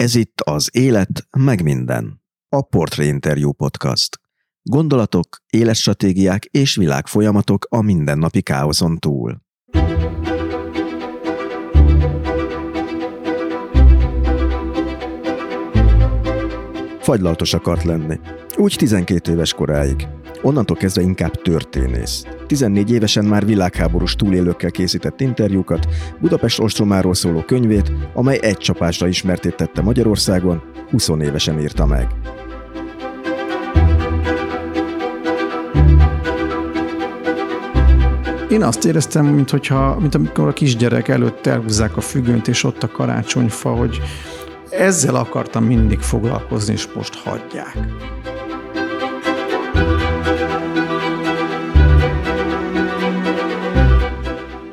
Ez itt az Élet, meg minden. A Portrait Interview Podcast. Gondolatok, életstratégiák és világfolyamatok a mindennapi káoszon túl. Fagylaltos akart lenni. Úgy 12 éves koráig. Onnantól kezdve inkább történész. 14 évesen már világháborús túlélőkkel készített interjúkat, Budapest ostromáról szóló könyvét, amely egy csapásra ismertétette Magyarországon, 20 évesen írta meg. Én azt éreztem, mint, hogyha, mint amikor a kisgyerek előtt elhúzzák a függönyt, és ott a karácsonyfa, hogy ezzel akartam mindig foglalkozni, és most hagyják.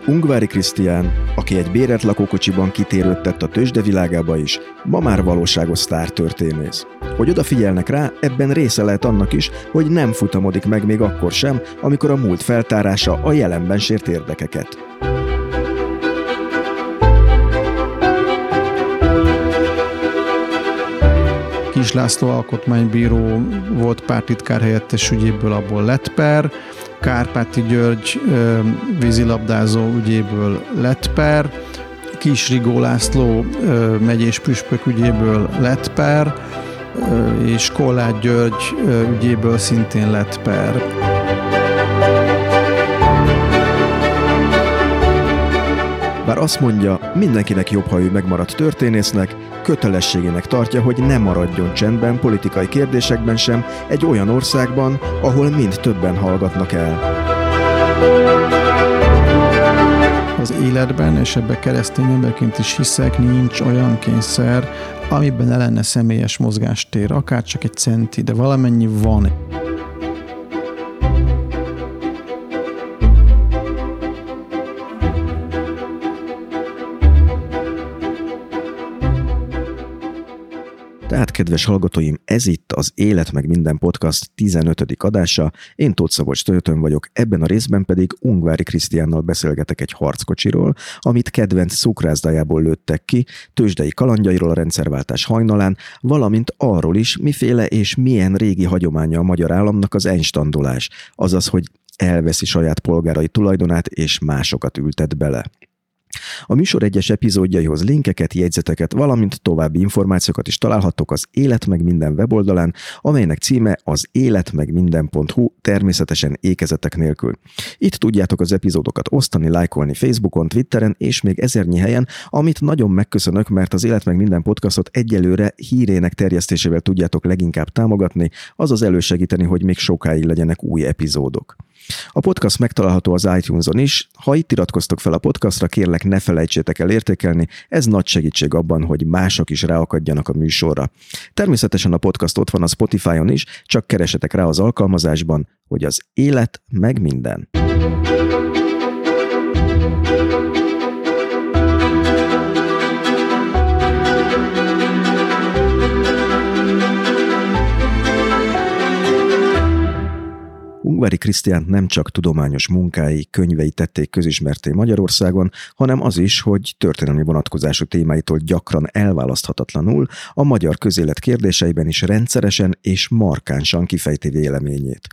Ungvári Krisztián, aki egy bérelt lakókocsiban kitérődtett a tőzsde világába is, ma már valóságos történész. Hogy odafigyelnek rá, ebben része lehet annak is, hogy nem futamodik meg még akkor sem, amikor a múlt feltárása a jelenben sért érdekeket. Kis László alkotmánybíró volt pártitkár helyettes ügyéből, abból lett per, Kárpáti György vízilabdázó ügyéből lett per, Kis Rigó László megyés püspök ügyéből lett per, és Kollát György ügyéből szintén lett per. Bár azt mondja, mindenkinek jobb, ha ő megmaradt történésznek, kötelességének tartja, hogy ne maradjon csendben politikai kérdésekben sem egy olyan országban, ahol mind többen hallgatnak el. Az életben, és ebbe keresztény emberként is hiszek, nincs olyan kényszer, amiben ne lenne személyes mozgástér, akár csak egy centi, de valamennyi van. Tehát, kedves hallgatóim, ez itt az Élet meg minden podcast 15. adása. Én Tóth Szabolcs Töltön vagyok, ebben a részben pedig Ungvári Krisztiánnal beszélgetek egy harckocsiról, amit kedvenc szukrászdájából lőttek ki, tőzsdei kalandjairól a rendszerváltás hajnalán, valamint arról is, miféle és milyen régi hagyománya a magyar államnak az enstandolás, azaz, hogy elveszi saját polgárai tulajdonát és másokat ültet bele. A műsor egyes epizódjaihoz linkeket, jegyzeteket, valamint további információkat is találhattok az Élet meg minden weboldalán, amelynek címe az életmegminden.hu, természetesen ékezetek nélkül. Itt tudjátok az epizódokat osztani, lájkolni Facebookon, Twitteren és még ezernyi helyen, amit nagyon megköszönök, mert az Élet meg minden podcastot egyelőre hírének terjesztésével tudjátok leginkább támogatni, azaz elősegíteni, hogy még sokáig legyenek új epizódok. A podcast megtalálható az iTunes-on is. Ha itt iratkoztok fel a podcastra, kérlek ne felejtsétek el értékelni, ez nagy segítség abban, hogy mások is ráakadjanak a műsorra. Természetesen a podcast ott van a Spotify-on is, csak keresetek rá az alkalmazásban, hogy az élet meg minden. Ungvári Krisztiánt nem csak tudományos munkái, könyvei tették közismerté Magyarországon, hanem az is, hogy történelmi vonatkozású témáitól gyakran elválaszthatatlanul a magyar közélet kérdéseiben is rendszeresen és markánsan kifejti véleményét.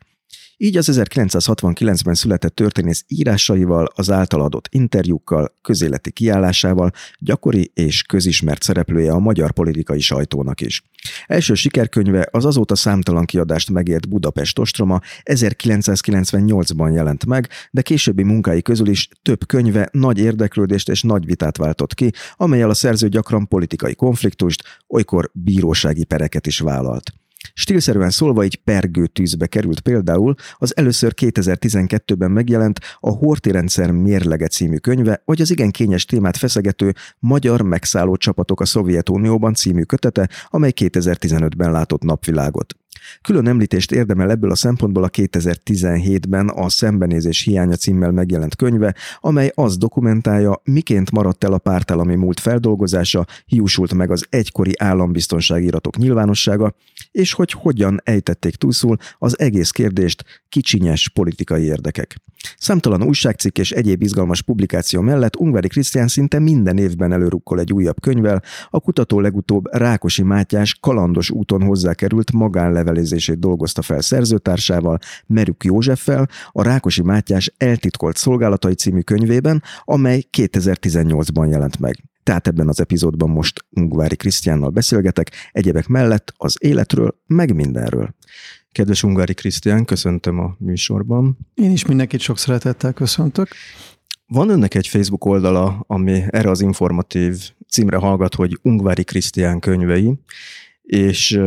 Így az 1969-ben született történész írásaival, az által adott interjúkkal, közéleti kiállásával gyakori és közismert szereplője a magyar politikai sajtónak is. Első sikerkönyve az azóta számtalan kiadást megért Budapest ostroma 1998-ban jelent meg, de későbbi munkái közül is több könyve nagy érdeklődést és nagy vitát váltott ki, amelyel a szerző gyakran politikai konfliktust, olykor bírósági pereket is vállalt. Stílszerűen szólva egy pergő tűzbe került például az először 2012-ben megjelent a Horti rendszer mérlege című könyve, vagy az igen kényes témát feszegető Magyar megszálló csapatok a Szovjetunióban című kötete, amely 2015-ben látott napvilágot. Külön említést érdemel ebből a szempontból a 2017-ben a Szembenézés hiánya címmel megjelent könyve, amely azt dokumentálja, miként maradt el a pártállami múlt feldolgozása, hiúsult meg az egykori állambiztonsági iratok nyilvánossága, és hogy hogyan ejtették túlszul az egész kérdést kicsinyes politikai érdekek. Számtalan újságcikk és egyéb izgalmas publikáció mellett Ungvári Krisztián szinte minden évben előrukkol egy újabb könyvvel, a kutató legutóbb Rákosi Mátyás kalandos úton hozzákerült magánlevelezését dolgozta fel szerzőtársával, Merük Józseffel, a Rákosi Mátyás eltitkolt szolgálatai című könyvében, amely 2018-ban jelent meg. Tehát ebben az epizódban most Ungvári Krisztiánnal beszélgetek, egyebek mellett az életről, meg mindenről. Kedves Ungári Krisztián, köszöntöm a műsorban. Én is mindenkit sok szeretettel köszöntök. Van önnek egy Facebook oldala, ami erre az informatív címre hallgat, hogy Ungvári Krisztián könyvei, és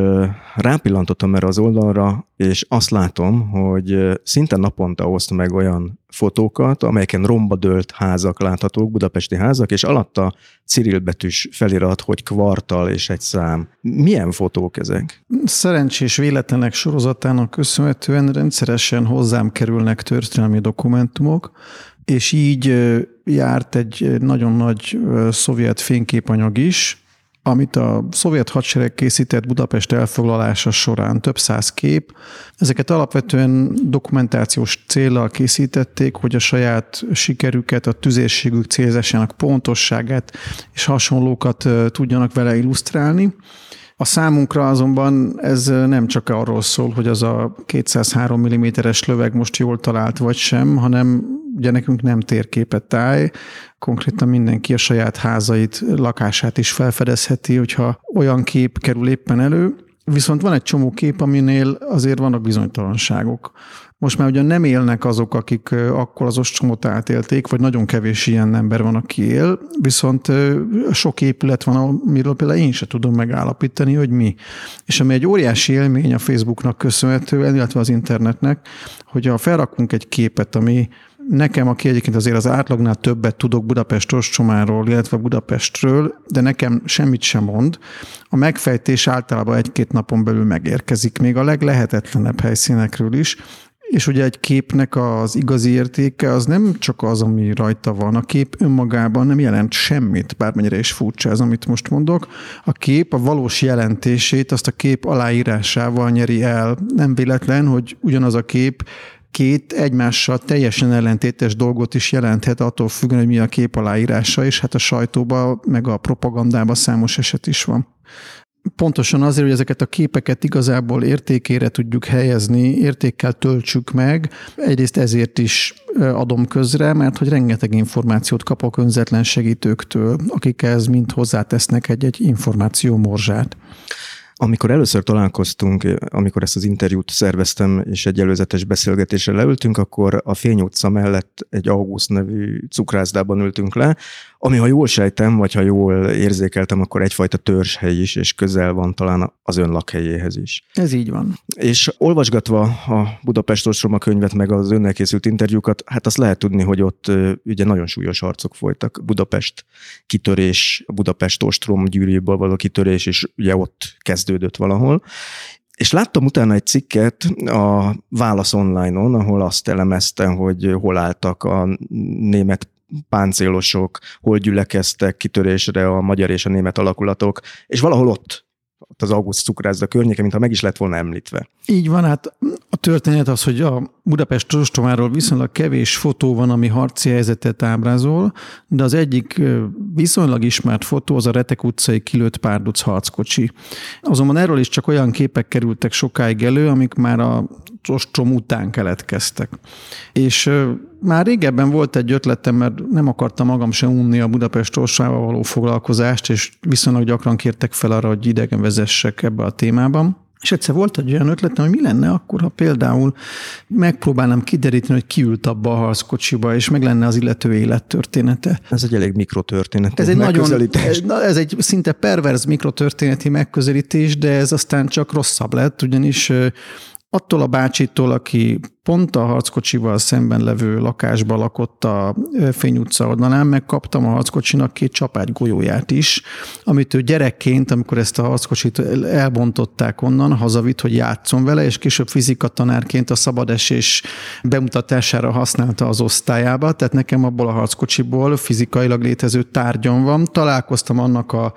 rápillantottam erre az oldalra, és azt látom, hogy szinte naponta oszt meg olyan fotókat, amelyeken romba dőlt házak láthatók, budapesti házak, és alatta cirilbetűs felirat, hogy kvartal és egy szám. Milyen fotók ezek? Szerencsés véletlenek sorozatának köszönhetően rendszeresen hozzám kerülnek történelmi dokumentumok, és így járt egy nagyon nagy szovjet fényképanyag is, amit a szovjet hadsereg készített Budapest elfoglalása során több száz kép. Ezeket alapvetően dokumentációs célral készítették, hogy a saját sikerüket, a tüzérségük célzásának pontosságát és hasonlókat tudjanak vele illusztrálni. A számunkra azonban ez nem csak arról szól, hogy az a 203 mm-es löveg most jól talált vagy sem, hanem ugye nekünk nem térképet táj, konkrétan mindenki a saját házait, lakását is felfedezheti, hogyha olyan kép kerül éppen elő, Viszont van egy csomó kép, aminél azért vannak bizonytalanságok. Most már ugyan nem élnek azok, akik akkor az ostromot átélték, vagy nagyon kevés ilyen ember van, aki él, viszont sok épület van, amiről például én sem tudom megállapítani, hogy mi. És ami egy óriási élmény a Facebooknak köszönhetően, illetve az internetnek, hogy ha felrakunk egy képet, ami nekem, aki egyébként azért az átlagnál többet tudok Budapest ostromáról, illetve Budapestről, de nekem semmit sem mond, a megfejtés általában egy-két napon belül megérkezik, még a leglehetetlenebb helyszínekről is, és ugye egy képnek az igazi értéke az nem csak az, ami rajta van. A kép önmagában nem jelent semmit, bármennyire is furcsa ez, amit most mondok. A kép a valós jelentését azt a kép aláírásával nyeri el. Nem véletlen, hogy ugyanaz a kép két egymással teljesen ellentétes dolgot is jelenthet, attól függően, hogy mi a kép aláírása, és hát a sajtóban, meg a propagandában számos eset is van. Pontosan azért, hogy ezeket a képeket igazából értékére tudjuk helyezni, értékkel töltsük meg. Egyrészt ezért is adom közre, mert hogy rengeteg információt kapok önzetlen segítőktől, akik ez mind hozzátesznek egy-egy információ morzsát. Amikor először találkoztunk, amikor ezt az interjút szerveztem, és egy előzetes beszélgetésre leültünk, akkor a Fény utca mellett egy August nevű cukrászdában ültünk le, ami ha jól sejtem, vagy ha jól érzékeltem, akkor egyfajta törzshely is, és közel van talán az ön lakhelyéhez is. Ez így van. És olvasgatva a Budapest Ostroma könyvet, meg az önnel készült interjúkat, hát azt lehet tudni, hogy ott ugye nagyon súlyos harcok folytak. Budapest kitörés, Budapest Ostrom gyűrűből való kitörés, és ugye ott kezdődött valahol. És láttam utána egy cikket a Válasz online-on, ahol azt elemezte, hogy hol álltak a német páncélosok, hol gyülekeztek kitörésre a magyar és a német alakulatok, és valahol ott, ott az August cukrászda környéke, mintha meg is lett volna említve. Így van, hát a történet az, hogy a Budapest ostomáról viszonylag kevés fotó van, ami harci helyzetet ábrázol, de az egyik viszonylag ismert fotó az a Retek utcai kilőtt párduc harckocsi. Azonban erről is csak olyan képek kerültek sokáig elő, amik már a ostrom után keletkeztek. És már régebben volt egy ötletem, mert nem akartam magam sem unni a Budapest ostrával való foglalkozást, és viszonylag gyakran kértek fel arra, hogy idegen vezessek ebbe a témában. És egyszer volt egy olyan ötletem, hogy mi lenne akkor, ha például megpróbálnám kideríteni, hogy ki ült abba a harckocsiba, és meg lenne az illető élettörténete. Ez egy elég mikrotörténet. Ez egy nagyon, ez egy szinte perverz mikrotörténeti megközelítés, de ez aztán csak rosszabb lett, ugyanis attól a bácsitól, aki pont a harckocsival szemben levő lakásba lakott a Fény utca oldalán, megkaptam a harckocsinak két csapágy golyóját is, amit ő gyerekként, amikor ezt a harckocsit elbontották onnan, hazavitt, hogy játszon vele, és később fizika tanárként a szabadesés bemutatására használta az osztályába, tehát nekem abból a harckocsiból fizikailag létező tárgyam van. Találkoztam annak a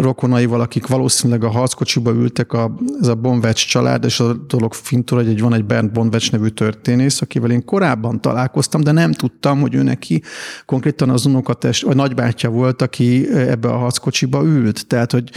rokonaival, akik valószínűleg a harckocsiba ültek, a, ez a Bonvecs család, és a dolog fintul, hogy egy, van egy Bernd Bonvecs nevű történész, akivel én korábban találkoztam, de nem tudtam, hogy ő neki konkrétan az unokatest, vagy nagybátyja volt, aki ebbe a harckocsiba ült. Tehát, hogy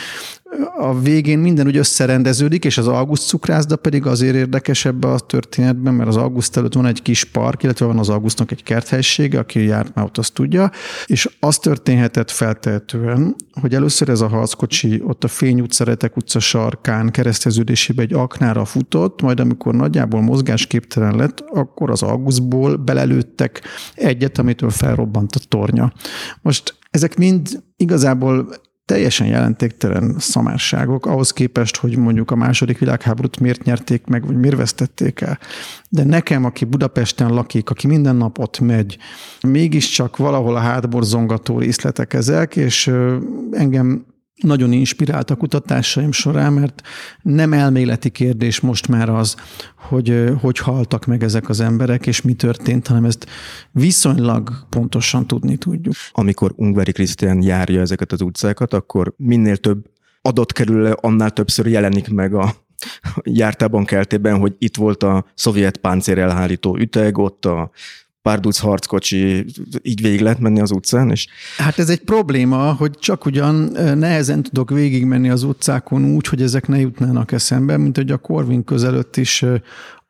a végén minden úgy összerendeződik, és az August cukrászda pedig azért érdekesebb a történetben, mert az August előtt van egy kis park, illetve van az Augustnak egy kerthelysége, aki járt már ott, azt tudja, és az történhetett feltehetően, hogy először ez a harckocsi ott a Fény utca, utca sarkán kereszteződésében egy aknára futott, majd amikor nagyjából mozgásképtelen lett, akkor az Augustból belelőttek egyet, amitől felrobbant a tornya. Most ezek mind igazából teljesen jelentéktelen szamárságok ahhoz képest, hogy mondjuk a második világháborút miért nyerték meg, vagy miért vesztették el. De nekem, aki Budapesten lakik, aki minden nap ott megy, mégiscsak valahol a hátborzongató részletek ezek, és engem nagyon inspirált a kutatásaim során, mert nem elméleti kérdés most már az, hogy hogy haltak meg ezek az emberek, és mi történt, hanem ezt viszonylag pontosan tudni tudjuk. Amikor Ungveri Krisztián járja ezeket az utcákat, akkor minél több adott kerül, annál többször jelenik meg a jártában keltében, hogy itt volt a szovjet páncélelhárító üteg, ott a párduc harckocsi, így végig lehet menni az utcán? És... Hát ez egy probléma, hogy csak ugyan nehezen tudok végigmenni az utcákon úgy, hogy ezek ne jutnának eszembe, mint hogy a Corvin közelött is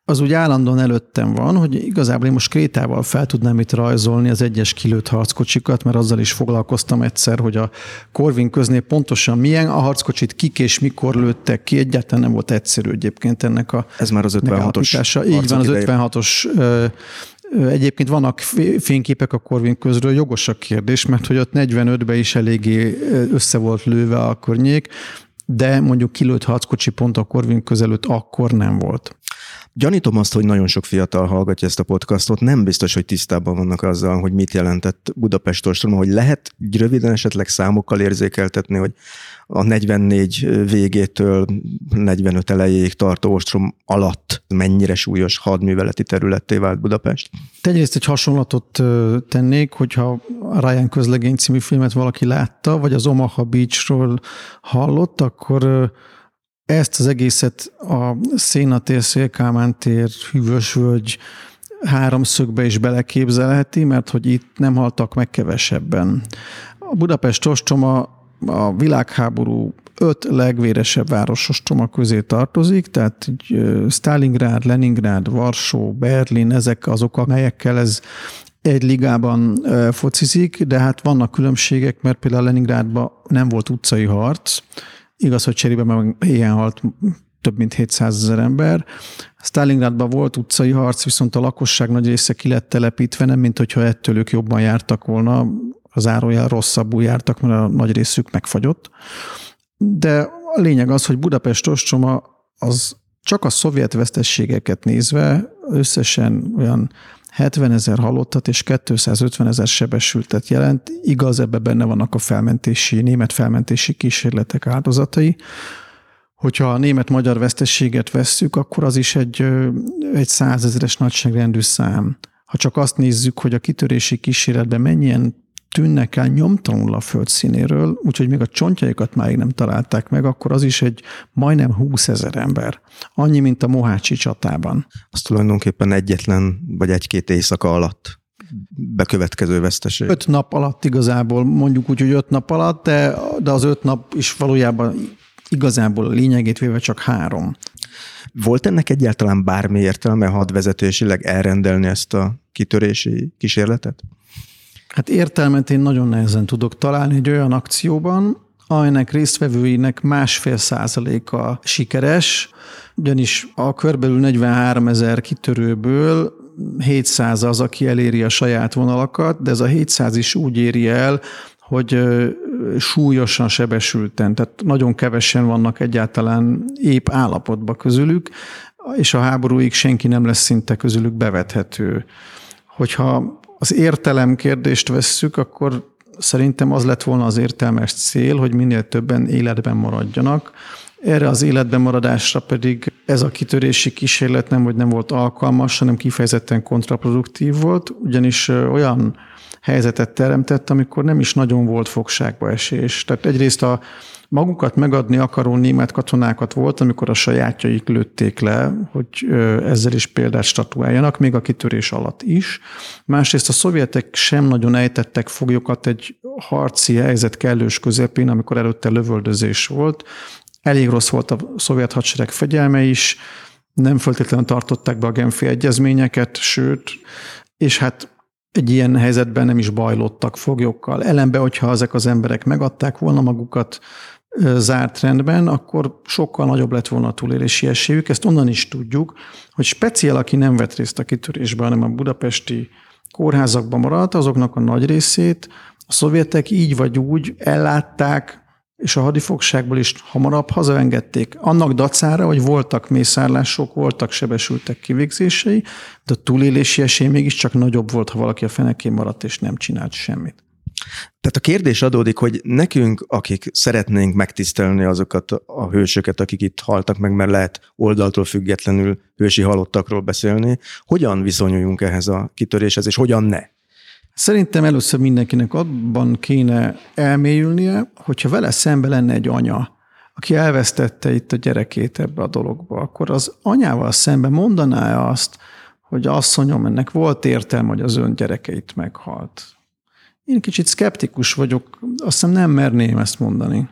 az úgy állandóan előttem van, hogy igazából én most krétával fel tudnám itt rajzolni az egyes kilőtt harckocsikat, mert azzal is foglalkoztam egyszer, hogy a Corvin köznél pontosan milyen a harckocsit kik és mikor lőttek ki. Egyáltalán nem volt egyszerű egyébként ennek a Ez már az 56-os. Így van, az 56-os Egyébként vannak fényképek a Corvin közről, jogos a kérdés, mert hogy ott 45-ben is eléggé össze volt lőve a környék, de mondjuk kilőtt harckocsi pont a Corvin közelőtt akkor nem volt. Gyanítom azt, hogy nagyon sok fiatal hallgatja ezt a podcastot, nem biztos, hogy tisztában vannak azzal, hogy mit jelentett Budapest ostrom, hogy lehet röviden esetleg számokkal érzékeltetni, hogy a 44 végétől 45 elejéig tartó ostrom alatt mennyire súlyos hadműveleti területté vált Budapest? Egyrészt egy hasonlatot tennék, hogyha Ryan közlegény című filmet valaki látta, vagy az Omaha Beachról hallott, akkor ezt az egészet a Szénatér, Szélkámán tér, Hűvösvölgy háromszögbe is beleképzelheti, mert hogy itt nem haltak meg kevesebben. A Budapest ostroma a világháború öt legvéresebb városos csomag közé tartozik, tehát Stalingrad, Leningrad, Varsó, Berlin, ezek azok, amelyekkel ez egy ligában focizik, de hát vannak különbségek, mert például Leningrádban nem volt utcai harc, igaz, hogy cserébe meg ilyen halt több mint 700 ezer ember. Stalingradban volt utcai harc, viszont a lakosság nagy része ki lett telepítve, nem mint hogyha ettől ők jobban jártak volna, az árójel rosszabbul jártak, mert a nagy részük megfagyott. De a lényeg az, hogy Budapest ostroma az csak a szovjet vesztességeket nézve összesen olyan 70 ezer halottat és 250 ezer sebesültet jelent. Igaz, ebbe benne vannak a felmentési, német felmentési kísérletek áldozatai. Hogyha a német-magyar vesztességet vesszük, akkor az is egy, egy százezeres nagyságrendű szám. Ha csak azt nézzük, hogy a kitörési kísérletben mennyien tűnnek el nyomtalanul a föld színéről, úgyhogy még a csontjaikat máig nem találták meg, akkor az is egy majdnem 20 ezer ember. Annyi, mint a Mohácsi csatában. Az tulajdonképpen egyetlen vagy egy-két éjszaka alatt bekövetkező veszteség. Öt nap alatt igazából, mondjuk úgy, hogy öt nap alatt, de, de az öt nap is valójában igazából a lényegét véve csak három. Volt ennek egyáltalán bármi értelme hadvezetésileg elrendelni ezt a kitörési kísérletet? Hát értelmet én nagyon nehezen tudok találni egy olyan akcióban, amelynek résztvevőinek másfél százaléka sikeres, ugyanis a körbelül 43 ezer kitörőből 700 az, aki eléri a saját vonalakat, de ez a 700 is úgy éri el, hogy súlyosan sebesülten, tehát nagyon kevesen vannak egyáltalán épp állapotban közülük. és a háborúig senki nem lesz szinte közülük bevethető. Hogyha az értelem kérdést vesszük, akkor szerintem az lett volna az értelmes cél, hogy minél többen életben maradjanak. Erre az életben maradásra pedig ez a kitörési kísérlet nem, hogy nem volt alkalmas, hanem kifejezetten kontraproduktív volt, ugyanis olyan helyzetet teremtett, amikor nem is nagyon volt fogságba esés. Tehát egyrészt a magukat megadni akaró német katonákat volt, amikor a sajátjaik lőtték le, hogy ezzel is példát statuáljanak, még a kitörés alatt is. Másrészt a szovjetek sem nagyon ejtettek foglyokat egy harci helyzet kellős közepén, amikor előtte lövöldözés volt. Elég rossz volt a szovjet hadsereg fegyelme is, nem feltétlenül tartották be a Genfi egyezményeket, sőt, és hát egy ilyen helyzetben nem is bajlottak foglyokkal. Ellenbe, hogyha ezek az emberek megadták volna magukat zárt rendben, akkor sokkal nagyobb lett volna a túlélési esélyük. Ezt onnan is tudjuk, hogy speciál, aki nem vett részt a kitörésben, hanem a budapesti kórházakban maradt, azoknak a nagy részét a szovjetek így vagy úgy ellátták, és a hadifogságból is hamarabb hazaengedték. Annak dacára, hogy voltak mészárlások, voltak sebesültek kivégzései, de a túlélési esély mégiscsak nagyobb volt, ha valaki a fenekén maradt és nem csinált semmit. Tehát a kérdés adódik, hogy nekünk, akik szeretnénk megtisztelni azokat a hősöket, akik itt haltak meg, mert lehet oldaltól függetlenül hősi halottakról beszélni, hogyan viszonyuljunk ehhez a kitöréshez, és hogyan ne? Szerintem először mindenkinek abban kéne elmélyülnie, hogyha vele szembe lenne egy anya, aki elvesztette itt a gyerekét ebbe a dologba, akkor az anyával szembe mondaná azt, hogy asszonyom, ennek volt értelme, hogy az ön gyerekeit meghalt. Én kicsit szkeptikus vagyok, azt hiszem nem merném ezt mondani.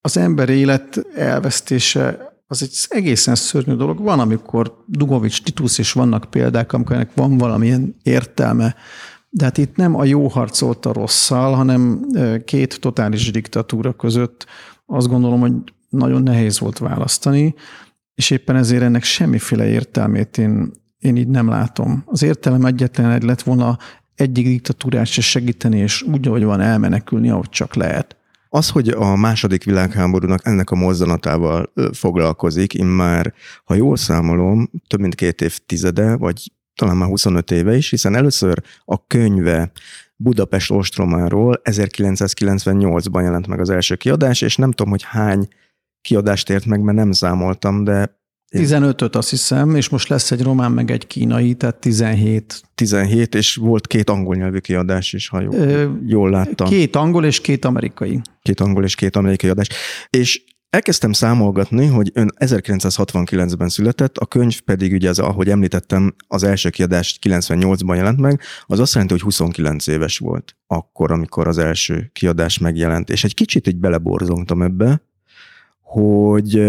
Az ember élet elvesztése az egy egészen szörnyű dolog. Van, amikor Dugovics, Titus és vannak példák, amikor ennek van valamilyen értelme, de hát itt nem a jó harcolt a rosszal, hanem két totális diktatúra között azt gondolom, hogy nagyon nehéz volt választani, és éppen ezért ennek semmiféle értelmét én, én így nem látom. Az értelem egyetlen egy lett volna egyik diktatúrát se segíteni, és úgy, ahogy van, elmenekülni, ahogy csak lehet. Az, hogy a második világháborúnak ennek a mozzanatával foglalkozik, immár, ha jól számolom, több mint két évtizede, vagy talán már 25 éve is, hiszen először a könyve Budapest ostromáról 1998-ban jelent meg az első kiadás, és nem tudom, hogy hány kiadást ért meg, mert nem számoltam, de 15-öt azt hiszem, és most lesz egy román, meg egy kínai, tehát 17. 17, és volt két angol nyelvű kiadás is, ha jól, Ö, jól láttam. Két angol és két amerikai. Két angol és két amerikai adás. És elkezdtem számolgatni, hogy ön 1969-ben született, a könyv pedig ugye, az, ahogy említettem, az első kiadás 98-ban jelent meg, az azt jelenti, hogy 29 éves volt akkor, amikor az első kiadás megjelent. És egy kicsit így beleborzongtam ebbe, hogy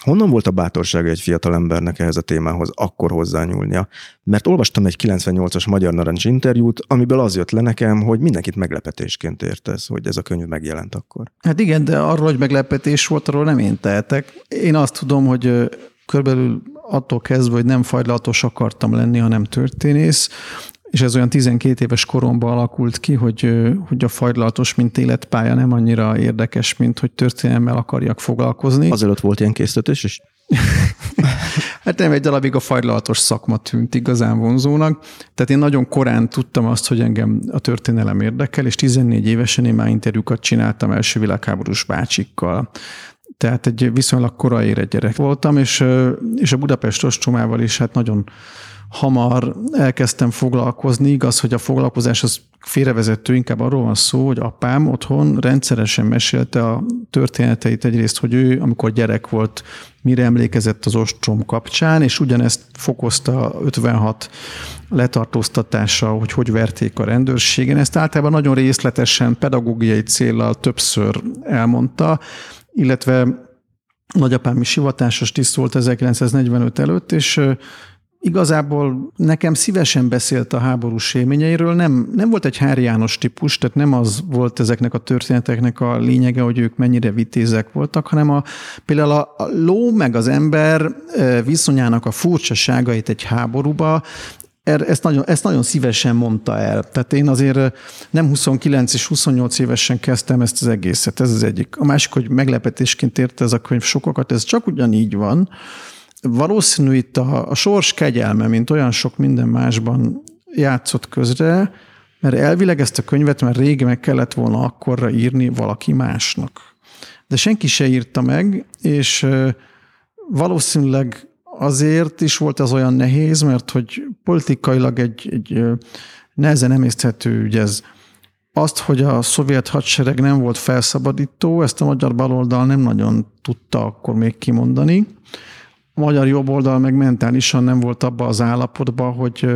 Honnan volt a bátorsága egy fiatal embernek ehhez a témához akkor hozzányúlnia? Mert olvastam egy 98-as Magyar Narancs interjút, amiből az jött le nekem, hogy mindenkit meglepetésként érte ez, hogy ez a könyv megjelent akkor. Hát igen, de arról, hogy meglepetés volt, arról nem én tehetek. Én azt tudom, hogy körülbelül attól kezdve, hogy nem fajlatos akartam lenni, hanem történész, és ez olyan 12 éves koromban alakult ki, hogy, hogy a fajlatos, mint életpálya nem annyira érdekes, mint hogy történelemmel akarjak foglalkozni. Azelőtt volt ilyen készítés is? hát nem egy darabig a fajlatos szakma tűnt igazán vonzónak. Tehát én nagyon korán tudtam azt, hogy engem a történelem érdekel, és 14 évesen én már interjúkat csináltam első világháborús bácsikkal. Tehát egy viszonylag korai gyerek voltam, és, és a Budapest ostromával is hát nagyon hamar elkezdtem foglalkozni. Igaz, hogy a foglalkozás az félrevezető, inkább arról van szó, hogy apám otthon rendszeresen mesélte a történeteit egyrészt, hogy ő, amikor gyerek volt, mire emlékezett az ostrom kapcsán, és ugyanezt fokozta 56 letartóztatása, hogy hogy verték a rendőrségen. Ezt általában nagyon részletesen, pedagógiai célral többször elmondta, illetve nagyapám is hivatásos tiszt volt 1945 előtt, és Igazából nekem szívesen beszélt a háborús élményeiről, nem, nem volt egy Hári János típus, tehát nem az volt ezeknek a történeteknek a lényege, hogy ők mennyire vitézek voltak, hanem a, például a, a ló meg az ember viszonyának a furcsaságait egy háborúba, er, ezt nagyon, ezt nagyon szívesen mondta el. Tehát én azért nem 29 és 28 évesen kezdtem ezt az egészet, ez az egyik. A másik, hogy meglepetésként érte ez a könyv sokakat, ez csak ugyanígy van, valószínű itt a, a sors kegyelme, mint olyan sok minden másban játszott közre, mert elvileg ezt a könyvet már régen meg kellett volna akkorra írni valaki másnak. De senki se írta meg, és valószínűleg azért is volt az olyan nehéz, mert hogy politikailag egy, egy nehezen emészthető ügy ez. Azt, hogy a szovjet hadsereg nem volt felszabadító, ezt a magyar baloldal nem nagyon tudta akkor még kimondani. Magyar jobboldal meg mentálisan nem volt abba az állapotban, hogy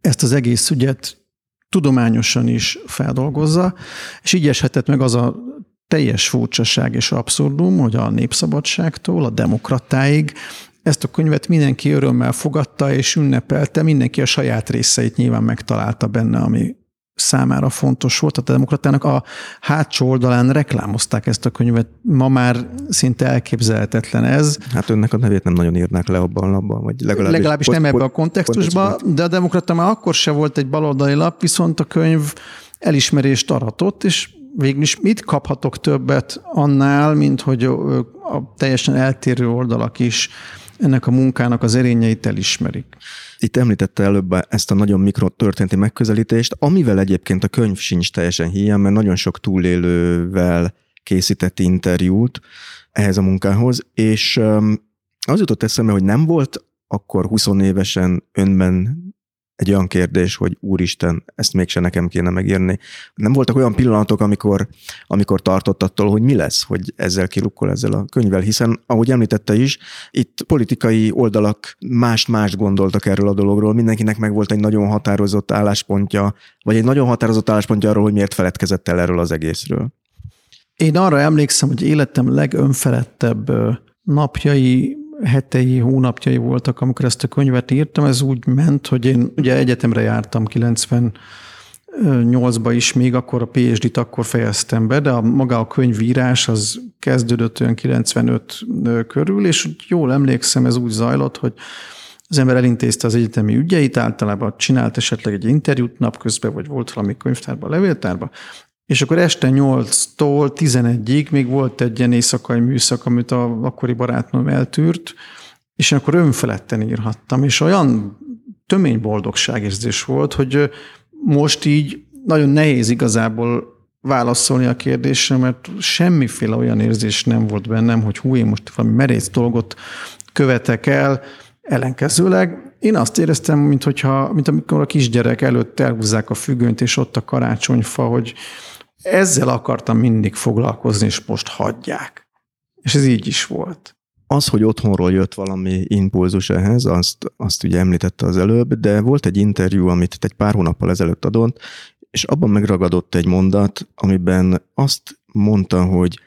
ezt az egész ügyet tudományosan is feldolgozza, és így eshetett meg az a teljes furcsaság és abszurdum, hogy a népszabadságtól a demokratáig ezt a könyvet mindenki örömmel fogadta és ünnepelte, mindenki a saját részeit nyilván megtalálta benne, ami számára fontos volt. Tehát a demokratának a hátsó oldalán reklámozták ezt a könyvet. Ma már szinte elképzelhetetlen ez. Hát önnek a nevét nem nagyon írnák le abban a labban, vagy legalábbis, legalábbis nem ebben a kontextusban, de a demokrata már akkor se volt egy baloldali lap, viszont a könyv elismerést aratott, és végül is mit kaphatok többet annál, mint hogy a teljesen eltérő oldalak is ennek a munkának az erényeit elismerik. Itt említette előbb ezt a nagyon mikrotörténeti megközelítést, amivel egyébként a könyv sincs teljesen hiány, mert nagyon sok túlélővel készített interjút ehhez a munkához, és az jutott eszembe, hogy nem volt akkor 20 évesen önben egy olyan kérdés, hogy úristen, ezt mégse nekem kéne megírni. Nem voltak olyan pillanatok, amikor, amikor tartott attól, hogy mi lesz, hogy ezzel kilukkol ezzel a könyvvel, hiszen, ahogy említette is, itt politikai oldalak mást-mást gondoltak erről a dologról, mindenkinek meg volt egy nagyon határozott álláspontja, vagy egy nagyon határozott álláspontja arról, hogy miért feledkezett el erről az egészről. Én arra emlékszem, hogy életem legönfelettebb napjai hetei, hónapjai voltak, amikor ezt a könyvet írtam. Ez úgy ment, hogy én ugye egyetemre jártam 98-ba is, még akkor a PhD-t akkor fejeztem be, de a, maga a könyvírás az kezdődött olyan 95 körül, és jól emlékszem, ez úgy zajlott, hogy az ember elintézte az egyetemi ügyeit, általában csinált esetleg egy interjút napközben, vagy volt valami könyvtárban, levéltárban, és akkor este 8-tól 11-ig még volt egy ilyen éjszakai műszak, amit a akkori barátnőm eltűrt, és én akkor önfeledten írhattam, és olyan tömény boldogságérzés volt, hogy most így nagyon nehéz igazából válaszolni a kérdésre, mert semmiféle olyan érzés nem volt bennem, hogy hú, én most valami merész dolgot követek el, ellenkezőleg én azt éreztem, mint, hogyha, mint amikor a kisgyerek előtt elhúzzák a függönyt, és ott a karácsonyfa, hogy ezzel akartam mindig foglalkozni, és most hagyják. És ez így is volt. Az, hogy otthonról jött valami impulzus ehhez, azt, azt ugye említette az előbb, de volt egy interjú, amit egy pár hónappal ezelőtt adott, és abban megragadott egy mondat, amiben azt mondta, hogy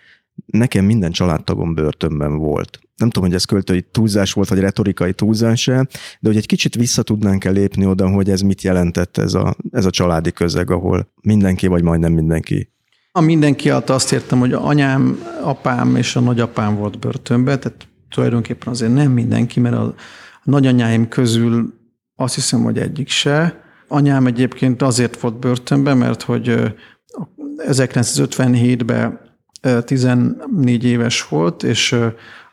nekem minden családtagom börtönben volt. Nem tudom, hogy ez költői túlzás volt, vagy retorikai túlzás de hogy egy kicsit vissza tudnánk -e lépni oda, hogy ez mit jelentett ez a, ez a családi közeg, ahol mindenki, vagy majdnem mindenki a mindenki alatt azt értem, hogy anyám, apám és a nagyapám volt börtönben, tehát tulajdonképpen azért nem mindenki, mert a nagyanyáim közül azt hiszem, hogy egyik se. Anyám egyébként azért volt börtönben, mert hogy 1957-ben 14 éves volt, és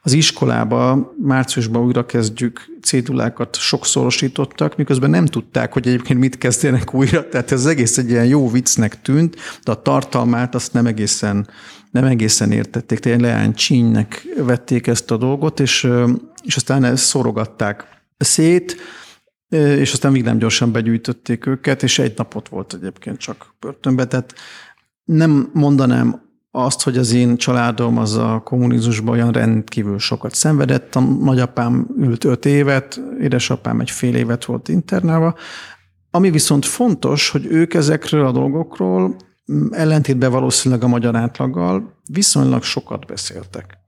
az iskolába márciusban újra kezdjük cédulákat sokszorosítottak, miközben nem tudták, hogy egyébként mit kezdjenek újra, tehát ez egész egy ilyen jó viccnek tűnt, de a tartalmát azt nem egészen, nem egészen értették, tehát leány csínynek vették ezt a dolgot, és, és aztán ezt szorogatták szét, és aztán még nem gyorsan begyűjtötték őket, és egy napot volt egyébként csak börtönbe, tehát nem mondanám azt, hogy az én családom az a kommunizmusban olyan rendkívül sokat szenvedett. A nagyapám ült öt évet, édesapám egy fél évet volt internálva. Ami viszont fontos, hogy ők ezekről a dolgokról ellentétben valószínűleg a magyar átlaggal viszonylag sokat beszéltek.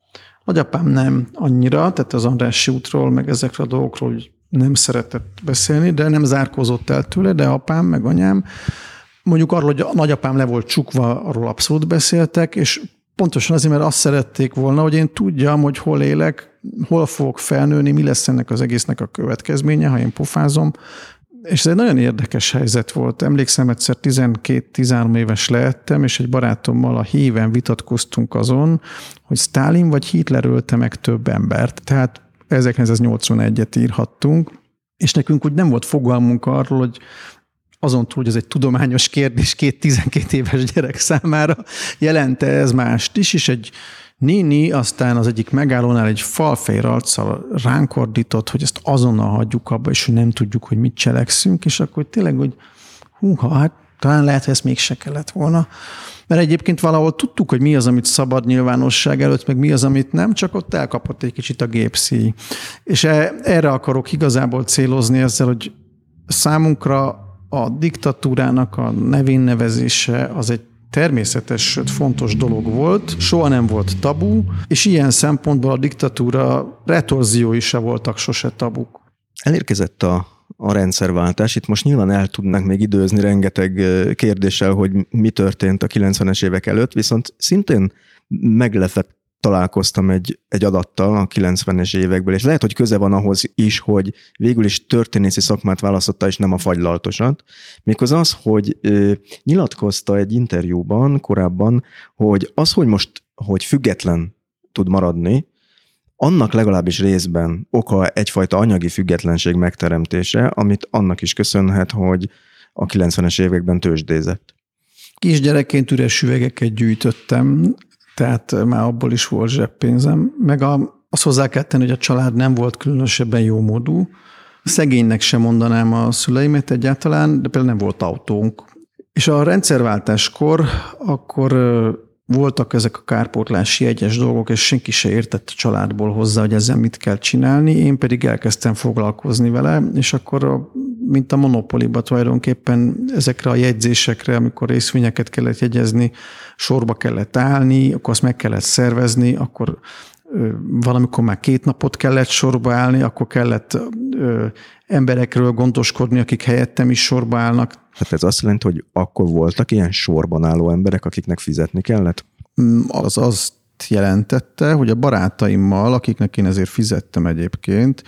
Nagyapám nem annyira, tehát az Andrássy útról, meg ezekről a dolgokról nem szeretett beszélni, de nem zárkózott el tőle, de apám, meg anyám Mondjuk arról, hogy a nagyapám le volt csukva, arról abszolút beszéltek, és pontosan azért, mert azt szerették volna, hogy én tudjam, hogy hol élek, hol fogok felnőni, mi lesz ennek az egésznek a következménye, ha én pofázom. És ez egy nagyon érdekes helyzet volt. Emlékszem, egyszer 12-13 éves lehettem, és egy barátommal a híven vitatkoztunk azon, hogy Stalin vagy Hitler ölte meg több embert. Tehát 1981-et írhattunk, és nekünk úgy nem volt fogalmunk arról, hogy azon túl, hogy ez egy tudományos kérdés két 12 éves gyerek számára, jelente ez mást is, és egy néni aztán az egyik megállónál egy falfejr arccal ránk ordított, hogy ezt azonnal hagyjuk abba, és hogy nem tudjuk, hogy mit cselekszünk, és akkor tényleg, hogy húha, hát talán lehet, hogy ezt mégse kellett volna. Mert egyébként valahol tudtuk, hogy mi az, amit szabad nyilvánosság előtt, meg mi az, amit nem, csak ott elkapott egy kicsit a gépszíj. És e, erre akarok igazából célozni ezzel, hogy számunkra a diktatúrának a nevén nevezése az egy természetes, sőt fontos dolog volt, soha nem volt tabu, és ilyen szempontból a diktatúra retorziói se voltak sose tabuk. Elérkezett a, a rendszerváltás. Itt most nyilván el tudnak még időzni rengeteg kérdéssel, hogy mi történt a 90-es évek előtt, viszont szintén meglepett találkoztam egy, egy adattal a 90-es évekből, és lehet, hogy köze van ahhoz is, hogy végül is történészi szakmát választotta, és nem a fagylaltosat. Méghozzá az, hogy ö, nyilatkozta egy interjúban korábban, hogy az, hogy most hogy független tud maradni, annak legalábbis részben oka egyfajta anyagi függetlenség megteremtése, amit annak is köszönhet, hogy a 90-es években tőzsdézett. Kisgyerekként üres üvegeket gyűjtöttem, tehát már abból is volt zseppénzem. Meg a, azt hozzá kell tenni, hogy a család nem volt különösebben jó módú. Szegénynek sem mondanám a szüleimet egyáltalán, de például nem volt autónk. És a rendszerváltáskor akkor voltak ezek a kárpótlási egyes dolgok, és senki se értett a családból hozzá, hogy ezzel mit kell csinálni, én pedig elkezdtem foglalkozni vele, és akkor mint a monopoliba tulajdonképpen ezekre a jegyzésekre, amikor részvényeket kellett jegyezni, sorba kellett állni, akkor azt meg kellett szervezni, akkor valamikor már két napot kellett sorba állni, akkor kellett emberekről gondoskodni, akik helyettem is sorba állnak. Hát ez azt jelenti, hogy akkor voltak ilyen sorban álló emberek, akiknek fizetni kellett? Mm, az azt jelentette, hogy a barátaimmal, akiknek én ezért fizettem egyébként,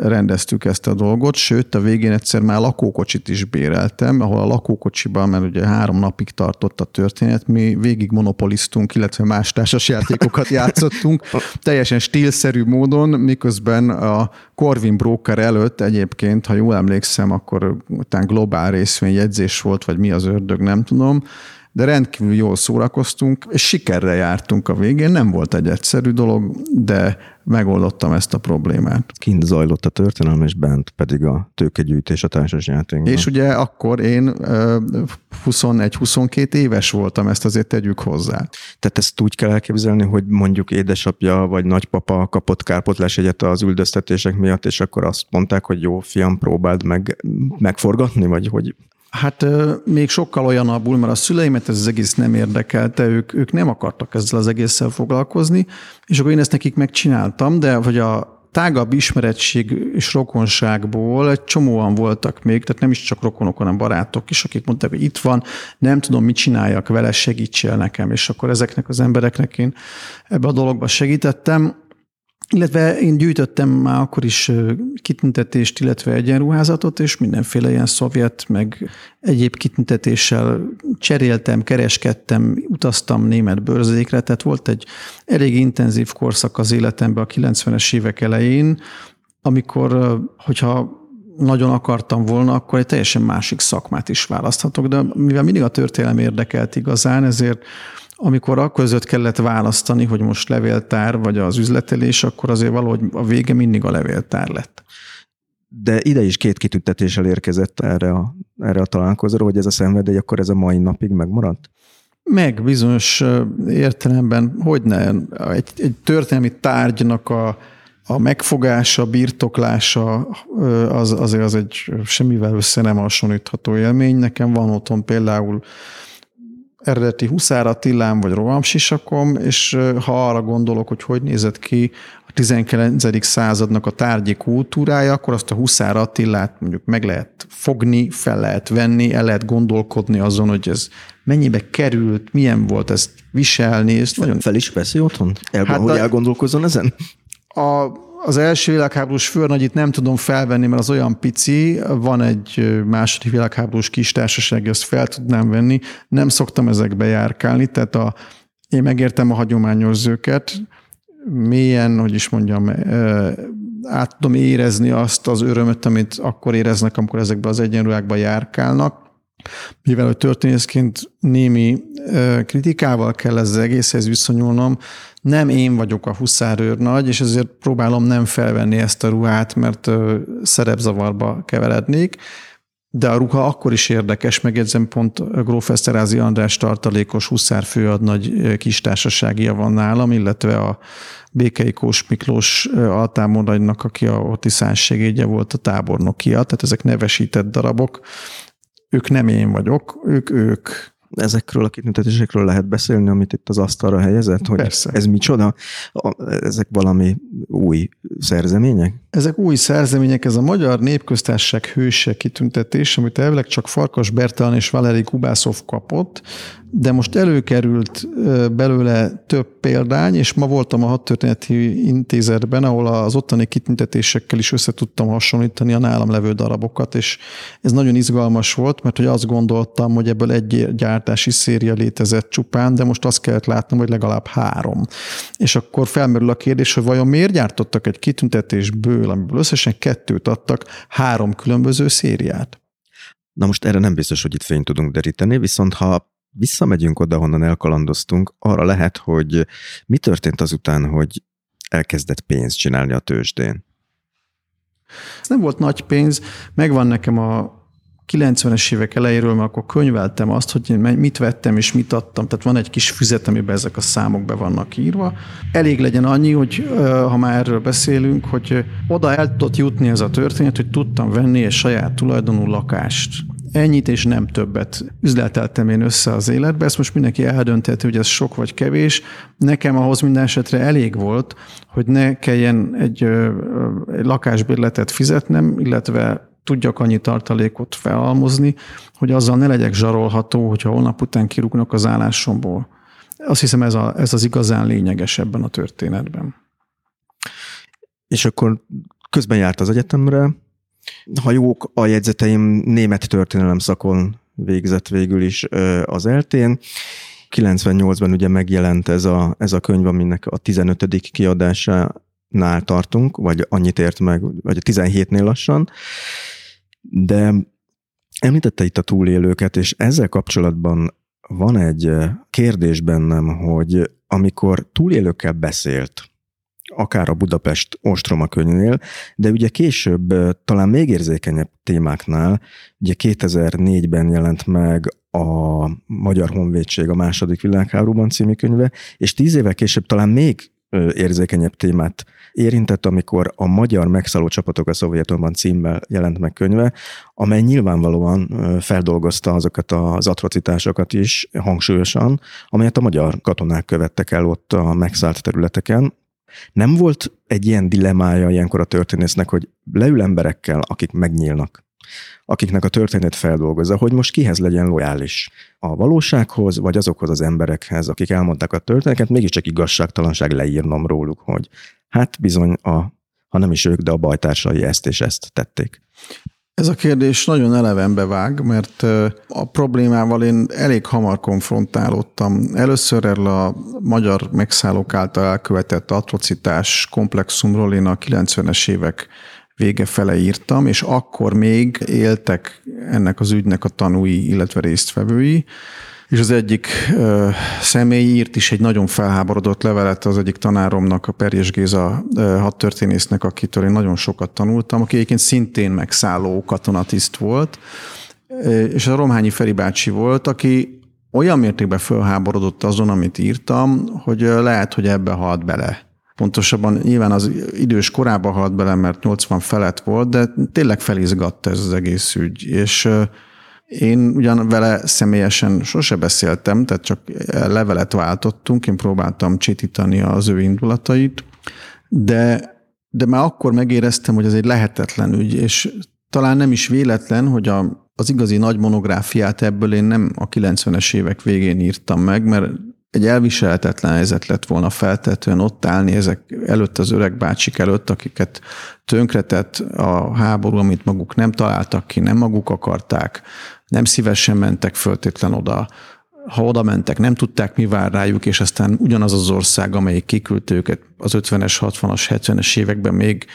rendeztük ezt a dolgot, sőt a végén egyszer már lakókocsit is béreltem, ahol a lakókocsiban, mert ugye három napig tartott a történet, mi végig monopoliztunk, illetve más társasjátékokat játszottunk, teljesen stílszerű módon, miközben a Corvin Broker előtt egyébként, ha jól emlékszem, akkor után globál részvényjegyzés volt, vagy mi az ördög, nem tudom, de rendkívül jól szórakoztunk, és sikerre jártunk a végén. Nem volt egy egyszerű dolog, de megoldottam ezt a problémát. Kint zajlott a történelem, és bent pedig a tőkegyűjtés a társasjátékban. És ugye akkor én 21-22 éves voltam, ezt azért tegyük hozzá. Tehát ezt úgy kell elképzelni, hogy mondjuk édesapja vagy nagypapa kapott kárpotlás egyet az üldöztetések miatt, és akkor azt mondták, hogy jó, fiam, próbáld meg megforgatni, vagy hogy Hát még sokkal olyanabbul, mert a szüleimet ez az egész nem érdekelte, ők, ők nem akartak ezzel az egésszel foglalkozni, és akkor én ezt nekik megcsináltam, de hogy a tágabb ismeretség és rokonságból egy csomóan voltak még, tehát nem is csak rokonok, hanem barátok is, akik mondták, hogy itt van, nem tudom, mit csináljak vele, segítsél nekem, és akkor ezeknek az embereknek én ebbe a dologba segítettem. Illetve én gyűjtöttem már akkor is kitüntetést, illetve egyenruházatot, és mindenféle ilyen szovjet, meg egyéb kitüntetéssel cseréltem, kereskedtem, utaztam német bőrzékre, tehát volt egy elég intenzív korszak az életemben a 90-es évek elején, amikor, hogyha nagyon akartam volna, akkor egy teljesen másik szakmát is választhatok, de mivel mindig a történelem érdekelt igazán, ezért amikor a között kellett választani, hogy most levéltár vagy az üzletelés, akkor azért valahogy a vége mindig a levéltár lett. De ide is két kitüntetéssel érkezett erre a, erre a találkozóra, hogy ez a szenvedély akkor ez a mai napig megmaradt? Meg bizonyos értelemben, hogy ne, egy, egy történelmi tárgynak a, a megfogása, birtoklása az, azért az egy semmivel össze nem hasonlítható élmény. Nekem van otthon például eredeti Huszár Attillám vagy rohamsisakom, és ha arra gondolok, hogy hogy nézett ki a 19. századnak a tárgyi kultúrája, akkor azt a Huszár Attillát mondjuk meg lehet fogni, fel lehet venni, el lehet gondolkodni azon, hogy ez mennyibe került, milyen volt ezt viselni. Ezt nagyon... Fel is veszi otthon? El, hát hogy a... elgondolkozzon ezen? A az első világháborús főnagyit nem tudom felvenni, mert az olyan pici, van egy második világháborús kis társaság, azt fel tudnám venni. Nem szoktam ezekbe járkálni, tehát a, én megértem a hagyományos zőket, mélyen, hogy is mondjam, át tudom érezni azt az örömöt, amit akkor éreznek, amikor ezekbe az egyenruhákba járkálnak, mivel hogy történészként némi kritikával kell ez az egészhez viszonyulnom, nem én vagyok a huszárőr nagy, és ezért próbálom nem felvenni ezt a ruhát, mert szerepzavarba keverednék, de a ruha akkor is érdekes, megjegyzem pont Gróf Eszterázi András tartalékos huszár főadnagy kis társaságia van nálam, illetve a Békei Kós Miklós altámornagynak, aki a Otiszán segédje volt a tábornokia, tehát ezek nevesített darabok, ők nem én vagyok, ők ők. Ezekről a kitüntetésekről lehet beszélni, amit itt az asztalra helyezett, hogy Persze. ez micsoda? Ezek valami új szerzemények? Ezek új szerzemények, ez a Magyar Népköztársaság hőse kitüntetés, amit elvileg csak Farkas Bertalan és Valeri Kubászov kapott, de most előkerült belőle több példány, és ma voltam a hadtörténeti intézetben, ahol az ottani kitüntetésekkel is össze tudtam hasonlítani a nálam levő darabokat, és ez nagyon izgalmas volt, mert hogy azt gondoltam, hogy ebből egy gyártási széria létezett csupán, de most azt kellett látnom, hogy legalább három. És akkor felmerül a kérdés, hogy vajon miért gyártottak egy kitüntetésből, amiből összesen kettőt adtak, három különböző szériát? Na most erre nem biztos, hogy itt fényt tudunk deríteni, viszont ha visszamegyünk oda, honnan elkalandoztunk, arra lehet, hogy mi történt azután, hogy elkezdett pénzt csinálni a tőzsdén? Ez nem volt nagy pénz, megvan nekem a 90-es évek elejéről, mert akkor könyveltem azt, hogy mit vettem és mit adtam. Tehát van egy kis füzet, amiben ezek a számok be vannak írva. Elég legyen annyi, hogy ha már erről beszélünk, hogy oda el tudott jutni ez a történet, hogy tudtam venni egy saját tulajdonú lakást ennyit és nem többet üzleteltem én össze az életbe. Ezt most mindenki eldönthető, hogy ez sok vagy kevés. Nekem ahhoz minden esetre elég volt, hogy ne kelljen egy, egy lakásbérletet fizetnem, illetve tudjak annyi tartalékot felhalmozni, hogy azzal ne legyek zsarolható, hogyha holnap után kirúgnak az állásomból. Azt hiszem ez, a, ez az igazán lényeges ebben a történetben. És akkor közben járt az egyetemre, ha jók a jegyzeteim, német történelem szakon végzett végül is az eltén. 98-ban ugye megjelent ez a, ez a könyv, aminek a 15. kiadásánál tartunk, vagy annyit ért meg, vagy a 17-nél lassan. De említette itt a túlélőket, és ezzel kapcsolatban van egy kérdés bennem, hogy amikor túlélőkkel beszélt, akár a Budapest Ostroma könyvnél, de ugye később talán még érzékenyebb témáknál, ugye 2004-ben jelent meg a Magyar Honvédség a második világháborúban című könyve, és tíz évvel később talán még érzékenyebb témát érintett, amikor a magyar megszálló csapatok a Szovjetunban címmel jelent meg könyve, amely nyilvánvalóan feldolgozta azokat az atrocitásokat is hangsúlyosan, amelyet a magyar katonák követtek el ott a megszállt területeken, nem volt egy ilyen dilemája ilyenkor a történésznek, hogy leül emberekkel, akik megnyílnak, akiknek a történet feldolgozza, hogy most kihez legyen lojális. A valósághoz, vagy azokhoz az emberekhez, akik elmondták a történetet, mégiscsak igazságtalanság leírnom róluk, hogy hát bizony a ha nem is ők, de a bajtársai ezt és ezt tették. Ez a kérdés nagyon elevenbe vág, mert a problémával én elég hamar konfrontálódtam. Először erről a magyar megszállók által elkövetett atrocitás komplexumról én a 90-es évek vége fele írtam, és akkor még éltek ennek az ügynek a tanúi, illetve résztvevői és az egyik ö, személy írt is egy nagyon felháborodott levelet az egyik tanáromnak, a Perjes Géza ö, hadtörténésznek, akitől én nagyon sokat tanultam, aki egyébként szintén megszálló katonatiszt volt, és a Romhányi Feri bácsi volt, aki olyan mértékben felháborodott azon, amit írtam, hogy lehet, hogy ebbe halt bele. Pontosabban nyilván az idős korába halt bele, mert 80 felett volt, de tényleg felizgatta ez az egész ügy. És én ugyan vele személyesen sose beszéltem, tehát csak levelet váltottunk, én próbáltam csitítani az ő indulatait, de, de már akkor megéreztem, hogy ez egy lehetetlen ügy, és talán nem is véletlen, hogy a, az igazi nagy monográfiát ebből én nem a 90-es évek végén írtam meg, mert egy elviselhetetlen helyzet lett volna feltetően ott állni ezek előtt az öreg bácsik előtt, akiket tönkretett a háború, amit maguk nem találtak ki, nem maguk akarták, nem szívesen mentek föltétlen oda, ha oda mentek, nem tudták, mi vár rájuk, és aztán ugyanaz az ország, amelyik kiküldte őket az 50-es, 60-as, 70-es években még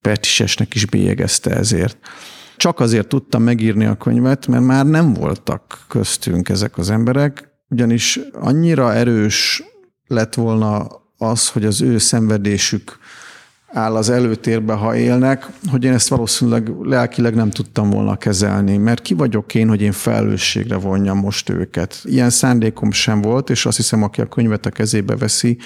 Pertisesnek is bélyegezte ezért. Csak azért tudtam megírni a könyvet, mert már nem voltak köztünk ezek az emberek, ugyanis annyira erős lett volna az, hogy az ő szenvedésük áll az előtérbe, ha élnek, hogy én ezt valószínűleg lelkileg nem tudtam volna kezelni, mert ki vagyok én, hogy én felelősségre vonjam most őket. Ilyen szándékom sem volt, és azt hiszem, aki a könyvet a kezébe veszi,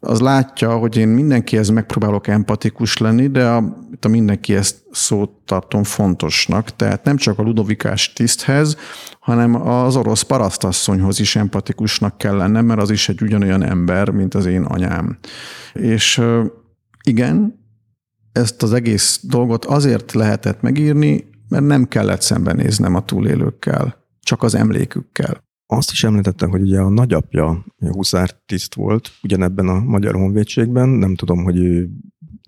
az látja, hogy én mindenkihez megpróbálok empatikus lenni, de a, a mindenki ezt szót tartom fontosnak. Tehát nem csak a ludovikás tiszthez, hanem az orosz parasztasszonyhoz is empatikusnak kell lennem, mert az is egy ugyanolyan ember, mint az én anyám. És igen, ezt az egész dolgot azért lehetett megírni, mert nem kellett szembenéznem a túlélőkkel, csak az emlékükkel. Azt is említettem, hogy ugye a nagyapja tiszt volt, ugyanebben a Magyar Honvédségben, nem tudom, hogy ő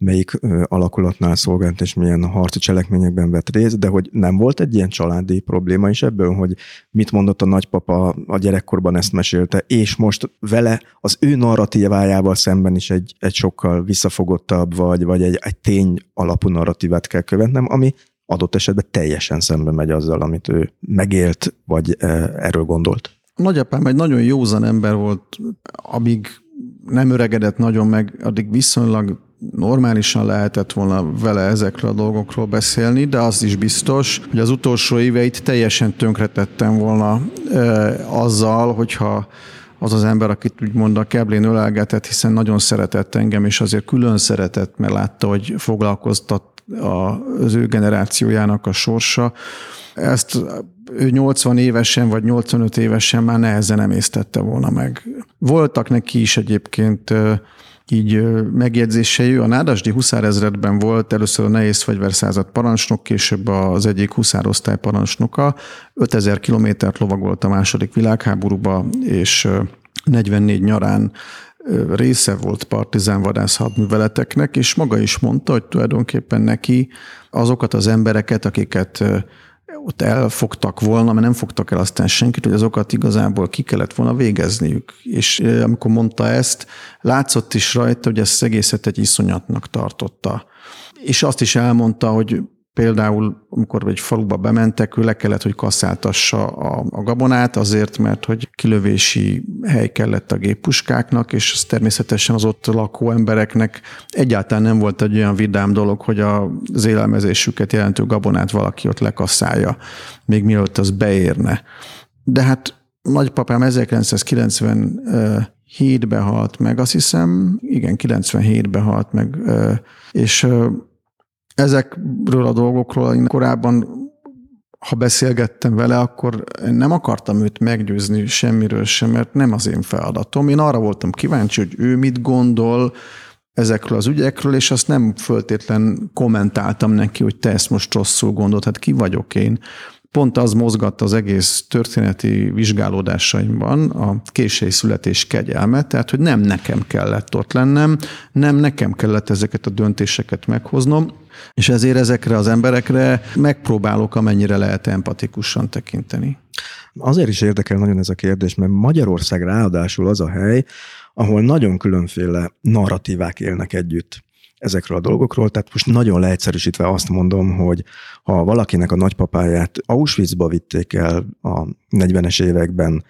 melyik alakulatnál szolgált és milyen harci cselekményekben vett részt, de hogy nem volt egy ilyen családi probléma is ebből, hogy mit mondott a nagypapa a gyerekkorban ezt mesélte, és most vele az ő narratívájával szemben is egy, egy sokkal visszafogottabb, vagy, vagy egy, egy tény alapú narratívát kell követnem, ami adott esetben teljesen szembe megy azzal, amit ő megélt, vagy erről gondolt. Nagyapám egy nagyon józan ember volt, amíg nem öregedett nagyon meg, addig viszonylag normálisan lehetett volna vele ezekről a dolgokról beszélni, de az is biztos, hogy az utolsó éveit teljesen tönkretettem volna e, azzal, hogyha az az ember, akit úgymond a keblén ölelgetett, hiszen nagyon szeretett engem, és azért külön szeretett, mert látta, hogy foglalkoztat az ő generációjának a sorsa. Ezt ő 80 évesen vagy 85 évesen már nehezen emésztette volna meg. Voltak neki is egyébként így megjegyzései. A Nádasdi huszárezredben volt először a nehéz fegyverszázad parancsnok, később az egyik huszárosztály parancsnoka. 5000 kilométert lovagolt a második világháborúba, és 44 nyarán része volt partizán vadász hadműveleteknek, és maga is mondta, hogy tulajdonképpen neki azokat az embereket, akiket ott elfogtak volna, mert nem fogtak el aztán senkit, hogy azokat igazából ki kellett volna végezniük. És amikor mondta ezt, látszott is rajta, hogy ezt egészet egy iszonyatnak tartotta. És azt is elmondta, hogy Például, amikor egy faluba bementek, ő le kellett, hogy kaszáltassa a, a gabonát, azért, mert hogy kilövési hely kellett a géppuskáknak, és ez természetesen az ott lakó embereknek egyáltalán nem volt egy olyan vidám dolog, hogy az élelmezésüket jelentő gabonát valaki ott lekaszálja, még mielőtt az beérne. De hát nagypapám 1997-ben halt meg, azt hiszem, igen, 97-ben halt meg, és ezekről a dolgokról én korábban, ha beszélgettem vele, akkor nem akartam őt meggyőzni semmiről sem, mert nem az én feladatom. Én arra voltam kíváncsi, hogy ő mit gondol ezekről az ügyekről, és azt nem föltétlen kommentáltam neki, hogy te ezt most rosszul gondolod, hát ki vagyok én pont az mozgatta az egész történeti vizsgálódásaimban a késői születés kegyelme, tehát hogy nem nekem kellett ott lennem, nem nekem kellett ezeket a döntéseket meghoznom, és ezért ezekre az emberekre megpróbálok amennyire lehet empatikusan tekinteni. Azért is érdekel nagyon ez a kérdés, mert Magyarország ráadásul az a hely, ahol nagyon különféle narratívák élnek együtt ezekről a dolgokról. Tehát most nagyon leegyszerűsítve azt mondom, hogy ha valakinek a nagypapáját Auschwitzba vitték el a 40-es években,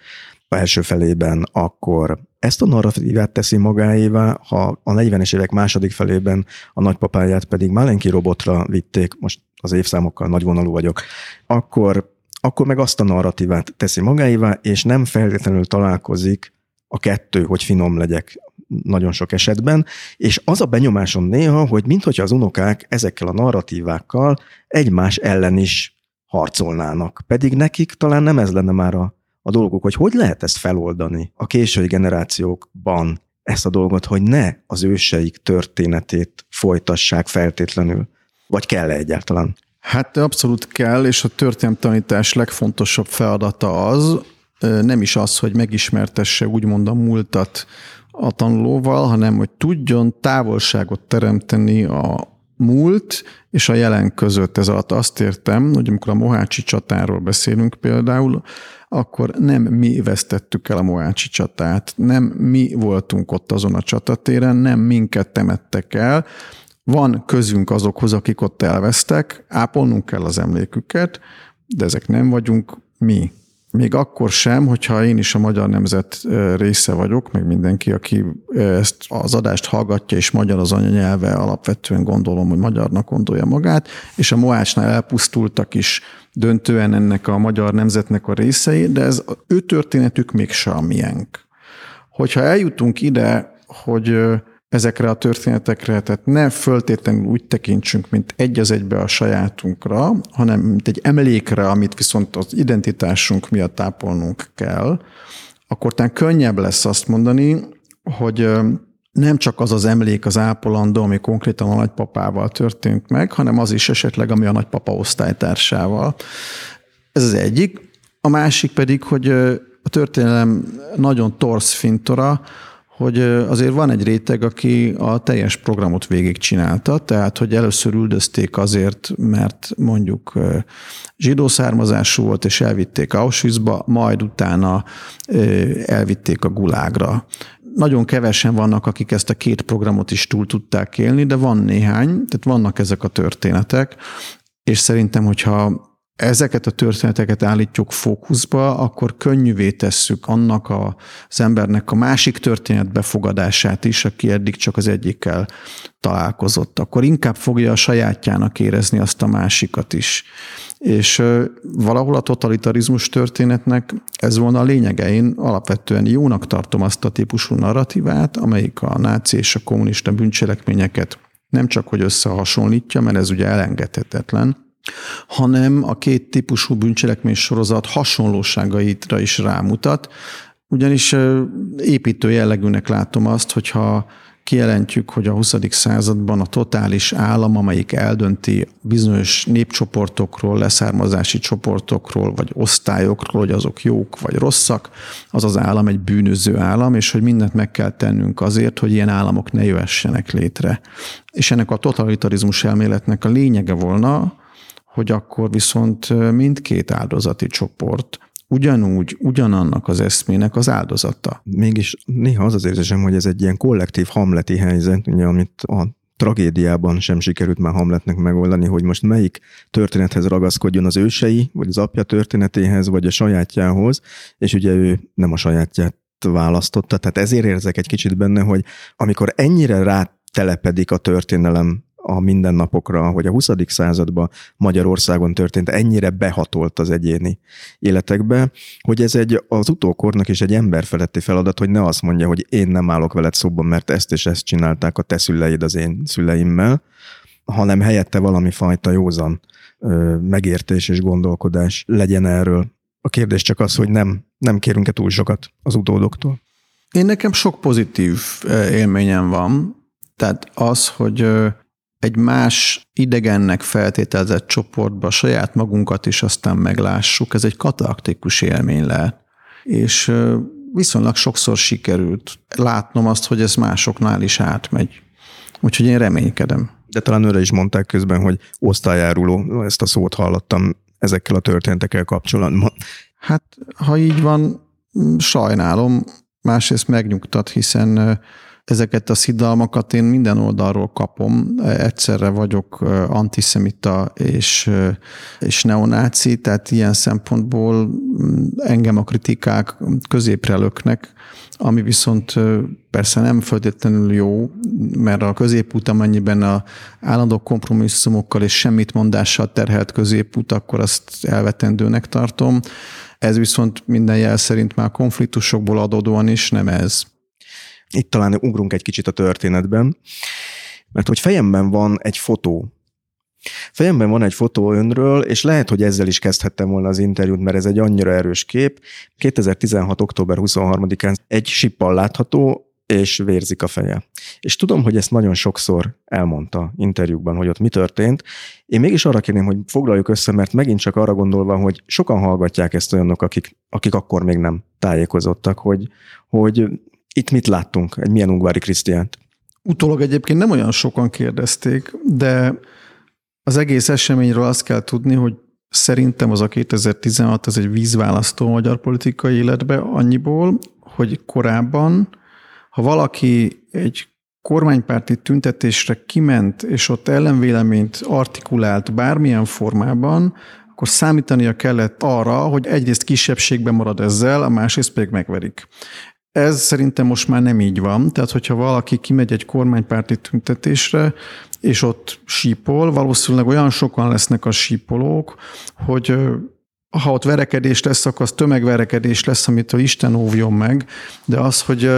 a első felében, akkor ezt a narratívát teszi magáévá, ha a 40-es évek második felében a nagypapáját pedig Malenki robotra vitték, most az évszámokkal nagyvonalú vagyok, akkor, akkor meg azt a narratívát teszi magáévá, és nem feltétlenül találkozik a kettő, hogy finom legyek nagyon sok esetben, és az a benyomásom néha, hogy minthogyha az unokák ezekkel a narratívákkal egymás ellen is harcolnának. Pedig nekik talán nem ez lenne már a, a dolguk, hogy hogy lehet ezt feloldani a késői generációkban ezt a dolgot, hogy ne az őseik történetét folytassák feltétlenül, vagy kell -e egyáltalán? Hát abszolút kell, és a történelemtanítás legfontosabb feladata az, nem is az, hogy megismertesse úgymond a múltat a tanulóval, hanem hogy tudjon távolságot teremteni a múlt és a jelen között. Ez alatt azt értem, hogy amikor a Mohácsi csatáról beszélünk például, akkor nem mi vesztettük el a Mohácsi csatát, nem mi voltunk ott azon a csatatéren, nem minket temettek el, van közünk azokhoz, akik ott elvesztek, ápolnunk kell az emléküket, de ezek nem vagyunk mi még akkor sem, hogyha én is a magyar nemzet része vagyok, meg mindenki, aki ezt az adást hallgatja, és magyar az anyanyelve, alapvetően gondolom, hogy magyarnak gondolja magát, és a Moácsnál elpusztultak is döntően ennek a magyar nemzetnek a részei, de ez ő történetük mégse a miénk. Hogyha eljutunk ide, hogy ezekre a történetekre, tehát ne föltétlenül úgy tekintsünk, mint egy az egybe a sajátunkra, hanem mint egy emlékre, amit viszont az identitásunk miatt tápolnunk kell, akkor talán könnyebb lesz azt mondani, hogy nem csak az az emlék az ápolandó, ami konkrétan a nagypapával történt meg, hanem az is esetleg, ami a nagypapa osztálytársával. Ez az egyik. A másik pedig, hogy a történelem nagyon torsz fintora, hogy azért van egy réteg, aki a teljes programot végigcsinálta, tehát hogy először üldözték azért, mert mondjuk zsidó származású volt, és elvitték Auschwitzba, majd utána elvitték a gulágra. Nagyon kevesen vannak, akik ezt a két programot is túl tudták élni, de van néhány, tehát vannak ezek a történetek, és szerintem, hogyha ezeket a történeteket állítjuk fókuszba, akkor könnyűvé tesszük annak a, az embernek a másik történet befogadását is, aki eddig csak az egyikkel találkozott. Akkor inkább fogja a sajátjának érezni azt a másikat is. És valahol a totalitarizmus történetnek ez volna a lényege. Én alapvetően jónak tartom azt a típusú narratívát, amelyik a náci és a kommunista bűncselekményeket nem csak hogy összehasonlítja, mert ez ugye elengedhetetlen, hanem a két típusú bűncselekmény sorozat hasonlóságaitra is rámutat, ugyanis építő jellegűnek látom azt, hogyha kijelentjük, hogy a 20. században a totális állam, amelyik eldönti bizonyos népcsoportokról, leszármazási csoportokról, vagy osztályokról, hogy azok jók vagy rosszak, az az állam egy bűnöző állam, és hogy mindent meg kell tennünk azért, hogy ilyen államok ne jöhessenek létre. És ennek a totalitarizmus elméletnek a lényege volna, hogy akkor viszont mindkét áldozati csoport ugyanúgy, ugyanannak az eszmének az áldozata. Mégis néha az az érzésem, hogy ez egy ilyen kollektív hamleti helyzet, ugye, amit a tragédiában sem sikerült már Hamletnek megoldani, hogy most melyik történethez ragaszkodjon az ősei, vagy az apja történetéhez, vagy a sajátjához, és ugye ő nem a sajátját választotta, tehát ezért érzek egy kicsit benne, hogy amikor ennyire rátelepedik a történelem a mindennapokra, hogy a 20. században Magyarországon történt, ennyire behatolt az egyéni életekbe, hogy ez egy az utókornak is egy emberfeletti feladat, hogy ne azt mondja, hogy én nem állok veled szóban, mert ezt és ezt csinálták a te szüleid az én szüleimmel, hanem helyette valami fajta józan ö, megértés és gondolkodás legyen erről. A kérdés csak az, hogy nem, nem kérünk-e túl sokat az utódoktól. Én nekem sok pozitív élményem van, tehát az, hogy egy más idegennek feltételezett csoportba saját magunkat is aztán meglássuk, ez egy katarktikus élmény lehet. És viszonylag sokszor sikerült látnom azt, hogy ez másoknál is átmegy. Úgyhogy én reménykedem. De talán őre is mondták közben, hogy osztályáruló, ezt a szót hallottam ezekkel a történetekkel kapcsolatban. Hát, ha így van, sajnálom, másrészt megnyugtat, hiszen ezeket a szidalmakat én minden oldalról kapom. Egyszerre vagyok antiszemita és, és neonáci, tehát ilyen szempontból mm, engem a kritikák középre löknek, ami viszont persze nem feltétlenül jó, mert a középút, amennyiben a állandó kompromisszumokkal és semmit mondással terhelt középút, akkor azt elvetendőnek tartom. Ez viszont minden jel szerint már konfliktusokból adódóan is nem ez. Itt talán ugrunk egy kicsit a történetben, mert hogy fejemben van egy fotó, Fejemben van egy fotó önről, és lehet, hogy ezzel is kezdhettem volna az interjút, mert ez egy annyira erős kép. 2016. október 23-án egy sippal látható, és vérzik a feje. És tudom, hogy ezt nagyon sokszor elmondta interjúkban, hogy ott mi történt. Én mégis arra kérném, hogy foglaljuk össze, mert megint csak arra gondolva, hogy sokan hallgatják ezt olyanok, akik, akik akkor még nem tájékozottak, hogy, hogy itt mit láttunk? Egy milyen Ungvári Krisztiánt? Utólag egyébként nem olyan sokan kérdezték, de az egész eseményről azt kell tudni, hogy szerintem az a 2016 az egy vízválasztó magyar politikai életbe annyiból, hogy korábban, ha valaki egy kormánypárti tüntetésre kiment, és ott ellenvéleményt artikulált bármilyen formában, akkor számítania kellett arra, hogy egyrészt kisebbségben marad ezzel, a másrészt pedig megverik. Ez szerintem most már nem így van. Tehát, hogyha valaki kimegy egy kormánypárti tüntetésre, és ott sípol, valószínűleg olyan sokan lesznek a sípolók, hogy ha ott verekedés lesz, akkor az tömegverekedés lesz, amitől Isten óvjon meg, de az, hogy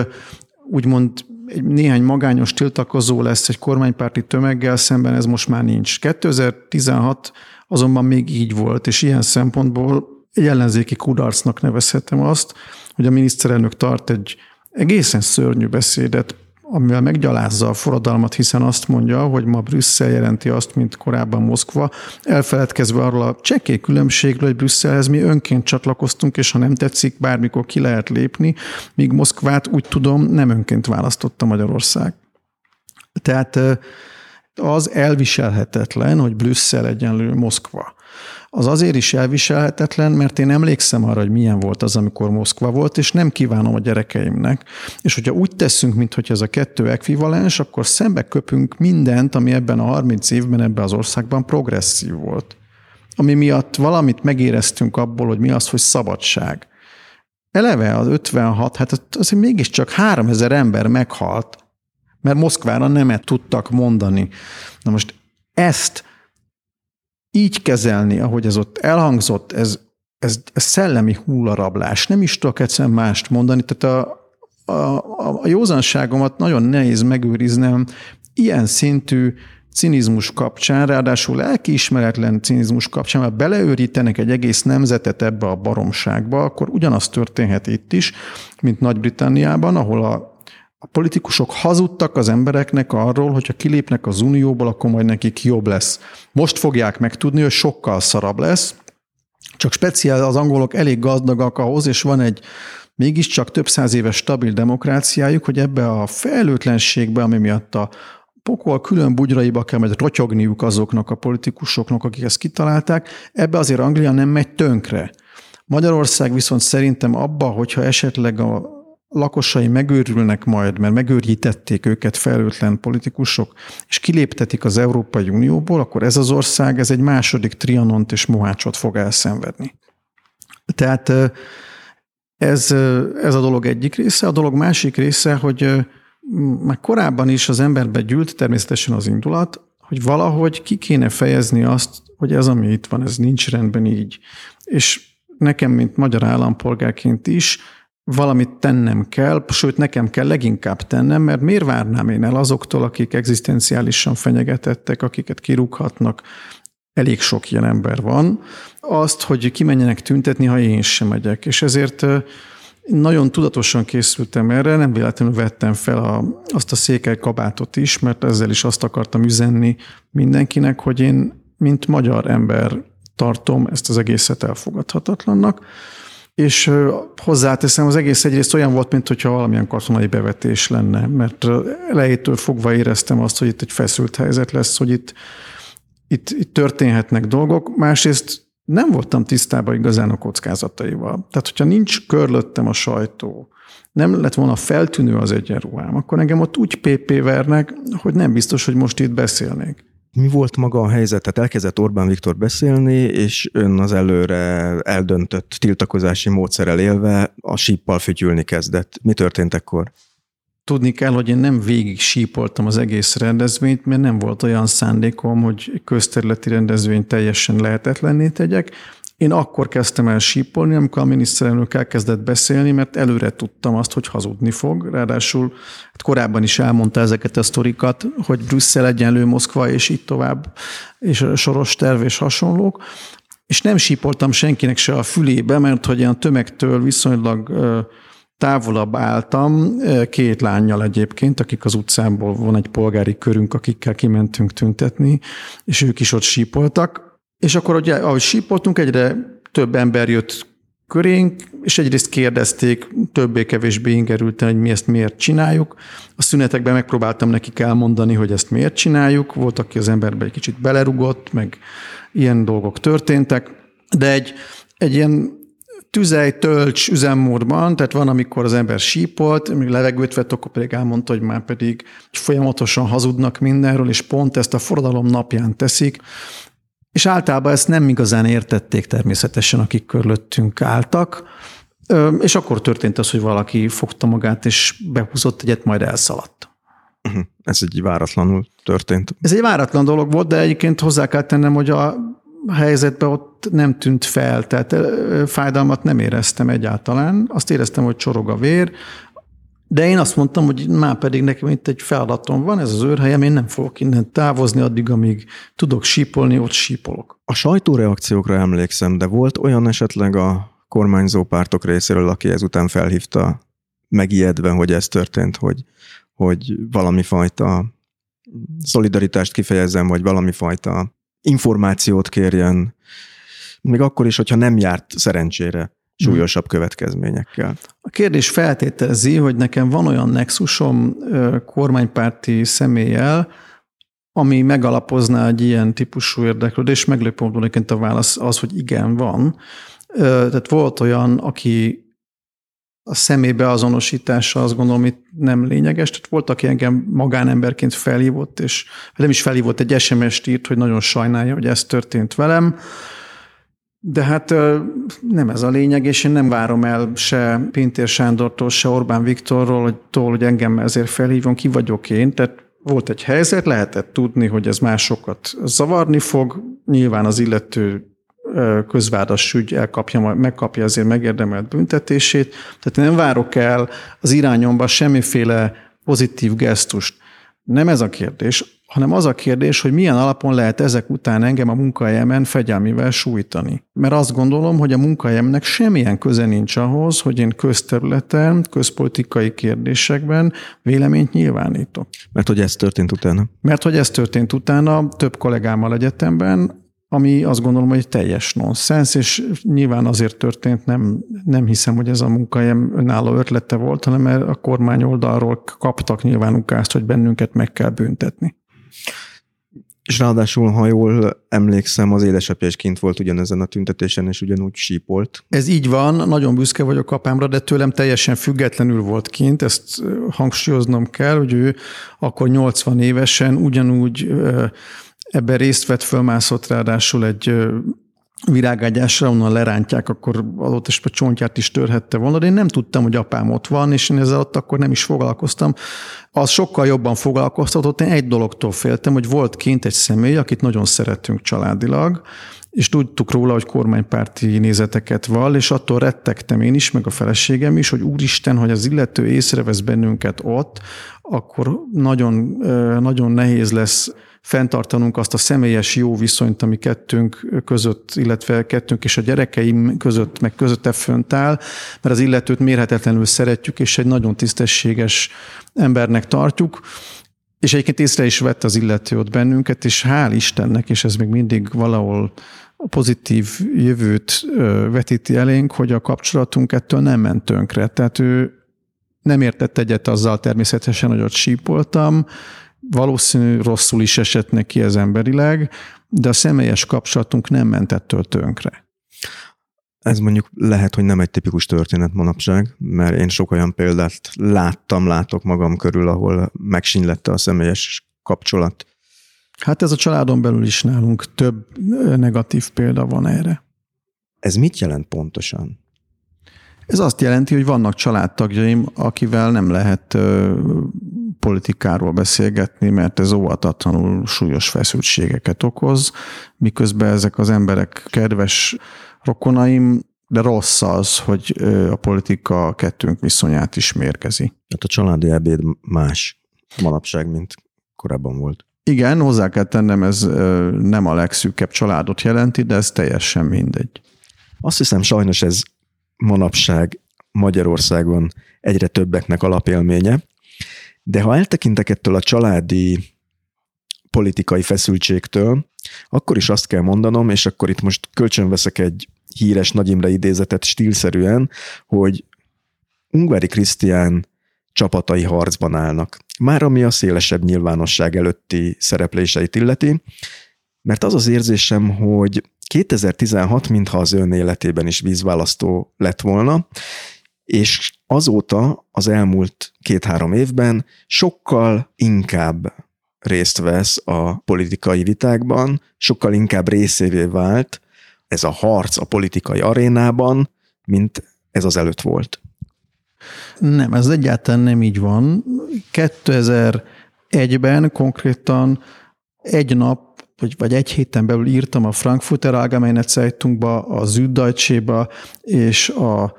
úgymond egy néhány magányos tiltakozó lesz egy kormánypárti tömeggel szemben, ez most már nincs. 2016 azonban még így volt, és ilyen szempontból egy ellenzéki kudarcnak nevezhetem azt, hogy a miniszterelnök tart egy egészen szörnyű beszédet, amivel meggyalázza a forradalmat, hiszen azt mondja, hogy ma Brüsszel jelenti azt, mint korábban Moszkva, elfeledkezve arról a csekély különbségről, hogy Brüsszelhez mi önként csatlakoztunk, és ha nem tetszik, bármikor ki lehet lépni, míg Moszkvát úgy tudom nem önként választotta Magyarország. Tehát az elviselhetetlen, hogy Brüsszel egyenlő Moszkva az azért is elviselhetetlen, mert én emlékszem arra, hogy milyen volt az, amikor Moszkva volt, és nem kívánom a gyerekeimnek. És hogyha úgy teszünk, mintha ez a kettő ekvivalens, akkor szembe köpünk mindent, ami ebben a 30 évben ebben az országban progresszív volt. Ami miatt valamit megéreztünk abból, hogy mi az, hogy szabadság. Eleve az 56, hát azért mégiscsak 3000 ember meghalt, mert Moszkvára nemet tudtak mondani. Na most ezt így kezelni, ahogy ez ott elhangzott, ez, ez, ez szellemi hullarablás. Nem is tudok egyszerűen mást mondani. Tehát a, a, a józanságomat nagyon nehéz megőriznem ilyen szintű cinizmus kapcsán, ráadásul lelkiismeretlen cinizmus kapcsán, mert beleőrítenek egy egész nemzetet ebbe a baromságba, akkor ugyanaz történhet itt is, mint Nagy-Britanniában, ahol a a politikusok hazudtak az embereknek arról, hogyha kilépnek az unióból, akkor majd nekik jobb lesz. Most fogják megtudni, hogy sokkal szarabb lesz, csak speciál az angolok elég gazdagak ahhoz, és van egy mégiscsak több száz éves stabil demokráciájuk, hogy ebbe a fejlőtlenségbe, ami miatt a pokol külön bugyraiba kell majd rotyogniuk azoknak a politikusoknak, akik ezt kitalálták, ebbe azért Anglia nem megy tönkre. Magyarország viszont szerintem abba, hogyha esetleg a lakosai megőrülnek majd, mert megőrítették őket felőtlen politikusok, és kiléptetik az Európai Unióból, akkor ez az ország, ez egy második trianont és mohácsot fog elszenvedni. Tehát ez, ez a dolog egyik része. A dolog másik része, hogy már korábban is az emberbe gyűlt természetesen az indulat, hogy valahogy ki kéne fejezni azt, hogy ez, ami itt van, ez nincs rendben így. És nekem, mint magyar állampolgárként is, valamit tennem kell, sőt nekem kell leginkább tennem, mert miért várnám én el azoktól, akik egzisztenciálisan fenyegetettek, akiket kirúghatnak, elég sok ilyen ember van, azt, hogy kimenjenek tüntetni, ha én sem megyek. És ezért nagyon tudatosan készültem erre, nem véletlenül vettem fel a, azt a székely kabátot is, mert ezzel is azt akartam üzenni mindenkinek, hogy én, mint magyar ember tartom ezt az egészet elfogadhatatlannak és hozzáteszem, az egész egyrészt olyan volt, mint hogyha valamilyen katonai bevetés lenne, mert elejétől fogva éreztem azt, hogy itt egy feszült helyzet lesz, hogy itt, itt, itt történhetnek dolgok. Másrészt nem voltam tisztában igazán a kockázataival. Tehát, hogyha nincs körülöttem a sajtó, nem lett volna feltűnő az egyenruhám, akkor engem ott úgy PP vernek, hogy nem biztos, hogy most itt beszélnék. Mi volt maga a helyzet? Tehát elkezdett Orbán Viktor beszélni, és ön az előre eldöntött tiltakozási módszerrel élve a síppal fütyülni kezdett. Mi történt ekkor? Tudni kell, hogy én nem végig sípoltam az egész rendezvényt, mert nem volt olyan szándékom, hogy közterületi rendezvényt teljesen lehetetlenné tegyek. Én akkor kezdtem el sípolni, amikor a miniszterelnök elkezdett beszélni, mert előre tudtam azt, hogy hazudni fog. Ráadásul hát korábban is elmondta ezeket a sztorikat, hogy Brüsszel egyenlő Moszkva, és így tovább, és soros terv és hasonlók. És nem sípoltam senkinek se a fülébe, mert hogy a tömegtől viszonylag távolabb álltam, két lányjal egyébként, akik az utcából van egy polgári körünk, akikkel kimentünk tüntetni, és ők is ott sípoltak. És akkor ugye, ahogy sípoltunk, egyre több ember jött körénk, és egyrészt kérdezték többé-kevésbé ingerülten, hogy mi ezt miért csináljuk. A szünetekben megpróbáltam nekik elmondani, hogy ezt miért csináljuk. Volt, aki az emberbe egy kicsit belerugott, meg ilyen dolgok történtek, de egy, egy ilyen tüzej, tölcs üzemmódban, tehát van, amikor az ember sípolt, még levegőt vett, akkor pedig elmondta, hogy már pedig folyamatosan hazudnak mindenről, és pont ezt a forradalom napján teszik. És általában ezt nem igazán értették természetesen, akik körülöttünk álltak, és akkor történt az, hogy valaki fogta magát, és behúzott egyet, majd elszaladt. Mhm. Ez egy váratlanul történt. Ez egy váratlan dolog volt, de egyébként hozzá kell tennem, hogy a helyzetben ott nem tűnt fel, tehát fájdalmat nem éreztem egyáltalán. Azt éreztem, hogy csorog a vér, de én azt mondtam, hogy már pedig nekem itt egy feladatom van, ez az őrhelyem, én nem fogok innen távozni addig, amíg tudok sípolni, ott sípolok. A sajtóreakciókra emlékszem, de volt olyan esetleg a kormányzó pártok részéről, aki ezután felhívta megijedve, hogy ez történt, hogy, hogy valami fajta szolidaritást kifejezem, vagy valami fajta információt kérjen, még akkor is, hogyha nem járt szerencsére súlyosabb következményekkel. A kérdés feltételezi, hogy nekem van olyan nexusom kormánypárti személlyel, ami megalapozná egy ilyen típusú érdeklődés, meglepő módon a válasz az, hogy igen, van. Tehát volt olyan, aki a szemébe azonosítása azt gondolom itt nem lényeges. Tehát volt, aki engem magánemberként felhívott, és nem is felhívott, egy SMS-t írt, hogy nagyon sajnálja, hogy ez történt velem. De hát nem ez a lényeg, és én nem várom el se Pintér Sándortól, se Orbán Viktorról, hogy, tól, hogy engem ezért felhívjon, ki vagyok én. Tehát volt egy helyzet, lehetett tudni, hogy ez másokat zavarni fog. Nyilván az illető közvádas ügy elkapja, megkapja azért megérdemelt büntetését. Tehát nem várok el az irányomba semmiféle pozitív gesztust. Nem ez a kérdés, hanem az a kérdés, hogy milyen alapon lehet ezek után engem a munkahelyemen fegyelmivel sújtani. Mert azt gondolom, hogy a munkahelyemnek semmilyen köze nincs ahhoz, hogy én közterületen, közpolitikai kérdésekben véleményt nyilvánítok. Mert hogy ez történt utána? Mert hogy ez történt utána több kollégámmal egyetemben, ami azt gondolom, hogy teljes nonsens, és nyilván azért történt, nem, nem hiszem, hogy ez a munkahelyem önálló ötlete volt, hanem mert a kormány oldalról kaptak nyilvánukást, hogy bennünket meg kell büntetni. És ráadásul, ha jól emlékszem, az édesapja is kint volt ugyanezen a tüntetésen, és ugyanúgy sípolt. Ez így van, nagyon büszke vagyok apámra, de tőlem teljesen függetlenül volt kint, ezt hangsúlyoznom kell, hogy ő akkor 80 évesen ugyanúgy ebben részt vett, fölmászott ráadásul egy virágágyásra, onnan lerántják, akkor adott esetben csontját is törhette volna, de én nem tudtam, hogy apám ott van, és én ezzel ott akkor nem is foglalkoztam. Az sokkal jobban foglalkoztatott, én egy dologtól féltem, hogy volt kint egy személy, akit nagyon szeretünk családilag, és tudtuk róla, hogy kormánypárti nézeteket val, és attól rettegtem én is, meg a feleségem is, hogy úristen, hogy az illető észrevesz bennünket ott, akkor nagyon, nagyon nehéz lesz fenntartanunk azt a személyes jó viszonyt, ami kettőnk között, illetve kettőnk és a gyerekeim között, meg közötte fönt áll, mert az illetőt mérhetetlenül szeretjük, és egy nagyon tisztességes embernek tartjuk, és egyébként észre is vett az illető ott bennünket, és hál' Istennek, és ez még mindig valahol pozitív jövőt vetíti elénk, hogy a kapcsolatunk ettől nem ment tönkre. Tehát ő nem értett egyet azzal természetesen, hogy ott sípoltam, valószínű rosszul is esett neki ez emberileg, de a személyes kapcsolatunk nem ment ettől tönkre. Ez mondjuk lehet, hogy nem egy tipikus történet manapság, mert én sok olyan példát láttam, látok magam körül, ahol megsínlette a személyes kapcsolat. Hát ez a családon belül is nálunk több negatív példa van erre. Ez mit jelent pontosan? Ez azt jelenti, hogy vannak családtagjaim, akivel nem lehet politikáról beszélgetni, mert ez óvatatlanul súlyos feszültségeket okoz, miközben ezek az emberek kedves rokonaim, de rossz az, hogy a politika kettőnk viszonyát is mérgezi. Hát a családi ebéd más manapság, mint korábban volt. Igen, hozzá kell tennem, ez nem a legszűkebb családot jelenti, de ez teljesen mindegy. Azt hiszem, sajnos ez manapság Magyarországon egyre többeknek alapélménye, de ha eltekintek ettől a családi politikai feszültségtől, akkor is azt kell mondanom, és akkor itt most kölcsönveszek egy híres Nagy Imre idézetet stílszerűen, hogy Ungvári Krisztián csapatai harcban állnak. Már ami a szélesebb nyilvánosság előtti szerepléseit illeti, mert az az érzésem, hogy 2016 mintha az ön életében is vízválasztó lett volna, és azóta az elmúlt két-három évben sokkal inkább részt vesz a politikai vitákban, sokkal inkább részévé vált ez a harc a politikai arénában, mint ez az előtt volt. Nem, ez egyáltalán nem így van. 2001-ben konkrétan egy nap vagy, vagy egy héten belül írtam a Frankfurter Allgemeine Zeitungba, a Süddeutsche-ba és a,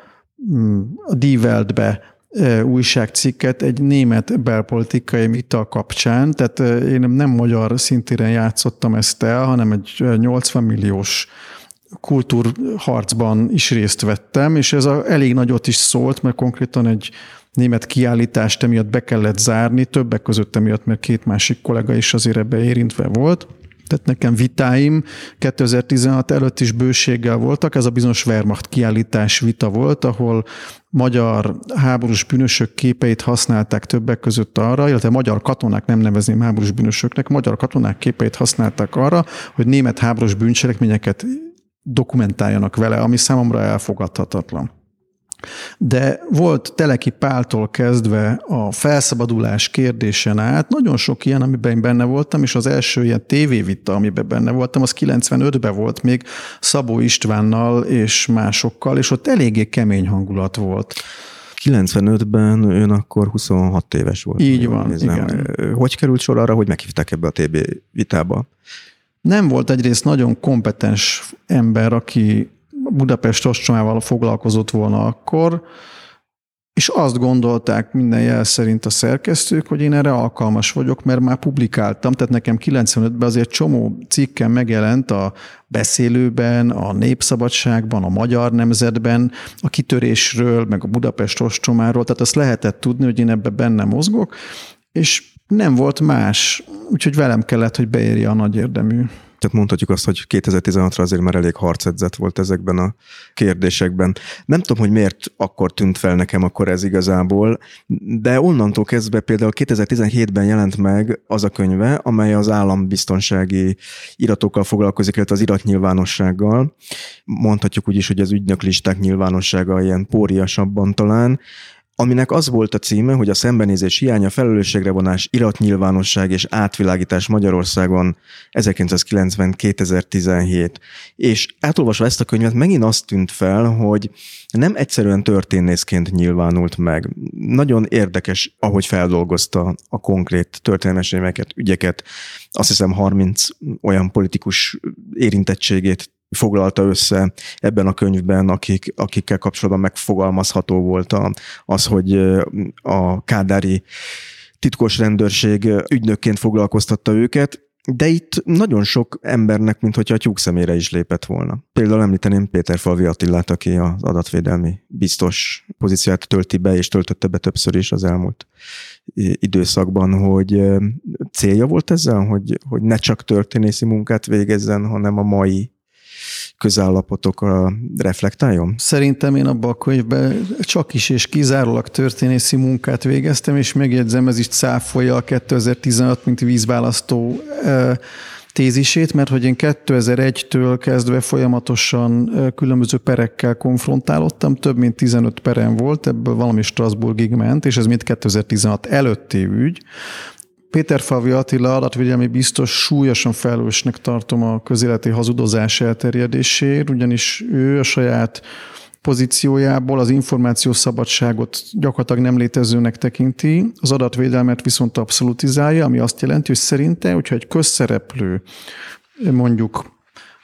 mm, a Die Weltbe e, újságcikket egy német belpolitikai vita kapcsán, tehát e, én nem magyar szintéren játszottam ezt el, hanem egy 80 milliós kultúrharcban is részt vettem, és ez a, elég nagyot is szólt, mert konkrétan egy német kiállítást emiatt be kellett zárni, többek között emiatt, mert két másik kollega is azért ebbe érintve volt. Tehát nekem vitáim 2016 előtt is bőséggel voltak, ez a bizonyos Wehrmacht kiállítás vita volt, ahol magyar háborús bűnösök képeit használták többek között arra, illetve magyar katonák, nem nevezném háborús bűnösöknek, magyar katonák képeit használták arra, hogy német háborús bűncselekményeket dokumentáljanak vele, ami számomra elfogadhatatlan. De volt Teleki Páltól kezdve a felszabadulás kérdésen át, nagyon sok ilyen, amiben én benne voltam, és az első ilyen tévévita, amiben benne voltam, az 95-ben volt még Szabó Istvánnal és másokkal, és ott eléggé kemény hangulat volt. 95-ben ön akkor 26 éves volt. Így van, nézem. igen. Hogy került sor arra, hogy meghívták ebbe a TB vitába? Nem volt egyrészt nagyon kompetens ember, aki Budapest ostromával foglalkozott volna akkor, és azt gondolták minden jel szerint a szerkesztők, hogy én erre alkalmas vagyok, mert már publikáltam, tehát nekem 95-ben azért csomó cikkem megjelent a beszélőben, a Népszabadságban, a Magyar Nemzetben, a kitörésről, meg a Budapest ostromáról, tehát azt lehetett tudni, hogy én ebbe benne mozgok, és nem volt más, úgyhogy velem kellett, hogy beérje a nagy érdemű tehát mondhatjuk azt, hogy 2016-ra azért már elég harcedzett volt ezekben a kérdésekben. Nem tudom, hogy miért akkor tűnt fel nekem akkor ez igazából, de onnantól kezdve például 2017-ben jelent meg az a könyve, amely az állambiztonsági iratokkal foglalkozik, illetve az iratnyilvánossággal. Mondhatjuk úgy is, hogy az ügynöklisták nyilvánossága ilyen póriasabban talán, aminek az volt a címe, hogy a szembenézés hiánya, felelősségre vonás, iratnyilvánosság és átvilágítás Magyarországon 1990-2017. És átolvasva ezt a könyvet megint azt tűnt fel, hogy nem egyszerűen történészként nyilvánult meg. Nagyon érdekes, ahogy feldolgozta a konkrét történelmesémeket, ügyeket. Azt hiszem 30 olyan politikus érintettségét foglalta össze ebben a könyvben, akik, akikkel kapcsolatban megfogalmazható volt az, hogy a kádári titkos rendőrség ügynökként foglalkoztatta őket, de itt nagyon sok embernek, mint hogyha a tyúk szemére is lépett volna. Például említeném Péter Falvi Attillát, aki az adatvédelmi biztos pozíciát tölti be, és töltötte be többször is az elmúlt időszakban, hogy célja volt ezzel, hogy, hogy ne csak történészi munkát végezzen, hanem a mai közállapotokra reflektáljon? Szerintem én abban a könyvben csak is és kizárólag történészi munkát végeztem, és megjegyzem, ez is cáfolja a 2016, mint vízválasztó tézisét, mert hogy én 2001-től kezdve folyamatosan különböző perekkel konfrontálódtam, több mint 15 perem volt, ebből valami Strasbourgig ment, és ez mind 2016 előtti ügy. Péter Favi Attila adatvédelmi biztos súlyosan felelősnek tartom a közéleti hazudozás elterjedésért, ugyanis ő a saját pozíciójából az információszabadságot gyakorlatilag nem létezőnek tekinti, az adatvédelmet viszont abszolutizálja, ami azt jelenti, hogy szerinte, hogyha egy közszereplő mondjuk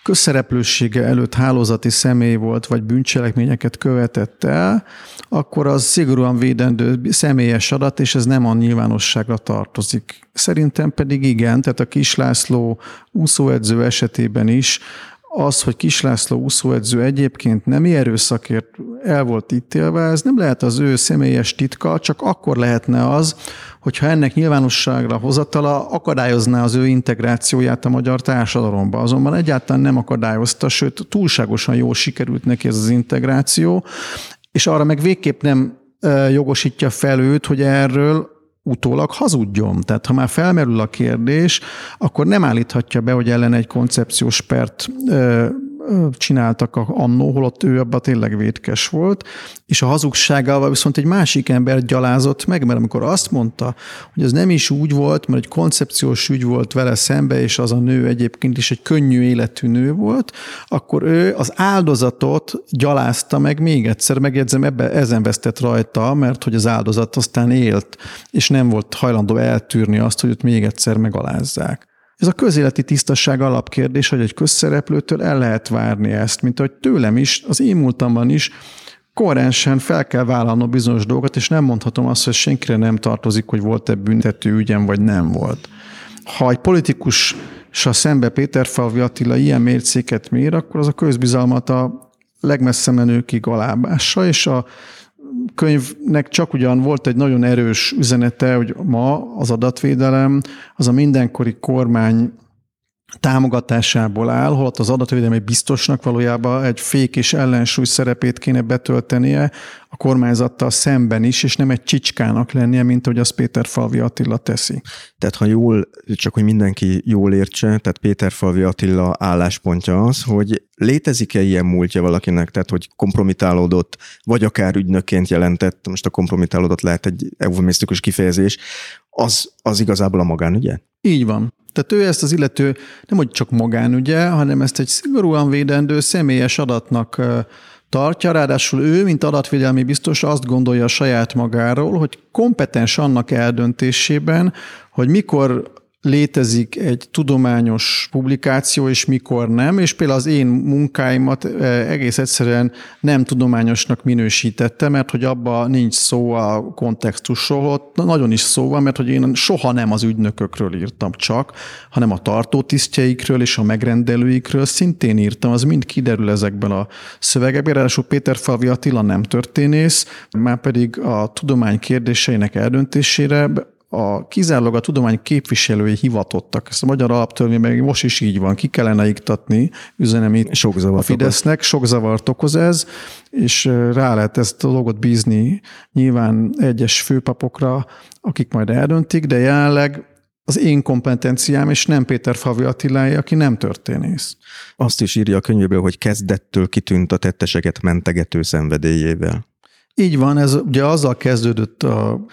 közszereplősége előtt hálózati személy volt, vagy bűncselekményeket követett el, akkor az szigorúan védendő személyes adat, és ez nem a nyilvánosságra tartozik. Szerintem pedig igen, tehát a Kislászló úszóedző esetében is az, hogy Kislászló úszóedző egyébként nem erőszakért el volt ítélve, ez nem lehet az ő személyes titka, csak akkor lehetne az, hogyha ennek nyilvánosságra hozatala akadályozná az ő integrációját a magyar társadalomba. Azonban egyáltalán nem akadályozta, sőt túlságosan jól sikerült neki ez az integráció, és arra meg végképp nem jogosítja fel őt, hogy erről utólag hazudjon. Tehát ha már felmerül a kérdés, akkor nem állíthatja be, hogy ellen egy koncepciós pert csináltak annó, holott ő abban tényleg vétkes volt, és a hazugságával viszont egy másik ember gyalázott meg, mert amikor azt mondta, hogy ez nem is úgy volt, mert egy koncepciós ügy volt vele szembe, és az a nő egyébként is egy könnyű életű nő volt, akkor ő az áldozatot gyalázta meg még egyszer, megjegyzem, ebbe, ezen vesztett rajta, mert hogy az áldozat aztán élt, és nem volt hajlandó eltűrni azt, hogy őt még egyszer megalázzák. Ez a közéleti tisztaság alapkérdés, hogy egy közszereplőtől el lehet várni ezt, mint hogy tőlem is, az én múltamban is koherensen fel kell vállalnom bizonyos dolgokat, és nem mondhatom azt, hogy senkire nem tartozik, hogy volt-e büntető ügyem, vagy nem volt. Ha egy politikus a szembe Péter Falvi Attila ilyen mércéket mér, akkor az a közbizalmat a legmessze menőkig alábássa, és a könyvnek csak ugyan volt egy nagyon erős üzenete, hogy ma az adatvédelem az a mindenkori kormány támogatásából áll, holott az adatvédelmi biztosnak valójában egy fék és ellensúly szerepét kéne betöltenie a kormányzattal szemben is, és nem egy csicskának lennie, mint ahogy az Péter Falvi Attila teszi. Tehát ha jól, csak hogy mindenki jól értse, tehát Péter Falvi Attila álláspontja az, hogy létezik-e ilyen múltja valakinek, tehát hogy kompromitálódott, vagy akár ügynökként jelentett, most a kompromitálódott lehet egy eufemisztikus kifejezés, az, az igazából a magánügye? Így van. Tehát ő ezt az illető nem hogy csak magánügye, hanem ezt egy szigorúan védendő személyes adatnak tartja, ráadásul ő, mint adatvédelmi biztos azt gondolja saját magáról, hogy kompetens annak eldöntésében, hogy mikor létezik egy tudományos publikáció, és mikor nem, és például az én munkáimat eh, egész egyszerűen nem tudományosnak minősítette, mert hogy abba nincs szó a kontextusról, ott nagyon is szó van, mert hogy én soha nem az ügynökökről írtam csak, hanem a tartótisztjeikről és a megrendelőikről szintén írtam, az mind kiderül ezekben a szövegekben, ráadásul Péter Falvi Attila nem történész, már pedig a tudomány kérdéseinek eldöntésére a kizárólag a tudomány képviselői hivatottak. Ezt a magyar alaptörvény meg most is így van. Ki kellene iktatni, üzenem itt sok a Fidesznek. Okoz. Sok zavart okoz ez, és rá lehet ezt a dolgot bízni nyilván egyes főpapokra, akik majd eldöntik, de jelenleg az én kompetenciám, és nem Péter Favi Attilája, aki nem történész. Azt is írja a könyvéből, hogy kezdettől kitűnt a tetteseket mentegető szenvedélyével. Így van, ez ugye azzal kezdődött a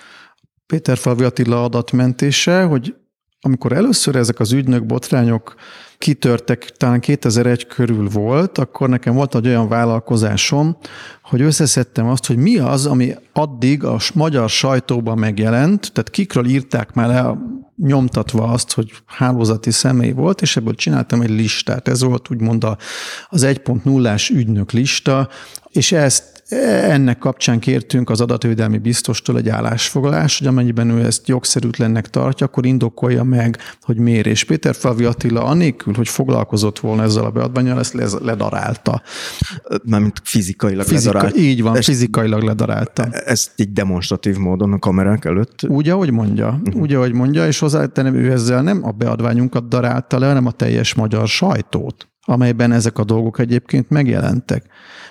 Péter Falvi Attila adatmentése, hogy amikor először ezek az ügynök botrányok kitörtek, talán 2001 körül volt, akkor nekem volt egy olyan vállalkozásom, hogy összeszedtem azt, hogy mi az, ami addig a magyar sajtóban megjelent, tehát kikről írták már le nyomtatva azt, hogy hálózati személy volt, és ebből csináltam egy listát. Ez volt úgymond az 1.0-ás ügynök lista, és ezt ennek kapcsán kértünk az adatvédelmi biztostól egy állásfoglalás, hogy amennyiben ő ezt jogszerűtlennek tartja, akkor indokolja meg, hogy miért. És Péter Favi Attila anélkül, hogy foglalkozott volna ezzel a beadványal, ezt ledarálta. Mármint fizikailag Fizika, ledarálta. Így van, ezt, fizikailag ledarálta. Ezt így demonstratív módon a kamerák előtt? Úgy, ahogy mondja. Uh-huh. Úgy, ahogy mondja, és hozzátenem, ő ezzel nem a beadványunkat darálta le, hanem a teljes magyar sajtót amelyben ezek a dolgok egyébként megjelentek.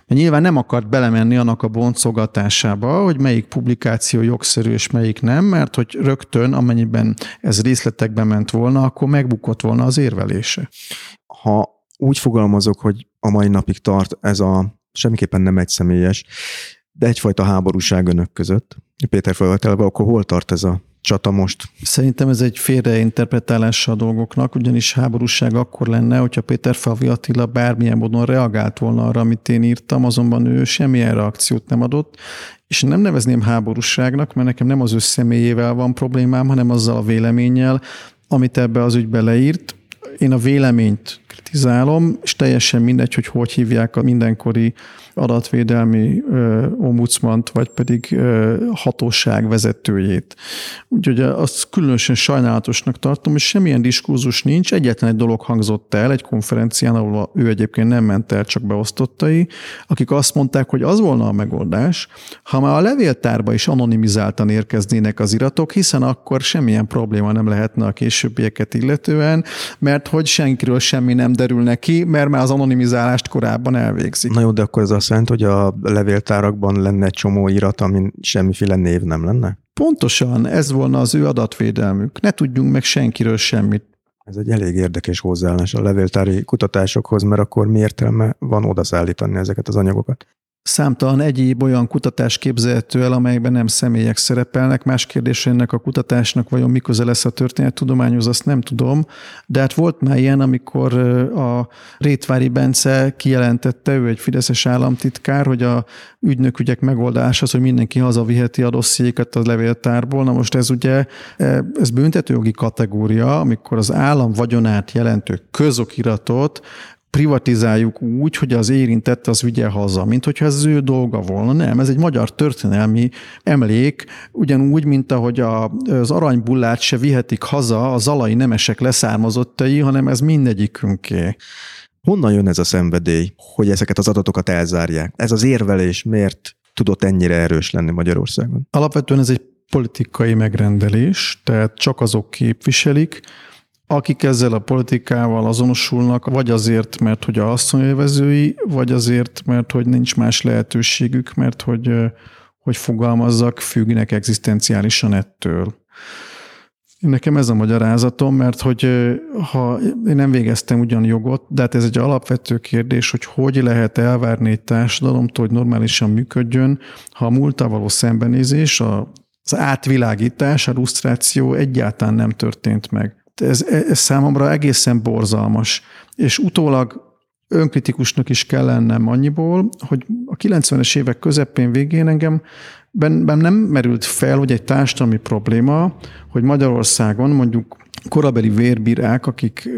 Nyilván nem akart belemenni annak a boncogatásába, hogy melyik publikáció jogszerű és melyik nem, mert hogy rögtön, amennyiben ez részletekbe ment volna, akkor megbukott volna az érvelése. Ha úgy fogalmazok, hogy a mai napig tart ez a semmiképpen nem egy személyes, de egyfajta háborúság önök között, Péter felvetelve, akkor hol tart ez a csata most? Szerintem ez egy félreinterpretálása a dolgoknak, ugyanis háborúság akkor lenne, hogyha Péter Favi Attila bármilyen módon reagált volna arra, amit én írtam, azonban ő semmilyen reakciót nem adott, és nem nevezném háborúságnak, mert nekem nem az ő személyével van problémám, hanem azzal a véleménnyel, amit ebbe az ügybe leírt. Én a véleményt kritizálom, és teljesen mindegy, hogy hogy hívják a mindenkori adatvédelmi ombudsmant, vagy pedig hatóság vezetőjét. Úgyhogy azt különösen sajnálatosnak tartom, és semmilyen diskurzus nincs. Egyetlen egy dolog hangzott el egy konferencián, ahol ő egyébként nem ment el, csak beosztottai, akik azt mondták, hogy az volna a megoldás, ha már a levéltárba is anonimizáltan érkeznének az iratok, hiszen akkor semmilyen probléma nem lehetne a későbbieket illetően, mert hogy senkiről semmi nem derül neki, mert már az anonimizálást korábban elvégzik. Na jó, de akkor ez azt jelenti, hogy a levéltárakban lenne egy csomó irat, amin semmiféle név nem lenne? Pontosan, ez volna az ő adatvédelmük. Ne tudjunk meg senkiről semmit. Ez egy elég érdekes hozzáállás a levéltári kutatásokhoz, mert akkor mi értelme van odaszállítani ezeket az anyagokat? Számtalan egyéb olyan kutatás képzelhető el, amelyben nem személyek szerepelnek. Más kérdés, ennek a kutatásnak vajon mi köze lesz a történettudományhoz, azt nem tudom. De hát volt már ilyen, amikor a Rétvári Bence kijelentette, ő egy fideszes államtitkár, hogy a ügynökügyek megoldás az, hogy mindenki hazaviheti a dossziékat a levéltárból. Na most ez ugye, ez büntetőjogi kategória, amikor az állam vagyonát jelentő közokiratot privatizáljuk úgy, hogy az érintett az vigye haza, mint hogyha ez az ő dolga volna. Nem, ez egy magyar történelmi emlék, ugyanúgy, mint ahogy a, az aranybullát se vihetik haza a zalai nemesek leszármazottai, hanem ez mindegyikünké. Honnan jön ez a szenvedély, hogy ezeket az adatokat elzárják? Ez az érvelés miért tudott ennyire erős lenni Magyarországon? Alapvetően ez egy politikai megrendelés, tehát csak azok képviselik, akik ezzel a politikával azonosulnak, vagy azért, mert hogy a asszonyélvezői, vagy azért, mert hogy nincs más lehetőségük, mert hogy, hogy fogalmazzak, függnek egzisztenciálisan ettől. Nekem ez a magyarázatom, mert hogy ha én nem végeztem ugyan jogot, de hát ez egy alapvető kérdés, hogy hogy lehet elvárni egy társadalomtól, hogy normálisan működjön, ha a múltával való szembenézés, az átvilágítás, a lusztráció egyáltalán nem történt meg ez, ez számomra egészen borzalmas. És utólag önkritikusnak is kell lennem annyiból, hogy a 90-es évek közepén végén engem bennem nem merült fel, hogy egy társadalmi probléma, hogy Magyarországon mondjuk korabeli vérbírák, akik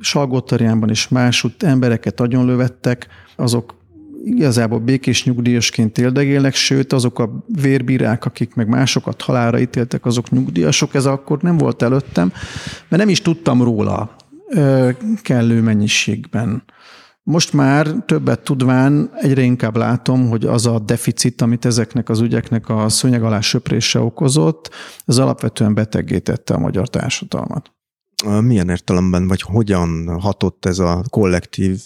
Salgótarjánban és másút embereket agyonlövettek, azok igazából békés nyugdíjasként éldegélnek, sőt azok a vérbírák, akik meg másokat halálra ítéltek, azok nyugdíjasok, ez akkor nem volt előttem, mert nem is tudtam róla kellő mennyiségben. Most már többet tudván egyre inkább látom, hogy az a deficit, amit ezeknek az ügyeknek a szőnyeg alá söprése okozott, az alapvetően betegítette a magyar társadalmat. Milyen értelemben, vagy hogyan hatott ez a kollektív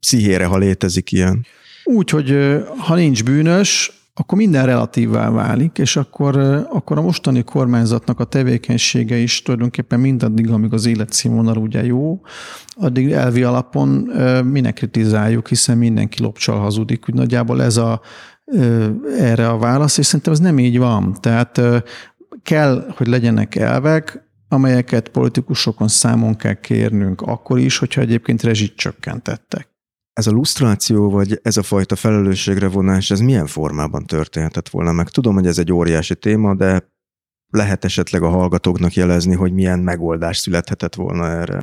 pszichére, ha létezik ilyen. Úgy, hogy ha nincs bűnös, akkor minden relatívvá válik, és akkor, akkor a mostani kormányzatnak a tevékenysége is tulajdonképpen mindaddig, amíg az életszínvonal ugye jó, addig elvi alapon minek kritizáljuk, hiszen mindenki lopcsal hazudik. Úgy nagyjából ez a, erre a válasz, és szerintem ez nem így van. Tehát kell, hogy legyenek elvek, amelyeket politikusokon számon kell kérnünk akkor is, hogyha egyébként rezsit csökkentettek. Ez a lusztráció, vagy ez a fajta felelősségre vonás, ez milyen formában történhetett volna meg? Tudom, hogy ez egy óriási téma, de lehet esetleg a hallgatóknak jelezni, hogy milyen megoldás születhetett volna erre?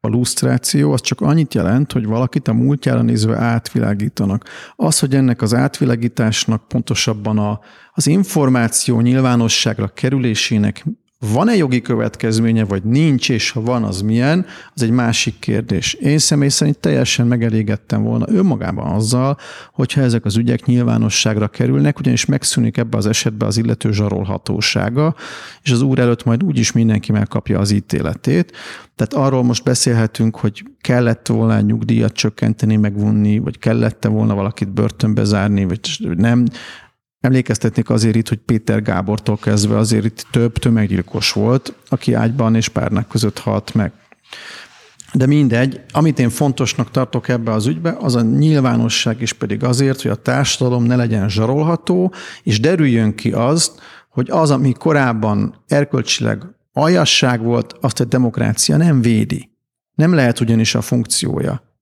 A lusztráció az csak annyit jelent, hogy valakit a múltjára nézve átvilágítanak. Az, hogy ennek az átvilágításnak pontosabban a, az információ nyilvánosságra kerülésének van-e jogi következménye, vagy nincs, és ha van, az milyen, az egy másik kérdés. Én személy szerint teljesen megelégedtem volna önmagában azzal, hogyha ezek az ügyek nyilvánosságra kerülnek, ugyanis megszűnik ebbe az esetben az illető zsarolhatósága, és az úr előtt majd úgyis mindenki megkapja az ítéletét. Tehát arról most beszélhetünk, hogy kellett volna nyugdíjat csökkenteni, megvonni, vagy kellett volna valakit börtönbe zárni, vagy nem. Emlékeztetnék azért itt, hogy Péter Gábortól kezdve azért itt több tömeggyilkos volt, aki ágyban és párnak között halt meg. De mindegy, amit én fontosnak tartok ebbe az ügybe, az a nyilvánosság is pedig azért, hogy a társadalom ne legyen zsarolható, és derüljön ki azt, hogy az, ami korábban erkölcsileg aljasság volt, azt a demokrácia nem védi. Nem lehet ugyanis a funkciója.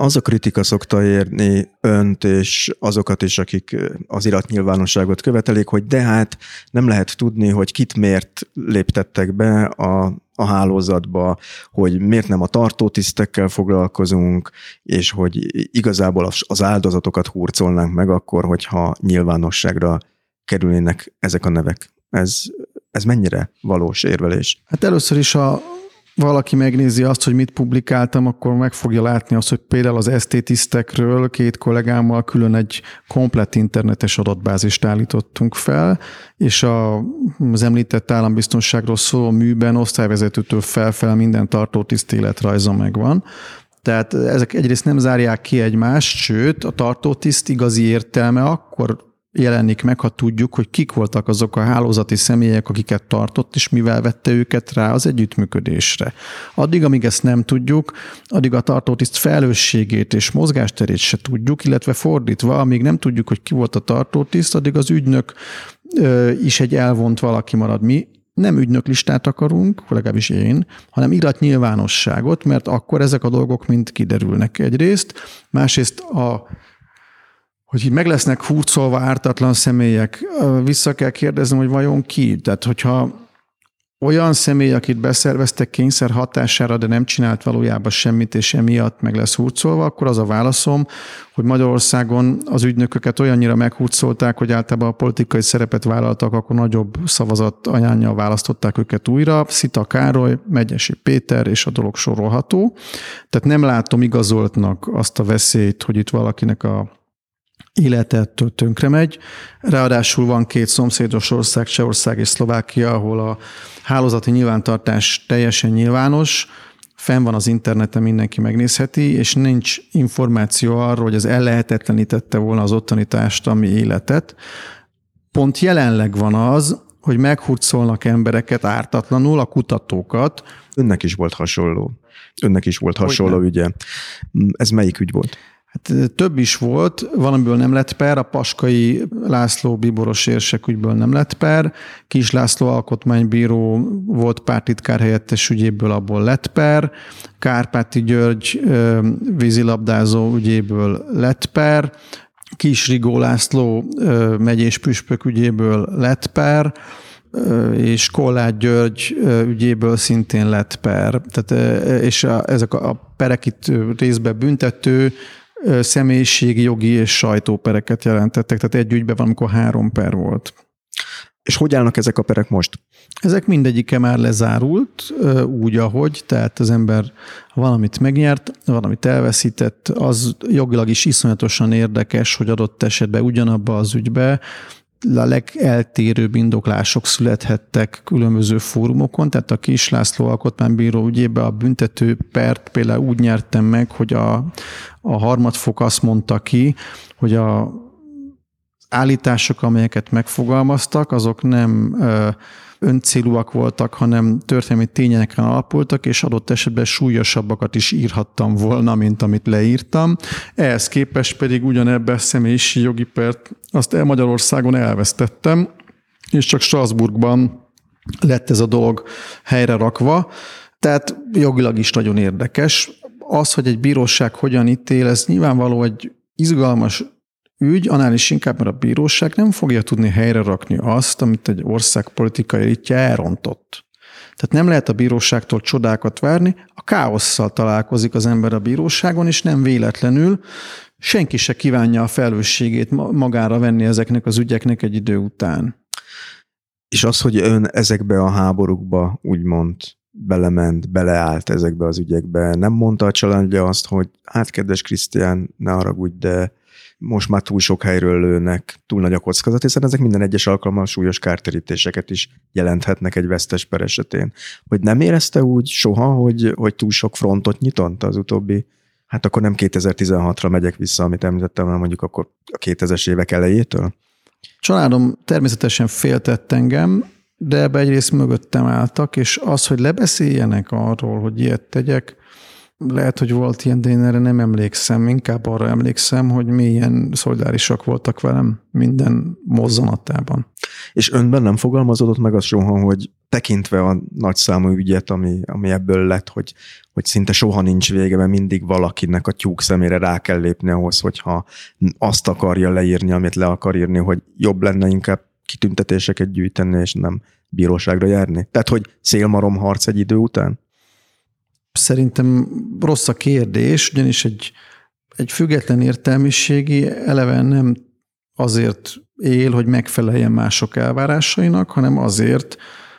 Az a kritika szokta érni önt és azokat is, akik az iratnyilvánosságot követelik, hogy de hát nem lehet tudni, hogy kit miért léptettek be a, a hálózatba, hogy miért nem a tartótisztekkel foglalkozunk, és hogy igazából az áldozatokat hurcolnánk meg akkor, hogyha nyilvánosságra kerülnének ezek a nevek. Ez, ez mennyire valós érvelés? Hát először is a, valaki megnézi azt, hogy mit publikáltam, akkor meg fogja látni azt, hogy például az esztétisztekről két kollégámmal külön egy komplett internetes adatbázist állítottunk fel, és a, az említett állambiztonságról szóló műben osztályvezetőtől felfel minden tartótiszt életrajza megvan. Tehát ezek egyrészt nem zárják ki egymást, sőt, a tartótiszt igazi értelme akkor jelenik meg, ha tudjuk, hogy kik voltak azok a hálózati személyek, akiket tartott, és mivel vette őket rá az együttműködésre. Addig, amíg ezt nem tudjuk, addig a tartótiszt felelősségét és mozgásterét se tudjuk, illetve fordítva, amíg nem tudjuk, hogy ki volt a tartótiszt, addig az ügynök is egy elvont valaki marad. Mi nem ügynöklistát akarunk, legalábbis én, hanem irat nyilvánosságot, mert akkor ezek a dolgok mind kiderülnek egyrészt. Másrészt a hogy így meg lesznek hurcolva ártatlan személyek, vissza kell kérdeznem, hogy vajon ki? Tehát, hogyha olyan személy, akit beszerveztek kényszer hatására, de nem csinált valójában semmit, és emiatt meg lesz hurcolva, akkor az a válaszom, hogy Magyarországon az ügynököket olyannyira meghurcolták, hogy általában a politikai szerepet vállaltak, akkor nagyobb szavazat anyánnyal választották őket újra. Szita Károly, Megyesi Péter, és a dolog sorolható. Tehát nem látom igazoltnak azt a veszélyt, hogy itt valakinek a életettől tönkre megy. Ráadásul van két szomszédos ország, Csehország és Szlovákia, ahol a hálózati nyilvántartás teljesen nyilvános, fenn van az interneten, mindenki megnézheti, és nincs információ arról, hogy ez ellehetetlenítette volna az ottani társadalmi életet. Pont jelenleg van az, hogy meghurcolnak embereket ártatlanul, a kutatókat. Önnek is volt hasonló. Önnek is volt hasonló ügye. Ez melyik ügy volt? Hát több is volt, valamiből nem lett per, a Paskai László Biboros érsek ügyből nem lett per, Kis László alkotmánybíró volt pártitkár helyettes ügyéből, abból lett per, Kárpáti György vízilabdázó ügyéből lett per, Kis Rigó László megyés püspök ügyéből lett per, és Kollát György ügyéből szintén lett per. Tehát, és a, ezek a perek itt részben büntető, személyiségi, jogi és sajtópereket jelentettek, tehát egy ügyben van, amikor három per volt. És hogy állnak ezek a perek most? Ezek mindegyike már lezárult, úgy, ahogy, tehát az ember valamit megnyert, valamit elveszített, az jogilag is iszonyatosan érdekes, hogy adott esetben ugyanabba az ügybe a legeltérőbb indoklások születhettek különböző fórumokon, tehát a Kis László alkotmánybíró ügyében a büntető pert például úgy nyertem meg, hogy a, a harmadfok azt mondta ki, hogy a állítások, amelyeket megfogalmaztak, azok nem öncélúak voltak, hanem történelmi tényeken alapultak, és adott esetben súlyosabbakat is írhattam volna, mint amit leírtam. Ehhez képest pedig ugyanebben a személyiségi jogi pert azt el Magyarországon elvesztettem, és csak Strasbourgban lett ez a dolog helyre rakva. Tehát jogilag is nagyon érdekes. Az, hogy egy bíróság hogyan ítél, ez nyilvánvaló egy izgalmas ügy, annál is inkább, mert a bíróság nem fogja tudni helyre rakni azt, amit egy ország politikai elitje elrontott. Tehát nem lehet a bíróságtól csodákat várni, a káosszal találkozik az ember a bíróságon, és nem véletlenül senki se kívánja a felelősségét magára venni ezeknek az ügyeknek egy idő után. És az, hogy ön ezekbe a háborúkba úgymond belement, beleállt ezekbe az ügyekbe, nem mondta a családja azt, hogy hát kedves Krisztián, ne haragudj, de most már túl sok helyről lőnek, túl nagy a kockázat, hiszen ezek minden egyes alkalommal súlyos kárterítéseket is jelenthetnek egy vesztes per esetén. Hogy nem érezte úgy soha, hogy, hogy túl sok frontot nyitott az utóbbi Hát akkor nem 2016-ra megyek vissza, amit említettem, hanem mondjuk akkor a 2000-es évek elejétől? Családom természetesen féltett engem, de ebbe egyrészt mögöttem álltak, és az, hogy lebeszéljenek arról, hogy ilyet tegyek, lehet, hogy volt ilyen, de én erre nem emlékszem. Inkább arra emlékszem, hogy milyen szolidárisak voltak velem minden mozzanatában. És önben nem fogalmazódott meg az soha, hogy tekintve a nagyszámú ügyet, ami, ami ebből lett, hogy, hogy szinte soha nincs vége, mert mindig valakinek a tyúk szemére rá kell lépni ahhoz, hogyha azt akarja leírni, amit le akar írni, hogy jobb lenne inkább kitüntetéseket gyűjteni, és nem bíróságra járni. Tehát, hogy szélmarom harc egy idő után? Szerintem rossz a kérdés, ugyanis egy, egy független értelmiségi eleve nem azért él, hogy megfeleljen mások elvárásainak, hanem azért,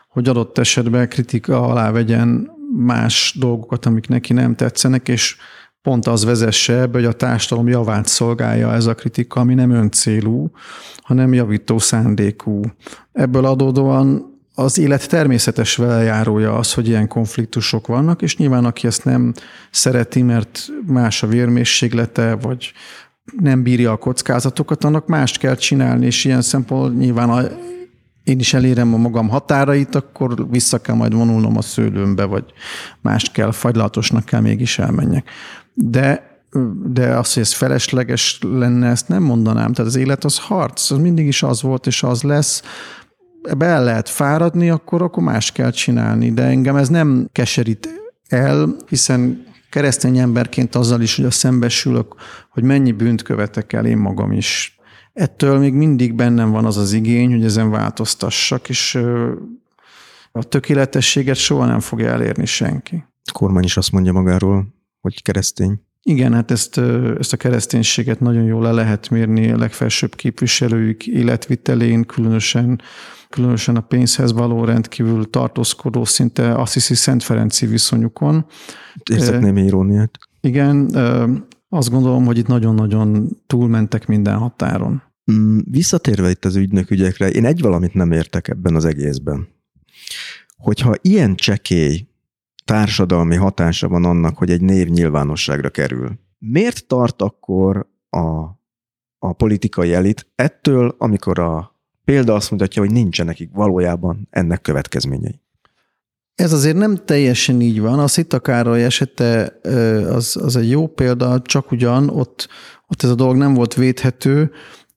hogy adott esetben kritika alá vegyen más dolgokat, amik neki nem tetszenek, és pont az vezesse ebbe, hogy a társadalom javát szolgálja ez a kritika, ami nem öncélú, hanem javító szándékú. Ebből adódóan az élet természetes velejárója az, hogy ilyen konfliktusok vannak, és nyilván aki ezt nem szereti, mert más a vérmészséglete, vagy nem bírja a kockázatokat, annak mást kell csinálni, és ilyen szempontból nyilván a, én is elérem a magam határait, akkor vissza kell majd vonulnom a szőlőmbe, vagy mást kell, fagylatosnak kell mégis elmenjek. De de az, hogy ez felesleges lenne, ezt nem mondanám. Tehát az élet az harc, az mindig is az volt, és az lesz. Ebbe el lehet fáradni, akkor, akkor más kell csinálni. De engem ez nem keserít el, hiszen keresztény emberként azzal is, hogy a szembesülök, hogy mennyi bűnt követek el én magam is. Ettől még mindig bennem van az az igény, hogy ezen változtassak, és a tökéletességet soha nem fogja elérni senki. Kormány is azt mondja magáról, hogy keresztény. Igen, hát ezt, ezt a kereszténységet nagyon jól le lehet mérni a legfelsőbb képviselőik életvitelén, különösen, különösen a pénzhez való rendkívül tartózkodó, szinte azt hiszi Szent Ferenci viszonyukon. Érzek némi iróniát. Igen, azt gondolom, hogy itt nagyon-nagyon túlmentek minden határon. Mm, visszatérve itt az ügynök ügyekre, én egy valamit nem értek ebben az egészben. Hogyha ilyen csekély társadalmi hatása van annak, hogy egy név nyilvánosságra kerül. Miért tart akkor a, a politikai elit ettől, amikor a példa azt mutatja, hogy nincsenek valójában ennek következményei? Ez azért nem teljesen így van. A Szita Károly esete az, az egy jó példa, csak ugyan ott, ott ez a dolog nem volt védhető,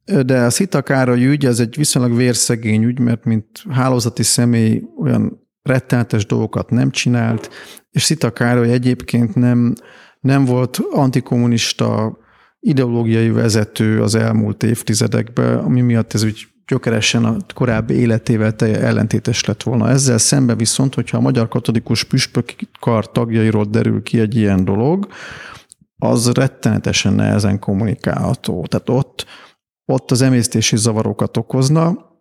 de a Szita Károly ügy, ez egy viszonylag vérszegény ügy, mert mint hálózati személy olyan rettenetes dolgokat nem csinált, és Szita Károly egyébként nem, nem volt antikommunista ideológiai vezető az elmúlt évtizedekben, ami miatt ez úgy gyökeresen a korábbi életével ellentétes lett volna. Ezzel szemben viszont, hogyha a Magyar Katolikus Püspök kar tagjairól derül ki egy ilyen dolog, az rettenetesen nehezen kommunikálható. Tehát ott, ott az emésztési zavarokat okozna,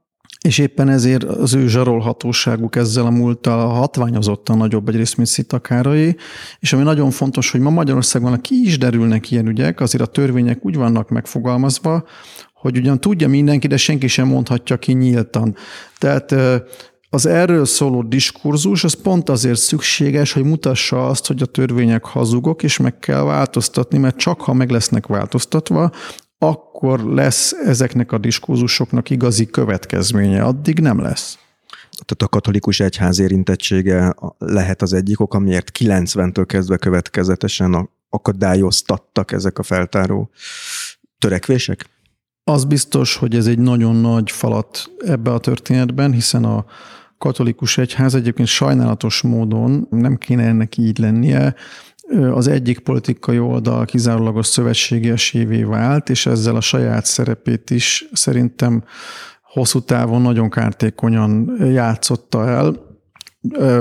és éppen ezért az ő zsarolhatóságuk ezzel a múlttal hatványozottan nagyobb egyrészt, mint Szitakárai, és ami nagyon fontos, hogy ma Magyarországon ki is derülnek ilyen ügyek, azért a törvények úgy vannak megfogalmazva, hogy ugyan tudja mindenki, de senki sem mondhatja ki nyíltan. Tehát az erről szóló diskurzus az pont azért szükséges, hogy mutassa azt, hogy a törvények hazugok, és meg kell változtatni, mert csak ha meg lesznek változtatva, akkor lesz ezeknek a diskurzusoknak igazi következménye, addig nem lesz. Tehát a katolikus egyház érintettsége lehet az egyik ok, amiért 90-től kezdve következetesen akadályoztattak ezek a feltáró törekvések? Az biztos, hogy ez egy nagyon nagy falat ebbe a történetben, hiszen a katolikus egyház egyébként sajnálatos módon nem kéne ennek így lennie, az egyik politikai oldal kizárólagos szövetségesévé vált, és ezzel a saját szerepét is szerintem hosszú távon nagyon kártékonyan játszotta el.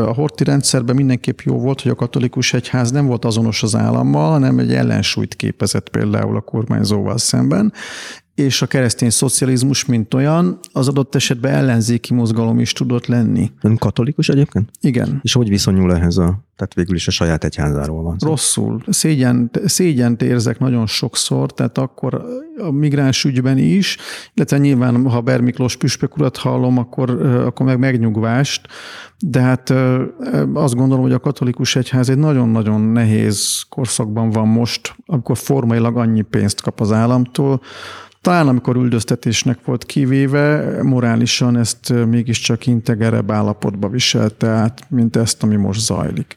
A horti rendszerben mindenképp jó volt, hogy a katolikus egyház nem volt azonos az állammal, hanem egy ellensúlyt képezett például a kormányzóval szemben, és a keresztény szocializmus, mint olyan, az adott esetben ellenzéki mozgalom is tudott lenni. Ön katolikus egyébként? Igen. És hogy viszonyul ehhez a, tehát végül is a saját egyházáról van szó? Rosszul. Szégyen, szégyent érzek nagyon sokszor, tehát akkor a migráns ügyben is, illetve nyilván, ha Bermiklós püspök urat hallom, akkor, akkor meg megnyugvást, de hát azt gondolom, hogy a katolikus egyház egy nagyon-nagyon nehéz korszakban van most, amikor formailag annyi pénzt kap az államtól, talán amikor üldöztetésnek volt kivéve, morálisan ezt mégiscsak integerebb állapotba viselte át, mint ezt, ami most zajlik.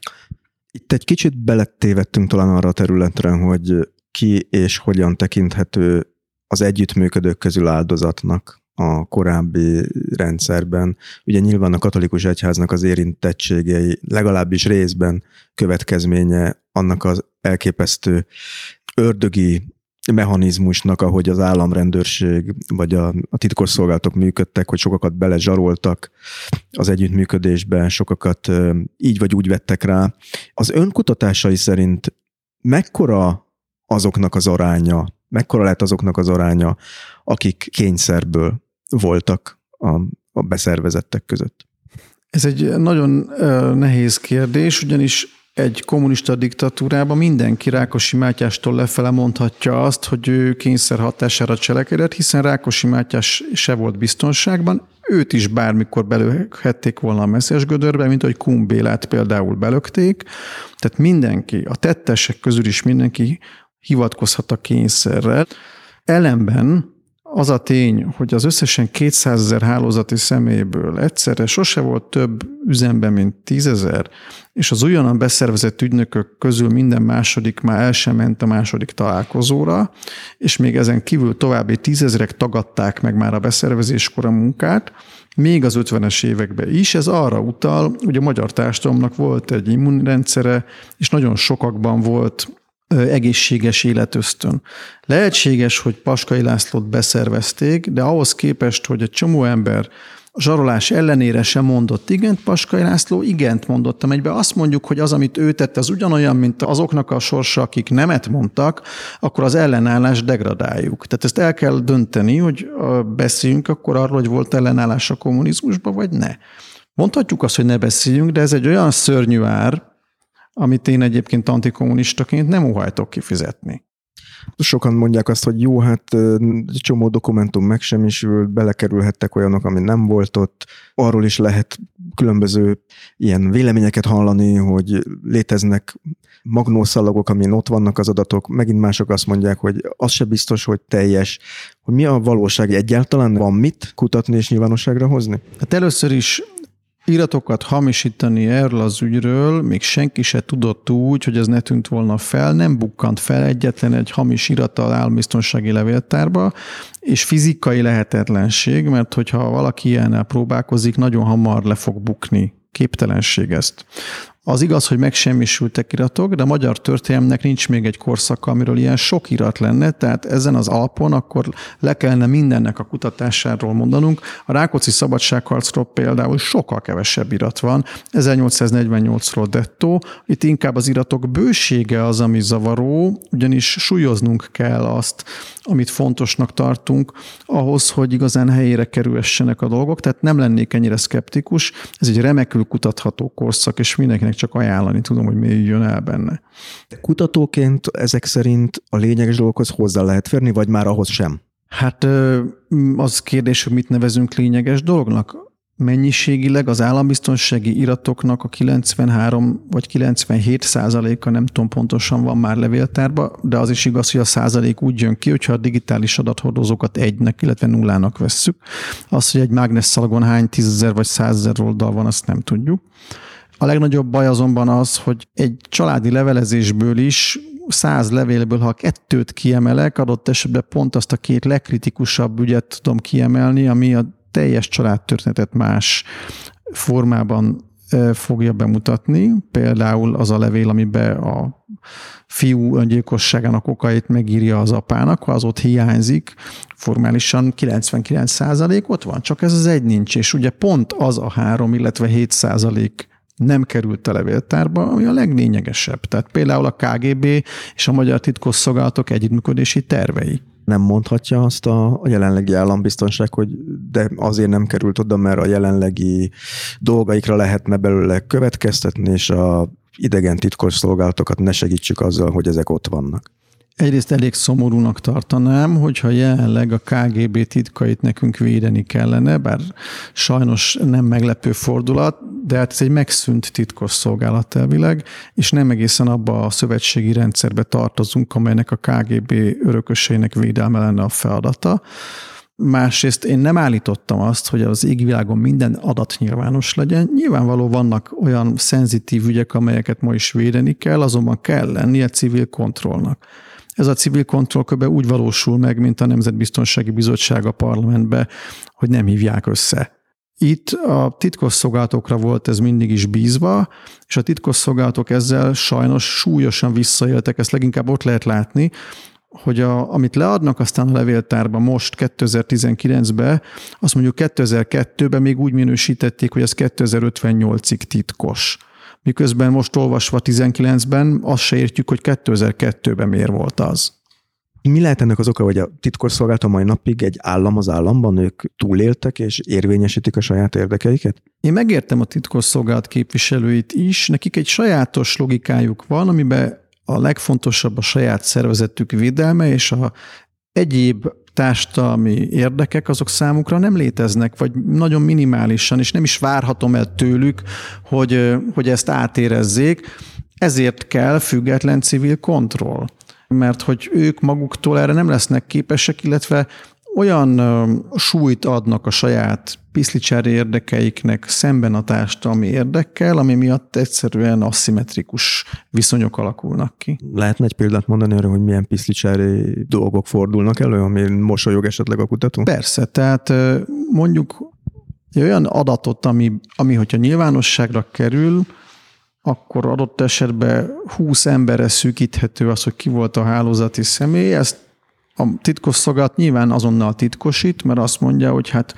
Itt egy kicsit belettévettünk talán arra a területre, hogy ki és hogyan tekinthető az együttműködők közül áldozatnak. a korábbi rendszerben. Ugye nyilván a katolikus egyháznak az érintettségei legalábbis részben következménye annak az elképesztő ördögi mechanizmusnak, ahogy az államrendőrség vagy a, a titkosszolgálatok működtek, hogy sokakat belezsaroltak az együttműködésbe, sokakat így vagy úgy vettek rá. Az önkutatásai szerint mekkora azoknak az aránya, mekkora lett azoknak az aránya, akik kényszerből voltak a, a beszervezettek között? Ez egy nagyon nehéz kérdés, ugyanis egy kommunista diktatúrában mindenki Rákosi Mátyástól lefele mondhatja azt, hogy ő kényszer hatására cselekedett, hiszen Rákosi Mátyás se volt biztonságban, őt is bármikor belőhették volna a messzes gödörbe, mint hogy Kumbélát például belökték. Tehát mindenki, a tettesek közül is mindenki hivatkozhat a kényszerre. Ellenben az a tény, hogy az összesen 200 ezer hálózati személyből egyszerre sose volt több üzemben, mint 10 ezer, és az újonnan beszervezett ügynökök közül minden második már el sem ment a második találkozóra, és még ezen kívül további tízezerek tagadták meg már a beszervezéskor a munkát, még az 50-es években is. Ez arra utal, hogy a magyar társadalomnak volt egy immunrendszere, és nagyon sokakban volt egészséges életösztön. Lehetséges, hogy Paskai Lászlót beszervezték, de ahhoz képest, hogy egy csomó ember a zsarolás ellenére sem mondott igent, Paskai László igent mondott, amelyben azt mondjuk, hogy az, amit ő tett, az ugyanolyan, mint azoknak a sorsa, akik nemet mondtak, akkor az ellenállás degradáljuk. Tehát ezt el kell dönteni, hogy beszéljünk akkor arról, hogy volt ellenállás a kommunizmusban, vagy ne. Mondhatjuk azt, hogy ne beszéljünk, de ez egy olyan szörnyű ár, amit én egyébként antikommunistaként nem óhajtok kifizetni. Sokan mondják azt, hogy jó, hát csomó dokumentum megsemmisült, belekerülhettek olyanok, ami nem volt ott. Arról is lehet különböző ilyen véleményeket hallani, hogy léteznek magnószalagok, amin ott vannak az adatok. Megint mások azt mondják, hogy az se biztos, hogy teljes. Hogy mi a valóság? Egyáltalán van mit kutatni és nyilvánosságra hozni? Hát először is iratokat hamisítani erről az ügyről, még senki se tudott úgy, hogy ez ne tűnt volna fel, nem bukkant fel egyetlen egy hamis irat az állambiztonsági levéltárba, és fizikai lehetetlenség, mert hogyha valaki ilyennel próbálkozik, nagyon hamar le fog bukni. Képtelenség ezt. Az igaz, hogy megsemmisültek iratok, de a magyar történelmnek nincs még egy korszaka, amiről ilyen sok irat lenne, tehát ezen az alpon akkor le kellene mindennek a kutatásáról mondanunk. A Rákóczi szabadságharcról például sokkal kevesebb irat van, 1848-ról dettó, itt inkább az iratok bősége az, ami zavaró, ugyanis súlyoznunk kell azt, amit fontosnak tartunk, ahhoz, hogy igazán helyére kerülhessenek a dolgok, tehát nem lennék ennyire szkeptikus, ez egy remekül kutatható korszak, és mindenkinek csak ajánlani tudom, hogy mi jön el benne. Kutatóként ezek szerint a lényeges dolgokhoz hozzá lehet férni, vagy már ahhoz sem? Hát az kérdés, hogy mit nevezünk lényeges dolognak. Mennyiségileg az állambiztonsági iratoknak a 93 vagy 97 százaléka, nem tudom pontosan van már levéltárba, de az is igaz, hogy a százalék úgy jön ki, hogyha a digitális adathordozókat egynek, illetve nullának vesszük. Az, hogy egy mágnesszalagon hány tízezer vagy százezer oldal van, azt nem tudjuk. A legnagyobb baj azonban az, hogy egy családi levelezésből is száz levélből, ha kettőt kiemelek, adott esetben pont azt a két legkritikusabb ügyet tudom kiemelni, ami a teljes családtörténetet más formában fogja bemutatni. Például az a levél, amiben a fiú öngyilkosságának okait megírja az apának, ha az ott hiányzik, formálisan 99 ott van, csak ez az egy nincs, és ugye pont az a három, illetve 7 százalék nem került a levéltárba, ami a leglényegesebb. Tehát például a KGB és a Magyar Titkosszolgálatok együttműködési tervei. Nem mondhatja azt a, a jelenlegi állambiztonság, hogy de azért nem került oda, mert a jelenlegi dolgaikra lehetne belőle következtetni, és a idegen titkosszolgálatokat ne segítsük azzal, hogy ezek ott vannak. Egyrészt elég szomorúnak tartanám, hogyha jelenleg a KGB titkait nekünk védeni kellene, bár sajnos nem meglepő fordulat, de hát ez egy megszűnt titkos szolgálat elvileg, és nem egészen abba a szövetségi rendszerbe tartozunk, amelynek a KGB örököseinek védelme lenne a feladata. Másrészt én nem állítottam azt, hogy az égvilágon minden adat nyilvános legyen. Nyilvánvaló vannak olyan szenzitív ügyek, amelyeket ma is védeni kell, azonban kell lennie civil kontrollnak. Ez a civil kontrollköbe úgy valósul meg, mint a Nemzetbiztonsági Bizottság a parlamentbe, hogy nem hívják össze. Itt a titkosszolgálatokra volt ez mindig is bízva, és a titkosszolgálatok ezzel sajnos súlyosan visszaéltek, ezt leginkább ott lehet látni, hogy a, amit leadnak aztán a levéltárba most 2019-ben, azt mondjuk 2002-ben még úgy minősítették, hogy ez 2058-ig titkos. Miközben most olvasva 19-ben azt se értjük, hogy 2002-ben miért volt az. Mi lehet ennek az oka, hogy a titkosszolgálat a mai napig egy állam az államban, ők túléltek és érvényesítik a saját érdekeiket? Én megértem a titkosszolgálat képviselőit is, nekik egy sajátos logikájuk van, amiben a legfontosabb a saját szervezetük védelme, és a egyéb társadalmi érdekek azok számukra nem léteznek, vagy nagyon minimálisan, és nem is várhatom el tőlük, hogy, hogy ezt átérezzék. Ezért kell független civil kontroll mert hogy ők maguktól erre nem lesznek képesek, illetve olyan súlyt adnak a saját piszlicsári érdekeiknek szemben a társadalmi érdekkel, ami miatt egyszerűen aszimmetrikus viszonyok alakulnak ki. Lehetne egy példát mondani arra, hogy milyen piszlicsári dolgok fordulnak elő, ami mosolyog esetleg a kutató? Persze, tehát mondjuk egy olyan adatot, ami, ami hogyha nyilvánosságra kerül, akkor adott esetben 20 emberre szűkíthető az, hogy ki volt a hálózati személy. Ezt a titkosszolgálat nyilván azonnal titkosít, mert azt mondja, hogy hát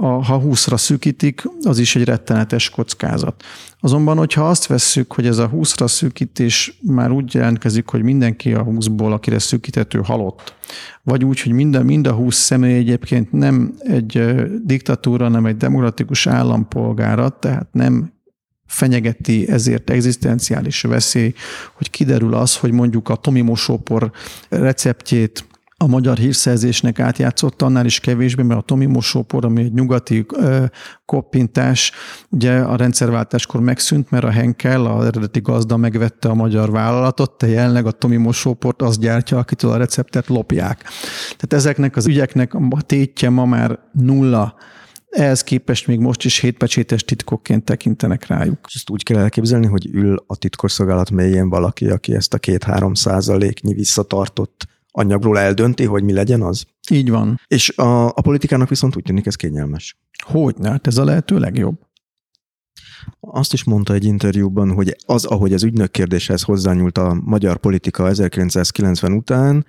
a, ha 20-ra szűkítik, az is egy rettenetes kockázat. Azonban, hogyha azt vesszük, hogy ez a 20-ra szűkítés már úgy jelentkezik, hogy mindenki a 20-ból, akire szűkítető halott, vagy úgy, hogy minden, mind a 20 személy egyébként nem egy diktatúra, hanem egy demokratikus állampolgára, tehát nem fenyegeti ezért egzisztenciális veszély, hogy kiderül az, hogy mondjuk a Tomi mosópor receptjét a magyar hírszerzésnek átjátszott, annál is kevésbé, mert a Tomi mosópor, ami egy nyugati ö, koppintás, ugye a rendszerváltáskor megszűnt, mert a Henkel, az eredeti gazda megvette a magyar vállalatot, de jelenleg a Tomi mosóport az gyártja, akitől a receptet lopják. Tehát ezeknek az ügyeknek a tétje ma már nulla ehhez képest még most is hétpecsétes titkokként tekintenek rájuk. És ezt úgy kell elképzelni, hogy ül a titkosszolgálat mélyén valaki, aki ezt a két-három százaléknyi visszatartott anyagról eldönti, hogy mi legyen az? Így van. És a, a politikának viszont úgy tűnik ez kényelmes. Hogy hát ez a lehető legjobb. Azt is mondta egy interjúban, hogy az, ahogy az ügynök kérdéshez hozzányúlt a magyar politika 1990 után,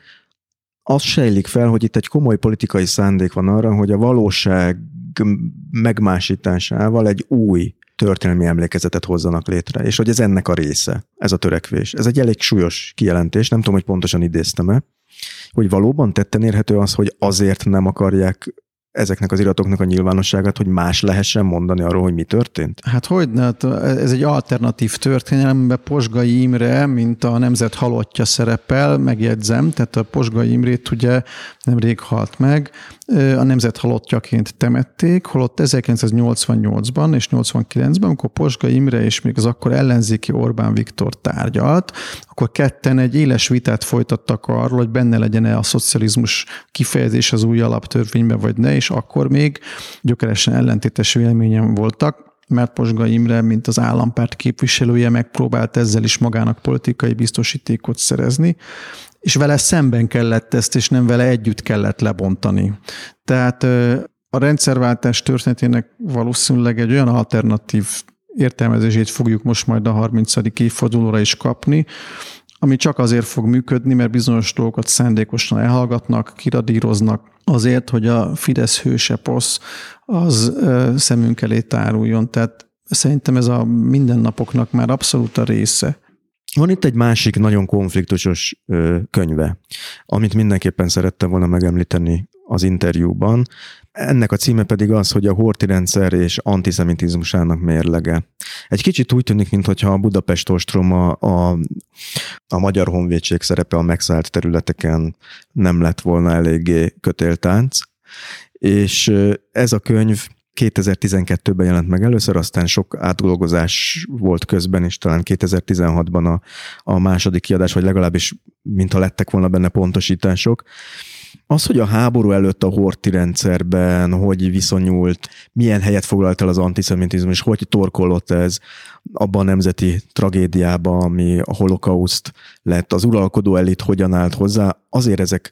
az sejlik fel, hogy itt egy komoly politikai szándék van arra, hogy a valóság megmásításával egy új történelmi emlékezetet hozzanak létre, és hogy ez ennek a része, ez a törekvés. Ez egy elég súlyos kijelentés, nem tudom, hogy pontosan idéztem-e, hogy valóban tetten érhető az, hogy azért nem akarják ezeknek az iratoknak a nyilvánosságát, hogy más lehessen mondani arról, hogy mi történt? Hát hogy ne, hát ez egy alternatív történelemben Posgai Imre, mint a nemzet halottja szerepel, megjegyzem, tehát a Posgai Imrét ugye nemrég halt meg, a nemzet halottjaként temették, holott 1988-ban és 89-ben, amikor Posgai Imre és még az akkor ellenzéki Orbán Viktor tárgyalt, akkor ketten egy éles vitát folytattak arról, hogy benne legyen-e a szocializmus kifejezés az új alaptörvényben, vagy ne, és akkor még gyökeresen ellentétes véleményem voltak, mert Posga Imre, mint az állampárt képviselője megpróbált ezzel is magának politikai biztosítékot szerezni, és vele szemben kellett ezt, és nem vele együtt kellett lebontani. Tehát a rendszerváltás történetének valószínűleg egy olyan alternatív értelmezését fogjuk most majd a 30. évfordulóra is kapni, ami csak azért fog működni, mert bizonyos dolgokat szándékosan elhallgatnak, kiradíroznak, azért, hogy a Fidesz hőse posz az szemünk elé táruljon. Tehát szerintem ez a mindennapoknak már abszolút a része. Van itt egy másik nagyon konfliktusos könyve, amit mindenképpen szerettem volna megemlíteni az interjúban. Ennek a címe pedig az, hogy a horti rendszer és antiszemitizmusának mérlege. Egy kicsit úgy tűnik, mintha a Budapest ostroma a, a Magyar Honvédség szerepe a megszállt területeken nem lett volna eléggé kötéltánc, és ez a könyv 2012-ben jelent meg először, aztán sok átdolgozás volt közben, és talán 2016-ban a, a második kiadás, vagy legalábbis mintha lettek volna benne pontosítások. Az, hogy a háború előtt a horti rendszerben hogy viszonyult, milyen helyet foglalt el az antiszemitizmus, hogy torkolott ez abban a nemzeti tragédiában, ami a holokauszt lett, az uralkodó elit hogyan állt hozzá, azért ezek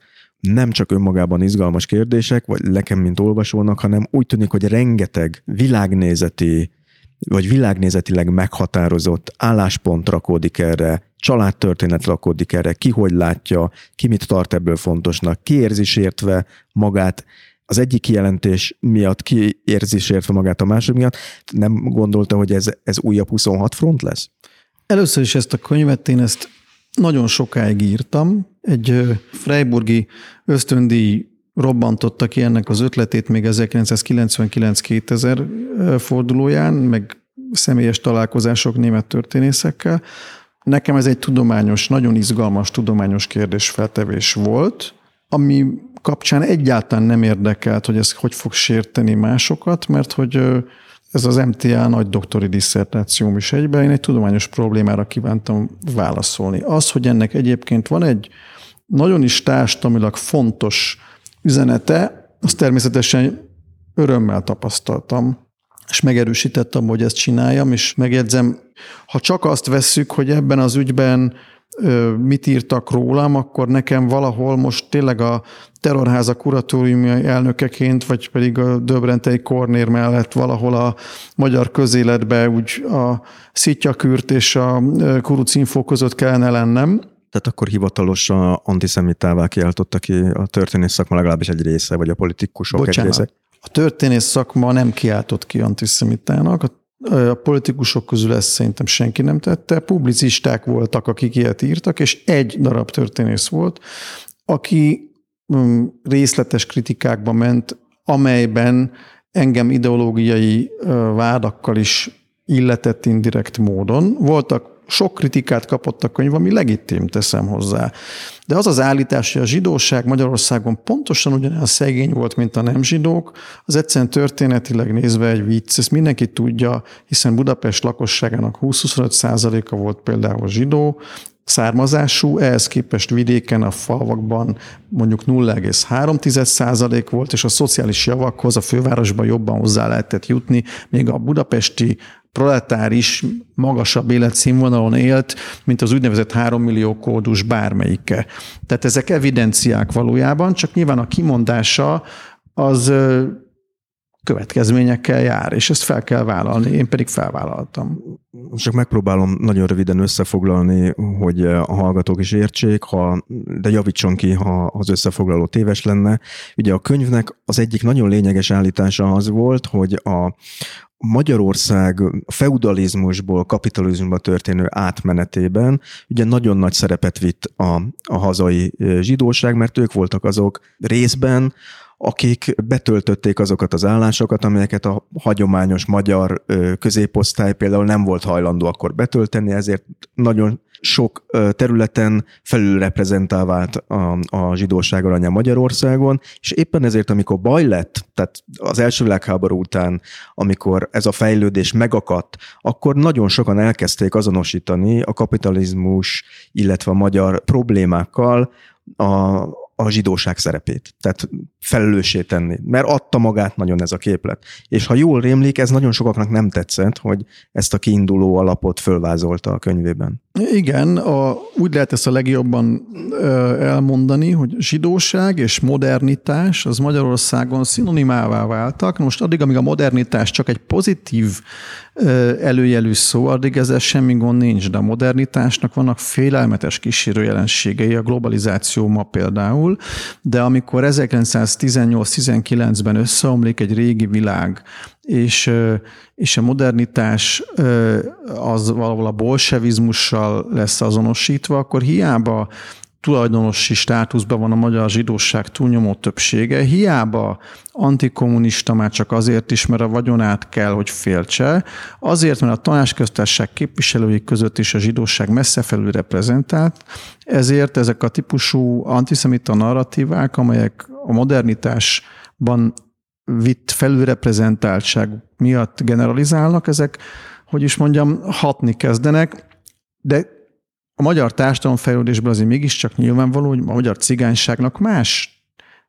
nem csak önmagában izgalmas kérdések, vagy nekem, mint olvasónak, hanem úgy tűnik, hogy rengeteg világnézeti, vagy világnézetileg meghatározott álláspont rakódik erre, családtörténet rakódik erre, ki hogy látja, ki mit tart ebből fontosnak, ki érzi sértve magát, az egyik kijelentés miatt ki érzi sértve magát a másik miatt, nem gondolta, hogy ez, ez újabb 26 front lesz? Először is ezt a könyvet én ezt nagyon sokáig írtam. Egy Freiburgi ösztöndíj robbantotta ki ennek az ötletét még 1999-2000 fordulóján, meg személyes találkozások német történészekkel. Nekem ez egy tudományos, nagyon izgalmas tudományos kérdésfeltevés volt, ami kapcsán egyáltalán nem érdekelt, hogy ez hogy fog sérteni másokat, mert hogy ez az MTA nagy doktori disszertációm is egyben, én egy tudományos problémára kívántam válaszolni. Az, hogy ennek egyébként van egy nagyon is társadalmilag fontos üzenete, azt természetesen örömmel tapasztaltam, és megerősítettem, hogy ezt csináljam, és megjegyzem, ha csak azt vesszük, hogy ebben az ügyben mit írtak rólam, akkor nekem valahol most tényleg a terrorháza kuratóriumi elnökeként, vagy pedig a Döbrentei Kornér mellett valahol a magyar közéletbe úgy a Szitjakürt és a Kurucinfo között kellene lennem. Tehát akkor hivatalosan antiszemitává kiáltotta ki a történész szakma legalábbis egy része, vagy a politikusok Bocsánat, egy része? a történész szakma nem kiáltott ki antiszemitának, a a politikusok közül ezt szerintem senki nem tette. Publicisták voltak, akik ilyet írtak, és egy darab történész volt, aki mm, részletes kritikákba ment, amelyben engem ideológiai vádakkal is illetett indirekt módon. Voltak sok kritikát kapott a könyv, ami legitim, teszem hozzá. De az az állítás, hogy a zsidóság Magyarországon pontosan ugyanolyan szegény volt, mint a nem zsidók, az egyszerűen történetileg nézve egy vicc. Ezt mindenki tudja, hiszen Budapest lakosságának 20-25 a volt például zsidó, származású, ehhez képest vidéken, a falvakban mondjuk 0,3% volt, és a szociális javakhoz a fővárosban jobban hozzá lehetett jutni, még a budapesti proletáris, magasabb életszínvonalon élt, mint az úgynevezett 3 millió kódus bármelyike. Tehát ezek evidenciák valójában, csak nyilván a kimondása az következményekkel jár, és ezt fel kell vállalni, én pedig felvállaltam. Csak megpróbálom nagyon röviden összefoglalni, hogy a hallgatók is értsék, ha, de javítson ki, ha az összefoglaló téves lenne. Ugye a könyvnek az egyik nagyon lényeges állítása az volt, hogy a, Magyarország feudalizmusból kapitalizmusba történő átmenetében ugye nagyon nagy szerepet vitt a, a hazai zsidóság, mert ők voltak azok részben, akik betöltötték azokat az állásokat, amelyeket a hagyományos magyar középosztály például nem volt hajlandó akkor betölteni, ezért nagyon sok területen felülreprezentál a, a zsidóság aranya Magyarországon, és éppen ezért, amikor baj lett, tehát az első világháború után, amikor ez a fejlődés megakadt, akkor nagyon sokan elkezdték azonosítani a kapitalizmus, illetve a magyar problémákkal a, a zsidóság szerepét, tehát felelőssé tenni, mert adta magát nagyon ez a képlet. És ha jól rémlik, ez nagyon sokaknak nem tetszett, hogy ezt a kiinduló alapot fölvázolta a könyvében. Igen, a, úgy lehet ezt a legjobban ö, elmondani, hogy zsidóság és modernitás az Magyarországon szinonimává váltak. Most addig, amíg a modernitás csak egy pozitív ö, előjelű szó, addig ezzel semmi gond nincs, de a modernitásnak vannak félelmetes kísérő jelenségei, a globalizáció ma például, de amikor 1918-19-ben összeomlik egy régi világ, és, és a modernitás az valahol a bolsevizmussal lesz azonosítva, akkor hiába tulajdonosi státuszban van a magyar zsidóság túlnyomó többsége, hiába antikommunista már csak azért is, mert a vagyonát kell, hogy féltse, azért, mert a tanácsköztársaság képviselői között is a zsidóság messze felül reprezentált, ezért ezek a típusú antiszemita narratívák, amelyek a modernitásban vitt felülreprezentáltság miatt generalizálnak, ezek, hogy is mondjam, hatni kezdenek, de a magyar társadalomfejlődésben azért mégiscsak nyilvánvaló, hogy a magyar cigányságnak más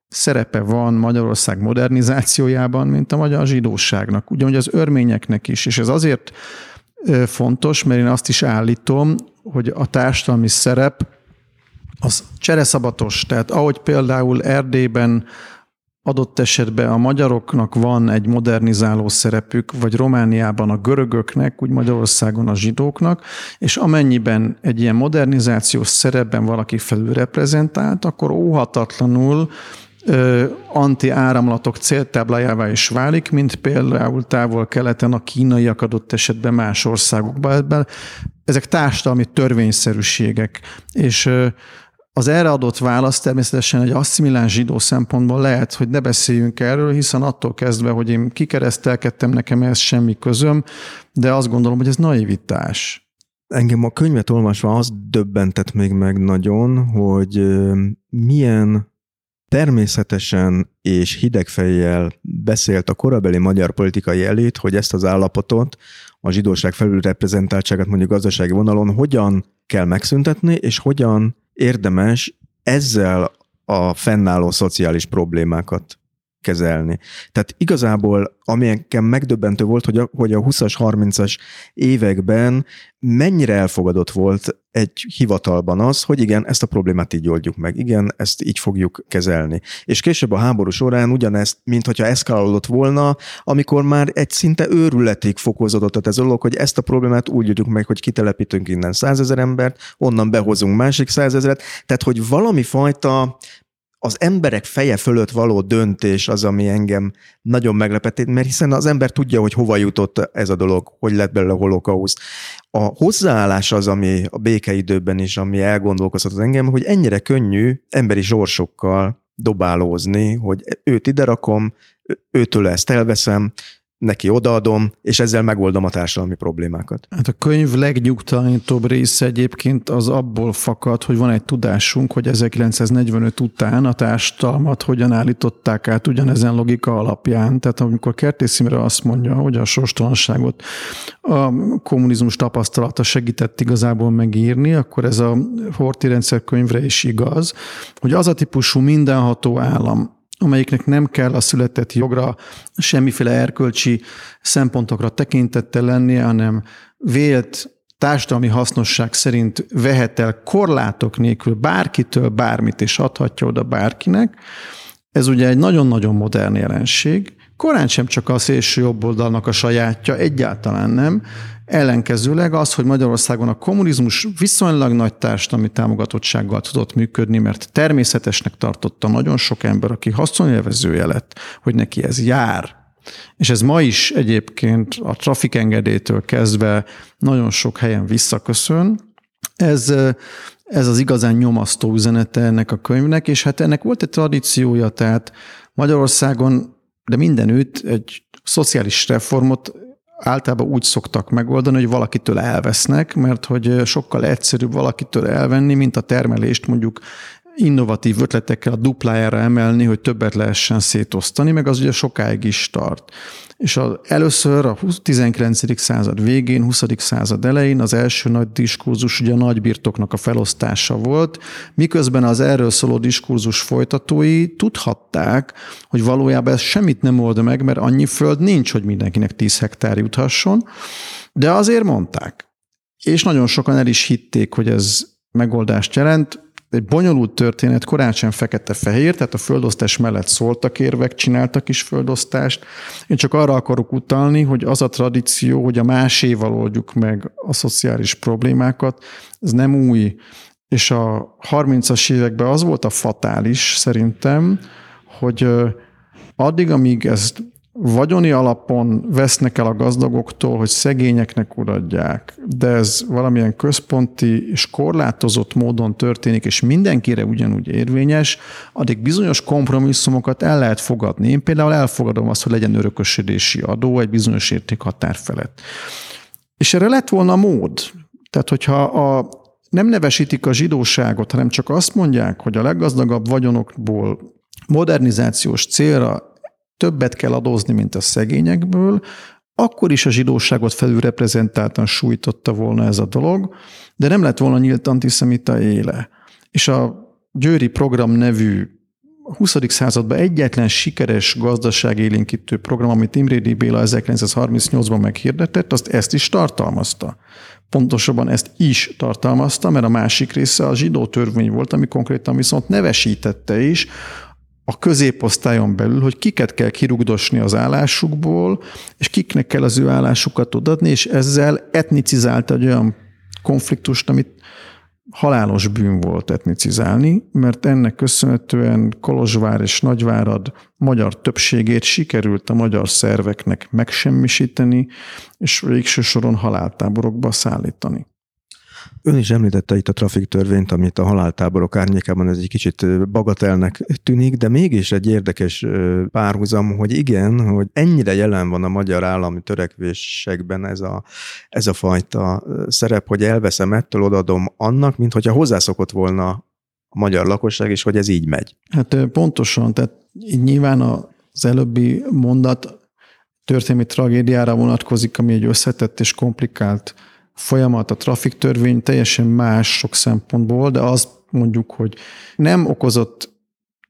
szerepe van Magyarország modernizációjában, mint a magyar zsidóságnak, ugyanúgy az örményeknek is, és ez azért fontos, mert én azt is állítom, hogy a társadalmi szerep az csereszabatos, tehát ahogy például Erdélyben adott esetben a magyaroknak van egy modernizáló szerepük, vagy Romániában a görögöknek, úgy Magyarországon a zsidóknak, és amennyiben egy ilyen modernizációs szerepben valaki felül reprezentált, akkor óhatatlanul anti-áramlatok céltáblájává is válik, mint például távol-keleten a kínaiak adott esetben más országokban. Ezek társadalmi törvényszerűségek, és az erre adott válasz természetesen egy asszimiláns zsidó szempontból lehet, hogy ne beszéljünk erről, hiszen attól kezdve, hogy én kikeresztelkedtem, nekem ez semmi közöm, de azt gondolom, hogy ez naivitás. Engem a könyvet olvasva az döbbentett még meg nagyon, hogy milyen természetesen és hidegfejjel beszélt a korabeli magyar politikai elit, hogy ezt az állapotot, a zsidóság felülreprezentáltságát mondjuk gazdasági vonalon hogyan kell megszüntetni, és hogyan érdemes ezzel a fennálló szociális problémákat kezelni. Tehát igazából, ami engem megdöbbentő volt, hogy a, hogy a 20-as, 30-as években mennyire elfogadott volt egy hivatalban az, hogy igen, ezt a problémát így oldjuk meg, igen, ezt így fogjuk kezelni. És később a háború során ugyanezt, mint hogyha eszkalálódott volna, amikor már egy szinte őrületig fokozódott ez a dolog, hogy ezt a problémát úgy oldjuk meg, hogy kitelepítünk innen százezer embert, onnan behozunk másik százezeret, tehát hogy valami fajta az emberek feje fölött való döntés az, ami engem nagyon meglepett, mert hiszen az ember tudja, hogy hova jutott ez a dolog, hogy lett belőle a holokauszt. A hozzáállás az, ami a békeidőben is, ami elgondolkoztat engem, hogy ennyire könnyű emberi zsorsokkal dobálózni, hogy őt ide rakom, őtől ezt elveszem, neki odaadom, és ezzel megoldom a társadalmi problémákat. Hát a könyv legnyugtalanítóbb része egyébként az abból fakad, hogy van egy tudásunk, hogy 1945 után a társadalmat hogyan állították át ugyanezen logika alapján. Tehát amikor Kertész Imre azt mondja, hogy a sorstalanságot a kommunizmus tapasztalata segített igazából megírni, akkor ez a Horti rendszer könyvre is igaz, hogy az a típusú mindenható állam, amelyiknek nem kell a született jogra semmiféle erkölcsi szempontokra tekintettel lennie, hanem vélt társadalmi hasznosság szerint vehet el korlátok nélkül bárkitől bármit, és adhatja oda bárkinek. Ez ugye egy nagyon-nagyon modern jelenség. Korán sem csak a szélső jobboldalnak a sajátja, egyáltalán nem. Ellenkezőleg az, hogy Magyarországon a kommunizmus viszonylag nagy társadalmi támogatottsággal tudott működni, mert természetesnek tartotta nagyon sok ember, aki haszonélvezője lett, hogy neki ez jár. És ez ma is egyébként a trafikengedélytől kezdve nagyon sok helyen visszaköszön. Ez, ez az igazán nyomasztó üzenete ennek a könyvnek, és hát ennek volt egy tradíciója, tehát Magyarországon, de mindenütt egy szociális reformot általában úgy szoktak megoldani, hogy valakitől elvesznek, mert hogy sokkal egyszerűbb valakitől elvenni, mint a termelést mondjuk innovatív ötletekkel a duplájára emelni, hogy többet lehessen szétosztani, meg az ugye sokáig is tart. És az, először a 19. század végén, 20. század elején az első nagy diskurzus ugye a nagybirtoknak a felosztása volt, miközben az erről szóló diskurzus folytatói tudhatták, hogy valójában ez semmit nem old meg, mert annyi föld nincs, hogy mindenkinek 10 hektár juthasson, de azért mondták. És nagyon sokan el is hitték, hogy ez megoldást jelent, egy bonyolult történet, korán sem fekete-fehér, tehát a földosztás mellett szóltak érvek, csináltak is földosztást. Én csak arra akarok utalni, hogy az a tradíció, hogy a máséval oldjuk meg a szociális problémákat, ez nem új. És a 30-as években az volt a fatális szerintem, hogy addig, amíg ezt vagyoni alapon vesznek el a gazdagoktól, hogy szegényeknek uradják, de ez valamilyen központi és korlátozott módon történik, és mindenkire ugyanúgy érvényes, addig bizonyos kompromisszumokat el lehet fogadni. Én például elfogadom azt, hogy legyen örökösödési adó egy bizonyos értékhatár felett. És erre lett volna mód. Tehát, hogyha a, nem nevesítik a zsidóságot, hanem csak azt mondják, hogy a leggazdagabb vagyonokból modernizációs célra többet kell adózni, mint a szegényekből, akkor is a zsidóságot felülreprezentáltan sújtotta volna ez a dolog, de nem lett volna nyílt antiszemita éle. És a Győri Program nevű 20. században egyetlen sikeres gazdaságélénkítő program, amit Imrédi Béla 1938-ban meghirdetett, azt ezt is tartalmazta. Pontosabban ezt is tartalmazta, mert a másik része a zsidó törvény volt, ami konkrétan viszont nevesítette is a középosztályon belül, hogy kiket kell kirugdosni az állásukból, és kiknek kell az ő állásukat odaadni, és ezzel etnicizálta egy olyan konfliktust, amit halálos bűn volt etnicizálni, mert ennek köszönhetően Kolozsvár és Nagyvárad magyar többségét sikerült a magyar szerveknek megsemmisíteni, és végső soron haláltáborokba szállítani. Ön is említette itt a trafik törvényt, amit a haláltáborok árnyékában ez egy kicsit bagatelnek tűnik, de mégis egy érdekes párhuzam, hogy igen, hogy ennyire jelen van a magyar állami törekvésekben ez a, ez a fajta szerep, hogy elveszem ettől, odadom annak, mint hogyha hozzászokott volna a magyar lakosság, és hogy ez így megy. Hát pontosan, tehát nyilván az előbbi mondat történelmi tragédiára vonatkozik, ami egy összetett és komplikált folyamat, a trafik törvény teljesen más sok szempontból, de azt mondjuk, hogy nem okozott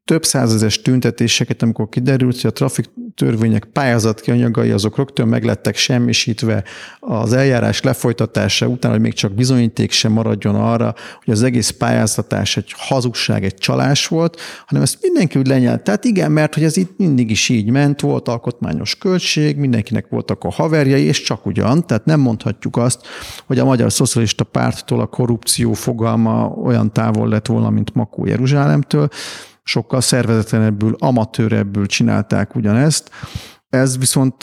több százezes tüntetéseket, amikor kiderült, hogy a trafik törvények pályázati anyagai azok rögtön meglettek semmisítve. Az eljárás lefolytatása után, hogy még csak bizonyíték sem maradjon arra, hogy az egész pályázatás egy hazugság, egy csalás volt, hanem ezt mindenki úgy lenyelt. Tehát igen, mert hogy ez itt mindig is így ment, volt alkotmányos költség, mindenkinek voltak a haverjai, és csak ugyan, tehát nem mondhatjuk azt, hogy a Magyar Szocialista Párttól a korrupció fogalma olyan távol lett volna, mint Makó Jeruzsálemtől, sokkal szervezetlenebbül, amatőrebbül csinálták ugyanezt. Ez viszont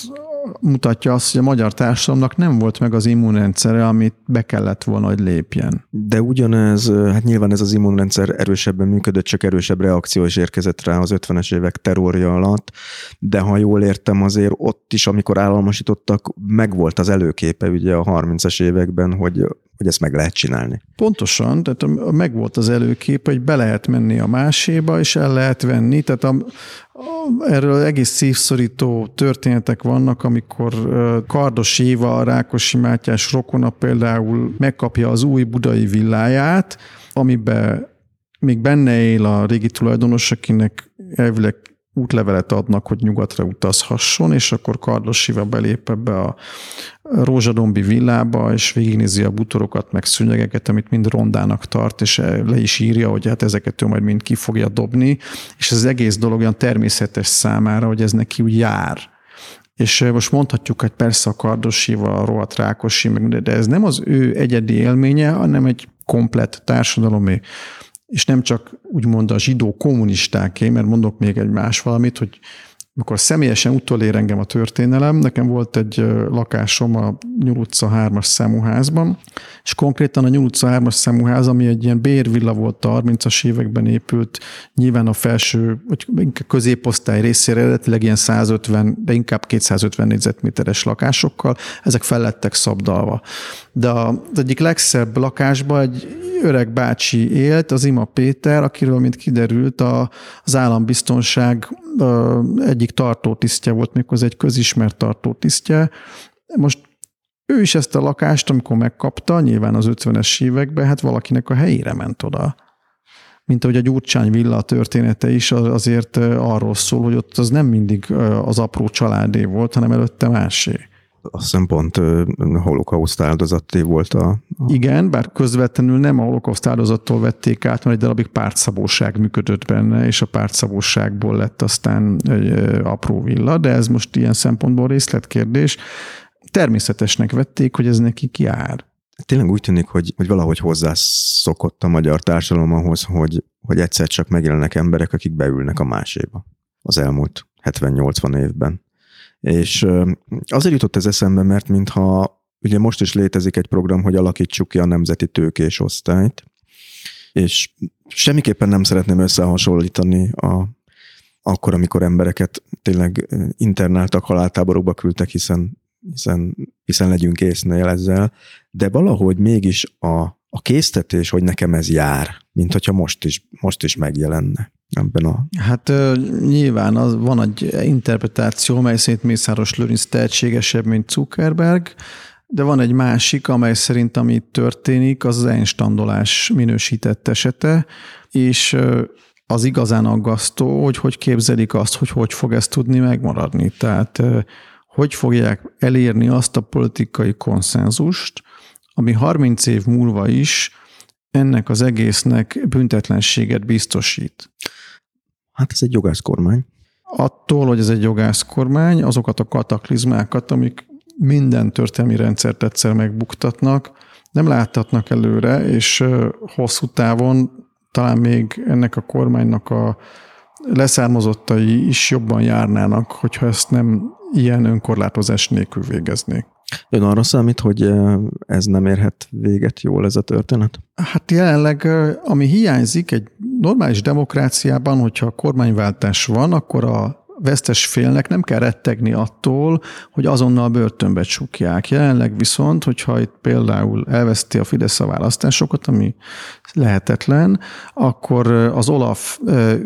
mutatja azt, hogy a magyar társadalomnak nem volt meg az immunrendszere, amit be kellett volna, hogy lépjen. De ugyanez, hát nyilván ez az immunrendszer erősebben működött, csak erősebb reakció is érkezett rá az 50-es évek terrorja alatt, de ha jól értem, azért ott is, amikor államosítottak, megvolt az előképe ugye a 30-as években, hogy hogy ezt meg lehet csinálni. Pontosan, tehát megvolt az előkép, hogy be lehet menni a máséba, és el lehet venni. Tehát a, erről egész szívszorító történetek vannak, amikor Kardos Éva, Rákosi Mátyás rokona például megkapja az új budai villáját, amiben még benne él a régi tulajdonos, akinek elvileg útlevelet adnak, hogy nyugatra utazhasson, és akkor Kardos Siva belép ebbe a rózsadombi villába, és végignézi a butorokat, meg szőnyegeket, amit mind rondának tart, és le is írja, hogy hát ezeket ő majd mind ki fogja dobni, és az egész dolog olyan természetes számára, hogy ez neki úgy jár. És most mondhatjuk, hogy persze a Kardosiva, a rohadt Rákosi, de ez nem az ő egyedi élménye, hanem egy komplett társadalomé és nem csak úgymond a zsidó kommunistáké, mert mondok még egy más valamit, hogy amikor személyesen utolér engem a történelem, nekem volt egy lakásom a Nyúl utca 3-as számú házban, és konkrétan a Nyúl utca 3-as számú ház, ami egy ilyen bérvilla volt a 30-as években épült, nyilván a felső, vagy inkább középosztály részére eredetileg ilyen 150, de inkább 250 négyzetméteres lakásokkal, ezek fellettek szabdalva. De az egyik legszebb lakásban egy öreg bácsi élt, az Ima Péter, akiről, mint kiderült, az állambiztonság egyik tartótisztje volt, méghozzá egy közismert tartótisztje. Most ő is ezt a lakást, amikor megkapta, nyilván az 50-es években, hát valakinek a helyére ment oda. Mint ahogy a Gyurcsány villa története is azért arról szól, hogy ott az nem mindig az apró családé volt, hanem előtte másé azt hiszem pont holokauszt áldozaté volt a, a... Igen, bár közvetlenül nem a holokauszt áldozattól vették át, mert egy darabig pártszabóság működött benne, és a pártszabóságból lett aztán egy apró villa, de ez most ilyen szempontból részletkérdés. Természetesnek vették, hogy ez neki jár. Tényleg úgy tűnik, hogy, hogy valahogy hozzászokott a magyar társadalom ahhoz, hogy, hogy egyszer csak megjelennek emberek, akik beülnek a máséba az elmúlt 70-80 évben. És azért jutott ez eszembe, mert mintha ugye most is létezik egy program, hogy alakítsuk ki a nemzeti tőkés osztályt, és semmiképpen nem szeretném összehasonlítani a, akkor, amikor embereket tényleg internáltak, haláltáborokba küldtek, hiszen, hiszen, hiszen legyünk észnél ezzel, de valahogy mégis a, a késztetés, hogy nekem ez jár, mint hogyha most is, most is megjelenne ebben a... Hát nyilván az, van egy interpretáció, mely szerint Mészáros Lőrinc tehetségesebb, mint Zuckerberg, de van egy másik, amely szerint ami történik, az az einstandolás minősített esete, és az igazán aggasztó, hogy hogy képzelik azt, hogy hogy fog ezt tudni megmaradni. Tehát hogy fogják elérni azt a politikai konszenzust, ami 30 év múlva is ennek az egésznek büntetlenséget biztosít. Hát ez egy jogászkormány. Attól, hogy ez egy jogászkormány, azokat a kataklizmákat, amik minden történelmi rendszert egyszer megbuktatnak, nem láthatnak előre, és hosszú távon talán még ennek a kormánynak a leszármazottai is jobban járnának, hogyha ezt nem ilyen önkorlátozás nélkül végeznék. Ön arra számít, hogy ez nem érhet véget jól ez a történet? Hát jelenleg, ami hiányzik egy normális demokráciában, hogyha kormányváltás van, akkor a vesztes félnek nem kell rettegni attól, hogy azonnal börtönbe csukják. Jelenleg viszont, hogyha itt például elveszti a Fidesz a választásokat, ami lehetetlen, akkor az Olaf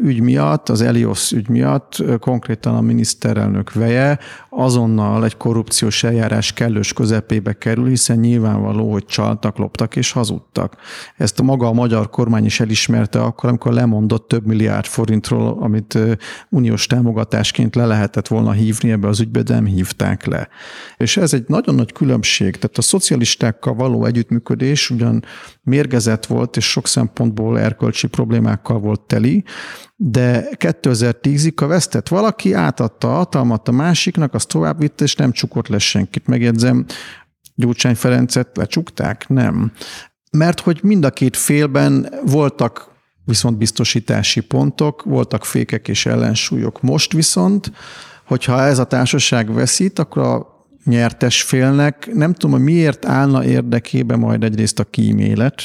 ügy miatt, az Elios ügy miatt konkrétan a miniszterelnök veje azonnal egy korrupciós eljárás kellős közepébe kerül, hiszen nyilvánvaló, hogy csaltak, loptak és hazudtak. Ezt maga a magyar kormány is elismerte akkor, amikor lemondott több milliárd forintról, amit uniós támogatásként le lehetett volna hívni ebbe az ügybe, de nem hívták le. És ez egy nagyon nagy különbség. Tehát a szocialistákkal való együttműködés ugyan mérgezett volt, és sok szempontból erkölcsi problémákkal volt teli, de 2010-ig, ha vesztett valaki, átadta a hatalmat a másiknak, azt tovább vitte, és nem csukott le senkit. Megjegyzem, Gyurcsány Ferencet lecsukták? Nem. Mert hogy mind a két félben voltak viszont biztosítási pontok, voltak fékek és ellensúlyok. Most viszont, hogyha ez a társaság veszít, akkor a nyertes félnek nem tudom, hogy miért állna érdekébe majd egyrészt a kímélet,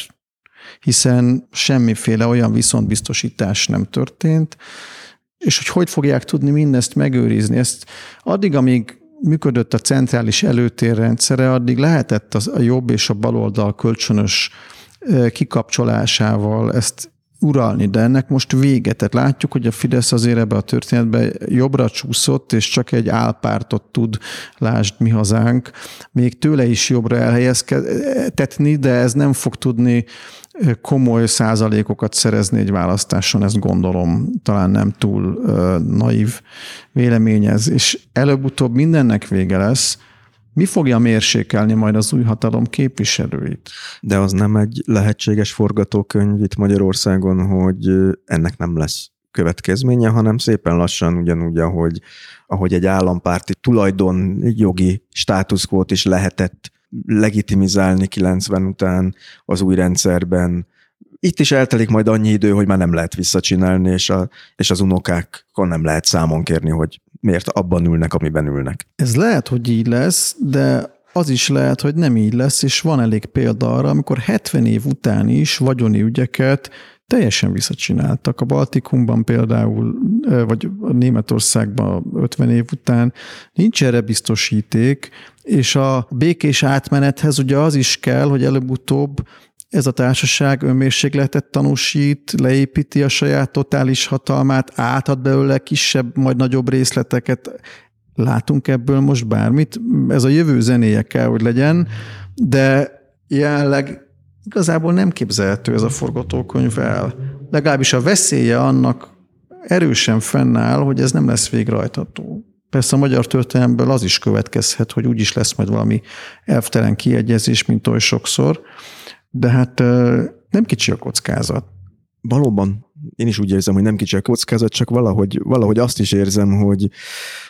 hiszen semmiféle olyan viszontbiztosítás nem történt, és hogy hogy fogják tudni mindezt megőrizni. Ezt addig, amíg működött a centrális előtérrendszere, addig lehetett az, a jobb és a baloldal kölcsönös kikapcsolásával ezt uralni, de ennek most vége. Tehát látjuk, hogy a Fidesz azért ebbe a történetbe jobbra csúszott, és csak egy álpártot tud, lásd mi hazánk, még tőle is jobbra elhelyezkedni, de ez nem fog tudni komoly százalékokat szerezni egy választáson, ezt gondolom, talán nem túl uh, naív véleményez, és előbb-utóbb mindennek vége lesz, mi fogja mérsékelni majd az új hatalom képviselőit? De az nem egy lehetséges forgatókönyv itt Magyarországon, hogy ennek nem lesz következménye, hanem szépen lassan ugyanúgy, ahogy, ahogy egy állampárti tulajdon jogi státuszkót is lehetett legitimizálni 90 után az új rendszerben. Itt is eltelik majd annyi idő, hogy már nem lehet visszacsinálni, és, a, és az unokákon nem lehet számon kérni, hogy miért abban ülnek, amiben ülnek. Ez lehet, hogy így lesz, de az is lehet, hogy nem így lesz, és van elég példa arra, amikor 70 év után is vagyoni ügyeket teljesen visszacsináltak. A Baltikumban például, vagy Németországban 50 év után nincs erre biztosíték, és a békés átmenethez ugye az is kell, hogy előbb-utóbb ez a társaság önmérsékletet tanúsít, leépíti a saját totális hatalmát, átad belőle kisebb, majd nagyobb részleteket. Látunk ebből most bármit? Ez a jövő zenéje kell, hogy legyen, de jelenleg igazából nem képzelhető ez a forgatókönyv el. Legalábbis a veszélye annak erősen fennáll, hogy ez nem lesz végrehajtható. Persze a magyar történelemből az is következhet, hogy úgyis lesz majd valami elvtelen kiegyezés, mint oly sokszor, de hát nem kicsi a kockázat. Valóban én is úgy érzem, hogy nem kicsi a kockázat, csak valahogy, valahogy azt is érzem, hogy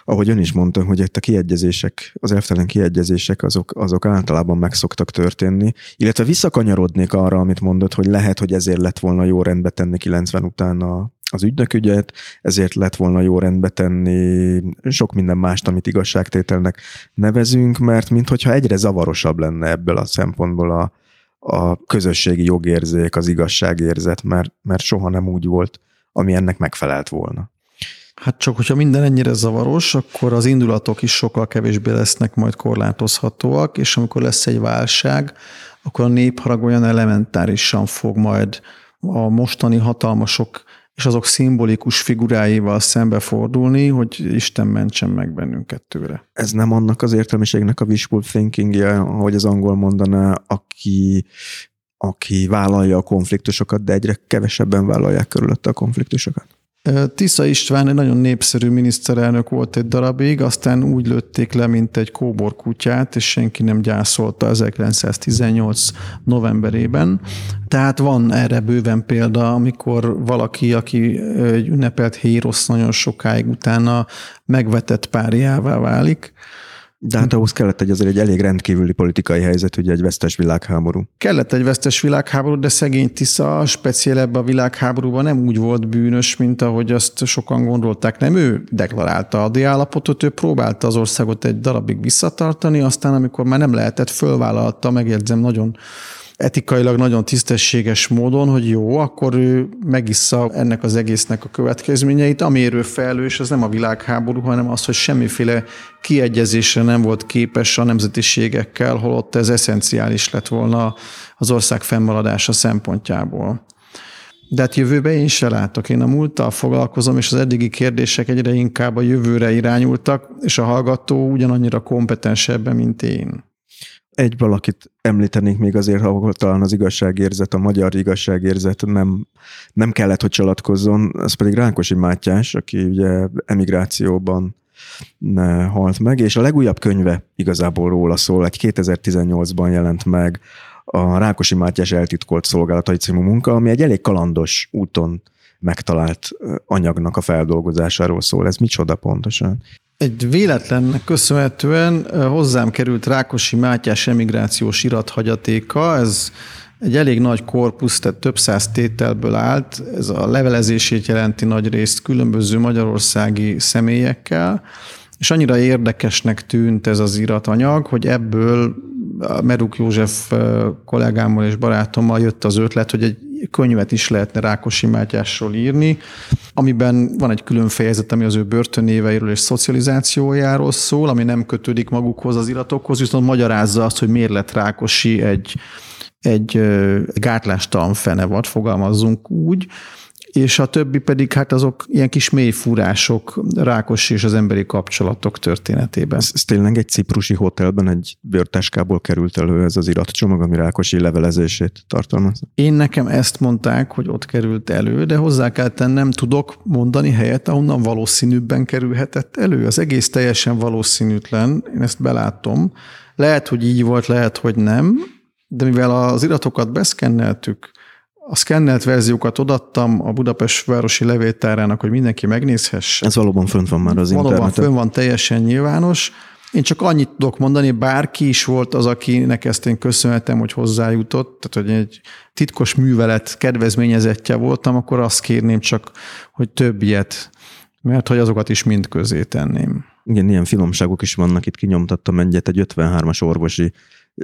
ahogy ön is mondta, hogy itt a kiegyezések, az elvtelen kiegyezések azok, azok általában meg szoktak történni, illetve visszakanyarodnék arra, amit mondott, hogy lehet, hogy ezért lett volna jó rendbe tenni 90 után a, az ügynökügyet, ezért lett volna jó rendbe tenni sok minden mást, amit igazságtételnek nevezünk, mert minthogyha egyre zavarosabb lenne ebből a szempontból a, a közösségi jogérzék, az igazságérzet, mert, mert soha nem úgy volt, ami ennek megfelelt volna. Hát csak, hogyha minden ennyire zavaros, akkor az indulatok is sokkal kevésbé lesznek majd korlátozhatóak, és amikor lesz egy válság, akkor a népharag olyan elementárisan fog majd a mostani hatalmasok és azok szimbolikus figuráival szembefordulni, hogy Isten mentsen meg bennünket tőle. Ez nem annak az értelmiségnek a wishful thinking ahogy az angol mondaná, aki aki vállalja a konfliktusokat, de egyre kevesebben vállalják körülötte a konfliktusokat? Tisza István egy nagyon népszerű miniszterelnök volt egy darabig, aztán úgy lőtték le, mint egy kóbor kutyát, és senki nem gyászolta 1918 novemberében. Tehát van erre bőven példa, amikor valaki, aki egy ünnepelt hérosz nagyon sokáig utána megvetett párjává válik. De hát ahhoz kellett egy azért egy elég rendkívüli politikai helyzet, ugye egy vesztes világháború. Kellett egy vesztes világháború, de szegény Tisza speciál ebbe a világháborúban nem úgy volt bűnös, mint ahogy azt sokan gondolták. Nem ő deklarálta a diállapotot, ő próbálta az országot egy darabig visszatartani, aztán amikor már nem lehetett, fölvállalta, megjegyzem, nagyon etikailag nagyon tisztességes módon, hogy jó, akkor ő megissza ennek az egésznek a következményeit, amiért ő felelős, az nem a világháború, hanem az, hogy semmiféle kiegyezésre nem volt képes a nemzetiségekkel, holott ez eszenciális lett volna az ország fennmaradása szempontjából. De hát jövőbe én se látok. Én a múlttal foglalkozom, és az eddigi kérdések egyre inkább a jövőre irányultak, és a hallgató ugyanannyira kompetens ebben, mint én. Egy valakit említenék még azért, ahol talán az igazságérzet, a magyar igazságérzet nem, nem kellett, hogy csalatkozzon, ez pedig Rákosi Mátyás, aki ugye emigrációban halt meg, és a legújabb könyve igazából róla szól, egy 2018-ban jelent meg a Rákosi Mátyás eltitkolt szolgálatai című munka, ami egy elég kalandos úton megtalált anyagnak a feldolgozásáról szól. Ez micsoda pontosan? Egy véletlennek köszönhetően hozzám került Rákosi Mátyás emigrációs irathagyatéka, ez egy elég nagy korpusz, tehát több száz tételből állt, ez a levelezését jelenti nagy részt különböző magyarországi személyekkel, és annyira érdekesnek tűnt ez az iratanyag, hogy ebből Meruk József kollégámmal és barátommal jött az ötlet, hogy egy könyvet is lehetne Rákosi Mátyásról írni, amiben van egy külön fejezet, ami az ő börtönéveiről és szocializációjáról szól, ami nem kötődik magukhoz az iratokhoz, viszont magyarázza azt, hogy miért lett Rákosi egy, egy, gátlástalan fenevad, fogalmazzunk úgy, és a többi pedig hát azok ilyen kis mélyfúrások Rákos és az emberi kapcsolatok történetében. Ez, ez tényleg egy ciprusi hotelben egy bőrtáskából került elő ez az iratcsomag, ami Rákosi levelezését tartalmaz? Én nekem ezt mondták, hogy ott került elő, de hozzá kell tennem, tudok mondani helyet, ahonnan valószínűbben kerülhetett elő. Az egész teljesen valószínűtlen, én ezt belátom. Lehet, hogy így volt, lehet, hogy nem, de mivel az iratokat beszkenneltük, a szkennelt verziókat odattam a Budapest városi levéltárának, hogy mindenki megnézhesse. Ez valóban fönt van már az valóban interneten. Valóban fönt van teljesen nyilvános. Én csak annyit tudok mondani, bárki is volt az, akinek ezt én köszönhetem, hogy hozzájutott, tehát hogy egy titkos művelet kedvezményezettje voltam, akkor azt kérném csak, hogy több ilyet, mert hogy azokat is mind közé tenném. Igen, ilyen finomságok is vannak, itt kinyomtattam egyet, egy 53-as orvosi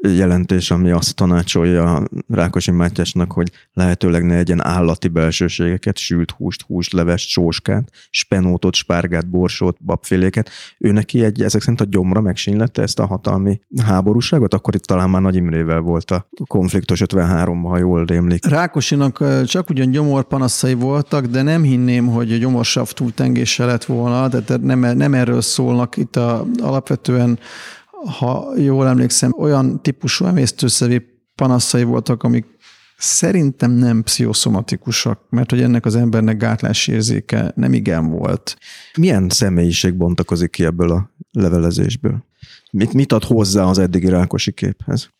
jelentés, ami azt tanácsolja Rákosi Mátyásnak, hogy lehetőleg ne egyen állati belsőségeket, sült húst, húst, levest, sóskát, spenótot, spárgát, borsót, babféléket. Ő neki egy, ezek szerint a gyomra megsínlette ezt a hatalmi háborúságot, akkor itt talán már Nagy Imrével volt a konfliktus 53-ban, ha jól rémlik. Rákosinak csak ugyan gyomorpanaszai voltak, de nem hinném, hogy gyomorsav túltengése lett volna, tehát nem, nem erről szólnak itt a, alapvetően ha jól emlékszem, olyan típusú emésztőszervi panaszai voltak, amik szerintem nem pszichoszomatikusak, mert hogy ennek az embernek gátlási érzéke nem igen volt. Milyen személyiség bontakozik ki ebből a levelezésből? Mit, mit ad hozzá az eddigi Rákosi képhez?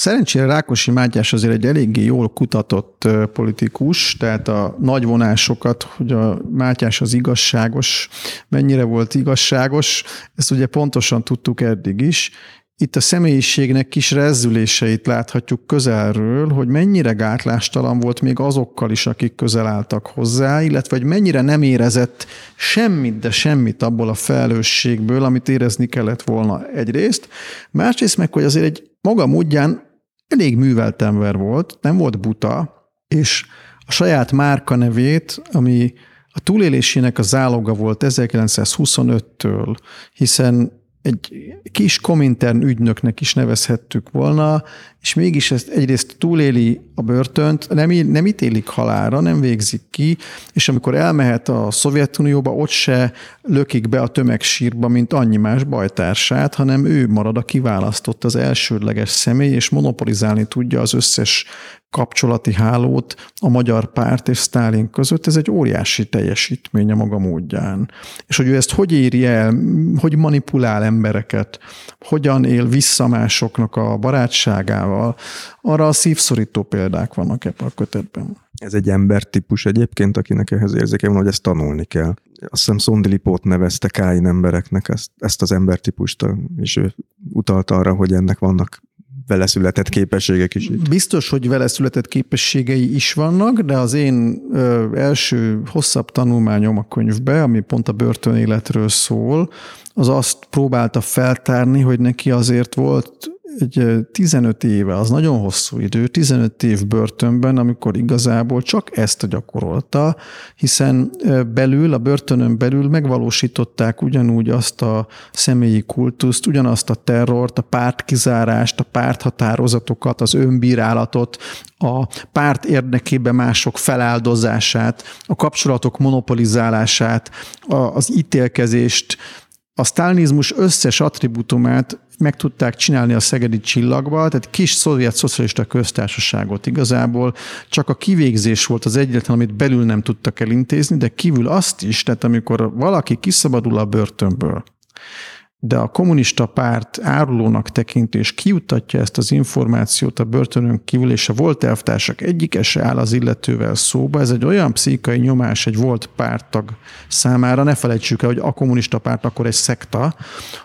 Szerencsére Rákosi Mátyás azért egy eléggé jól kutatott politikus, tehát a nagy vonásokat, hogy a Mátyás az igazságos, mennyire volt igazságos, ezt ugye pontosan tudtuk eddig is. Itt a személyiségnek kis rezzüléseit láthatjuk közelről, hogy mennyire gátlástalan volt még azokkal is, akik közel álltak hozzá, illetve hogy mennyire nem érezett semmit, de semmit abból a felelősségből, amit érezni kellett volna egyrészt. Másrészt meg, hogy azért egy maga módján elég művelt ember volt, nem volt buta, és a saját márka nevét, ami a túlélésének a záloga volt 1925-től, hiszen egy kis komintern ügynöknek is nevezhettük volna, és mégis ezt egyrészt túléli a börtönt, nem, nem ítélik halára, nem végzik ki, és amikor elmehet a Szovjetunióba, ott se lökik be a tömegsírba, mint annyi más bajtársát, hanem ő marad a kiválasztott, az elsődleges személy, és monopolizálni tudja az összes kapcsolati hálót a magyar párt és Sztálin között, ez egy óriási teljesítmény a maga módján. És hogy ő ezt hogy éri el, hogy manipulál embereket, hogyan él vissza másoknak a barátságával, arra a szívszorító példák vannak ebben a kötetben. Ez egy embertípus egyébként, akinek ehhez érzéke van, hogy ezt tanulni kell. Azt hiszem Szondilipót nevezte Káin embereknek ezt, ezt az embertípust, és ő utalt arra, hogy ennek vannak vele született képességek is itt. Biztos, hogy vele született képességei is vannak, de az én ö, első hosszabb tanulmányom a könyvbe, ami pont a börtönéletről szól, az azt próbálta feltárni, hogy neki azért volt egy 15 éve, az nagyon hosszú idő, 15 év börtönben, amikor igazából csak ezt gyakorolta, hiszen belül, a börtönön belül megvalósították ugyanúgy azt a személyi kultuszt, ugyanazt a terrort, a pártkizárást, a párthatározatokat, az önbírálatot, a párt érdekében mások feláldozását, a kapcsolatok monopolizálását, az ítélkezést, a sztálinizmus összes attribútumát meg tudták csinálni a szegedi csillagba, tehát kis szovjet szocialista köztársaságot igazából csak a kivégzés volt az egyetlen, amit belül nem tudtak elintézni, de kívül azt is, tehát amikor valaki kiszabadul a börtönből, de a kommunista párt árulónak tekinti, és kiutatja ezt az információt a börtönön kívül, és a volt elvtársak egyike se áll az illetővel szóba. Ez egy olyan pszichai nyomás egy volt pártag számára, ne felejtsük el, hogy a kommunista párt akkor egy szekta,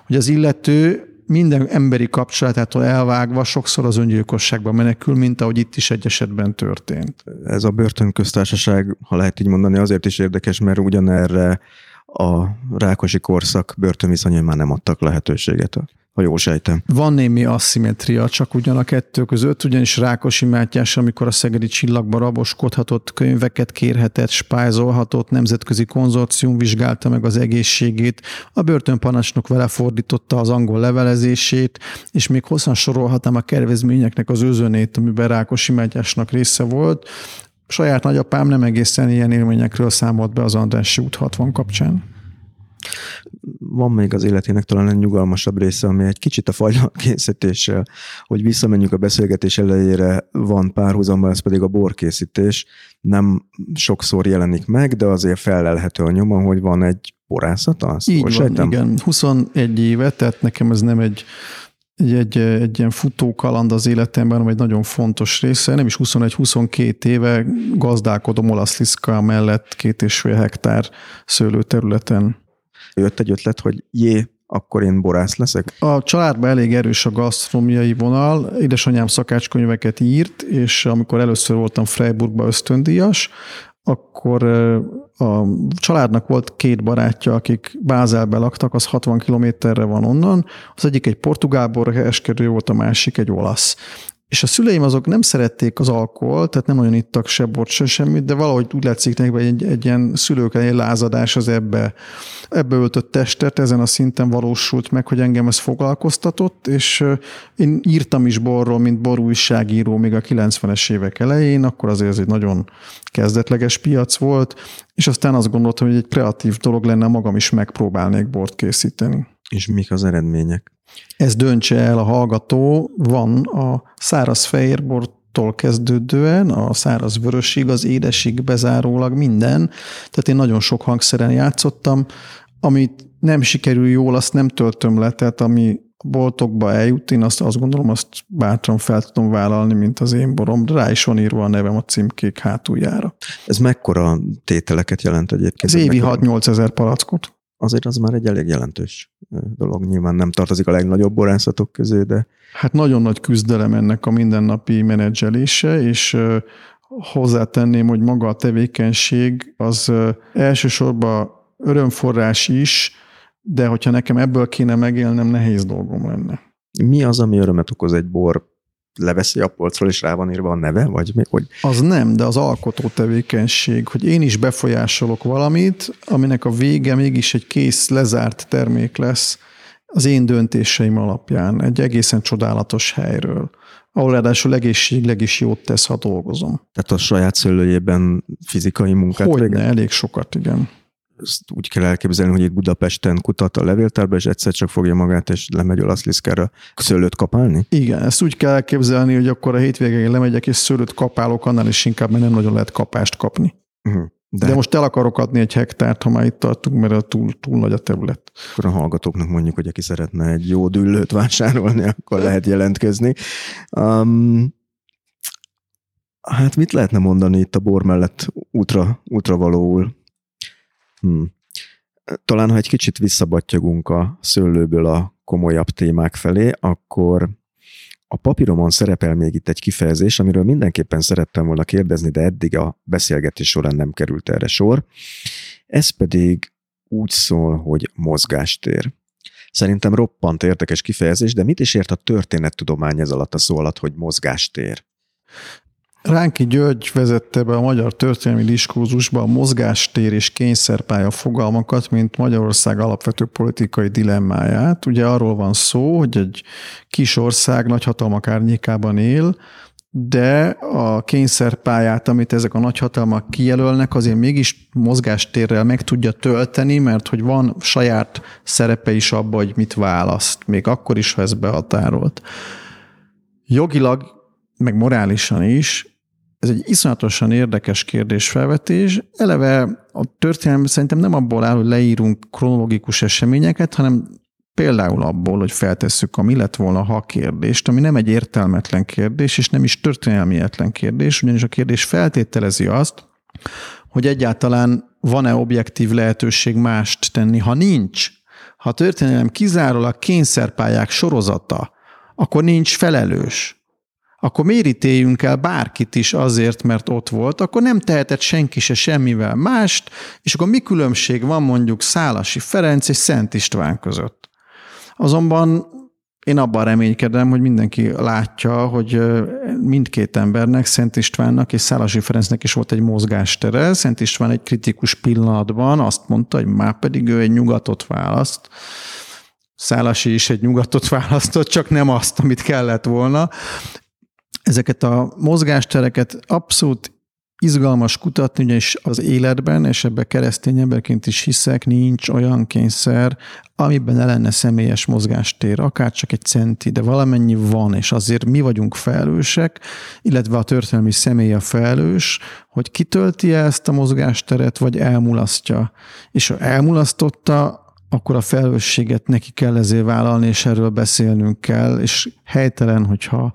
hogy az illető minden emberi kapcsolatától elvágva sokszor az öngyilkosságba menekül, mint ahogy itt is egy esetben történt. Ez a börtönköztársaság, ha lehet így mondani, azért is érdekes, mert ugyanerre a rákosi korszak börtönviszonyai már nem adtak lehetőséget, ha jól sejtem. Van némi asszimetria, csak ugyan a kettő között, ugyanis Rákosi Mátyás, amikor a Szegedi Csillagban raboskodhatott, könyveket kérhetett, spájzolhatott, nemzetközi konzorcium vizsgálta meg az egészségét, a börtönparancsnok vele fordította az angol levelezését, és még hosszan sorolhatnám a kervezményeknek az özönét, amiben Rákosi Mátyásnak része volt, saját nagyapám nem egészen ilyen élményekről számolt be az Andrássy út 60 kapcsán. Van még az életének talán egy nyugalmasabb része, ami egy kicsit a fajla készítéssel, hogy visszamenjük a beszélgetés elejére, van párhuzamban, ez pedig a borkészítés. Nem sokszor jelenik meg, de azért felelhető a nyoma, hogy van egy borászata? Azt Így van, sejtem? igen. 21 éve, tehát nekem ez nem egy egy, egy, egy ilyen futókaland az életemben, ami egy nagyon fontos része. Nem is 21-22 éve gazdálkodom Olaszliszka mellett két és fél hektár szőlőterületen. Jött egy ötlet, hogy jé, akkor én borász leszek? A családban elég erős a gasztronómiai vonal. Édesanyám szakácskönyveket írt, és amikor először voltam Freiburgba ösztöndíjas, akkor a családnak volt két barátja, akik Bázelbe laktak, az 60 kilométerre van onnan. Az egyik egy portugál borkereskedő volt, a másik egy olasz. És a szüleim azok nem szerették az alkoholt, tehát nem nagyon ittak se bort, se semmit, de valahogy úgy látszik nekik, hogy egy, egy ilyen szülők egy lázadás az ebbe, ebbe öltött testet, ezen a szinten valósult meg, hogy engem ez foglalkoztatott, és én írtam is borról, mint borújságíró még a 90-es évek elején, akkor azért ez egy nagyon kezdetleges piac volt, és aztán azt gondoltam, hogy egy kreatív dolog lenne magam is megpróbálnék bort készíteni. És mik az eredmények? Ez döntse el a hallgató, van a száraz fehérbortól kezdődően, a száraz vörösig, az édesig bezárólag minden. Tehát én nagyon sok hangszeren játszottam, amit nem sikerül jól, azt nem töltöm le, tehát ami boltokba eljut, én azt, azt gondolom, azt bátran fel tudom vállalni, mint az én borom. Rá is van írva a nevem a címkék hátuljára. Ez mekkora tételeket jelent egyébként? Ez évi 6-8 ezer palackot azért az már egy elég jelentős dolog. Nyilván nem tartozik a legnagyobb borászatok közé, de... Hát nagyon nagy küzdelem ennek a mindennapi menedzselése, és hozzátenném, hogy maga a tevékenység az elsősorban örömforrás is, de hogyha nekem ebből kéne megélnem, nehéz dolgom lenne. Mi az, ami örömet okoz egy bor leveszi a polcról, és rá van írva a neve, vagy mi? Hogy... Az nem, de az alkotó tevékenység, hogy én is befolyásolok valamit, aminek a vége mégis egy kész, lezárt termék lesz az én döntéseim alapján, egy egészen csodálatos helyről ahol ráadásul egészségleg is jót tesz, ha dolgozom. Tehát a saját szőlőjében fizikai munkát Hogyne, elég sokat, igen. Ezt úgy kell elképzelni, hogy itt Budapesten kutat a levéltárba, és egyszer csak fogja magát, és lemegy a Laszliszkára szőlőt kapálni? Igen, ezt úgy kell elképzelni, hogy akkor a hétvégén lemegyek, és szőlőt kapálok, annál is inkább, mert nem nagyon lehet kapást kapni. Uh-huh. De, De most el akarok adni egy hektárt, ha már itt tartunk, mert túl, túl nagy a terület. Akkor a hallgatóknak mondjuk, hogy aki szeretne egy jó düllőt vásárolni, akkor lehet jelentkezni. Um, hát mit lehetne mondani itt a bor mellett útra, útra valóul? Hmm. Talán, ha egy kicsit visszabattyogunk a szőlőből a komolyabb témák felé, akkor a papíromon szerepel még itt egy kifejezés, amiről mindenképpen szerettem volna kérdezni, de eddig a beszélgetés során nem került erre sor. Ez pedig úgy szól, hogy mozgástér. Szerintem roppant érdekes kifejezés, de mit is ért a történettudomány ez alatt a szó alatt, hogy mozgástér? Ránki György vezette be a magyar történelmi diskurzusba a mozgástér és kényszerpálya fogalmakat, mint Magyarország alapvető politikai dilemmáját. Ugye arról van szó, hogy egy kis ország nagyhatalmak árnyékában él, de a kényszerpályát, amit ezek a nagyhatalmak kijelölnek, azért mégis mozgástérrel meg tudja tölteni, mert hogy van saját szerepe is abban, hogy mit választ, még akkor is, ha ez behatárolt. Jogilag, meg morálisan is ez egy iszonyatosan érdekes kérdésfelvetés. Eleve a történelem szerintem nem abból áll, hogy leírunk kronológikus eseményeket, hanem például abból, hogy feltesszük a mi lett volna ha kérdést, ami nem egy értelmetlen kérdés, és nem is történelmietlen kérdés, ugyanis a kérdés feltételezi azt, hogy egyáltalán van-e objektív lehetőség mást tenni. Ha nincs, ha a történelem kizárólag kényszerpályák sorozata, akkor nincs felelős akkor miért ítéljünk el bárkit is azért, mert ott volt, akkor nem tehetett senki se semmivel mást, és akkor mi különbség van mondjuk Szálasi Ferenc és Szent István között? Azonban én abban reménykedem, hogy mindenki látja, hogy mindkét embernek, Szent Istvánnak és Szálasi Ferencnek is volt egy mozgástere. Szent István egy kritikus pillanatban azt mondta, hogy már pedig ő egy nyugatot választ. Szálasi is egy nyugatot választott, csak nem azt, amit kellett volna ezeket a mozgástereket abszolút izgalmas kutatni, ugyanis az életben, és ebbe keresztény emberként is hiszek, nincs olyan kényszer, amiben ne lenne személyes mozgástér, akár csak egy centi, de valamennyi van, és azért mi vagyunk felelősek, illetve a történelmi személy a felelős, hogy kitölti -e ezt a mozgásteret, vagy elmulasztja. És ha elmulasztotta, akkor a felelősséget neki kell ezért vállalni, és erről beszélnünk kell, és helytelen, hogyha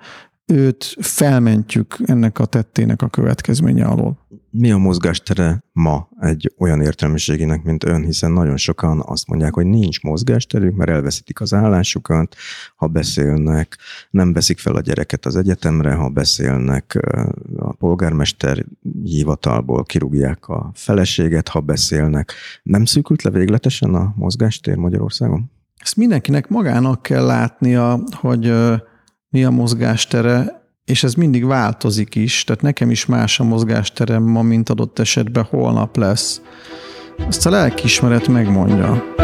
őt felmentjük ennek a tettének a következménye alól. Mi a mozgástere ma egy olyan értelmiségének, mint ön, hiszen nagyon sokan azt mondják, hogy nincs mozgásterük, mert elveszítik az állásukat, ha beszélnek, nem veszik fel a gyereket az egyetemre, ha beszélnek a polgármester hivatalból, kirúgják a feleséget, ha beszélnek. Nem szűkült le végletesen a mozgástér Magyarországon? Ezt mindenkinek magának kell látnia, hogy mi a mozgástere, és ez mindig változik is, tehát nekem is más a mozgásterem ma, mint adott esetben holnap lesz. Ezt a lelkiismeret megmondja.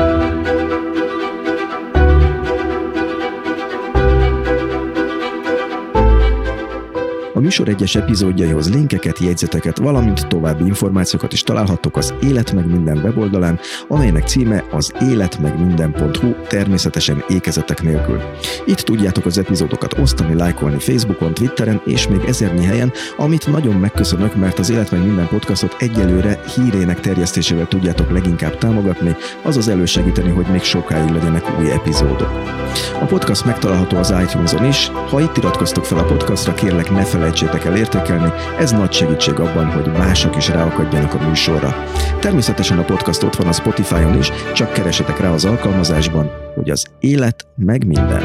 A műsor egyes epizódjaihoz linkeket, jegyzeteket, valamint további információkat is találhattok az Élet meg minden weboldalán, amelynek címe az életmegminden.hu, természetesen ékezetek nélkül. Itt tudjátok az epizódokat osztani, lájkolni Facebookon, Twitteren és még ezernyi helyen, amit nagyon megköszönök, mert az Élet meg minden podcastot egyelőre hírének terjesztésével tudjátok leginkább támogatni, azaz elősegíteni, hogy még sokáig legyenek új epizódok. A podcast megtalálható az iTunes-on is, ha itt iratkoztok fel a podcastra, kérlek ne felejtsétek felejtsétek el értékelni, ez nagy segítség abban, hogy mások is ráakadjanak a műsorra. Természetesen a podcast ott van a Spotify-on is, csak keresetek rá az alkalmazásban, hogy az élet meg minden.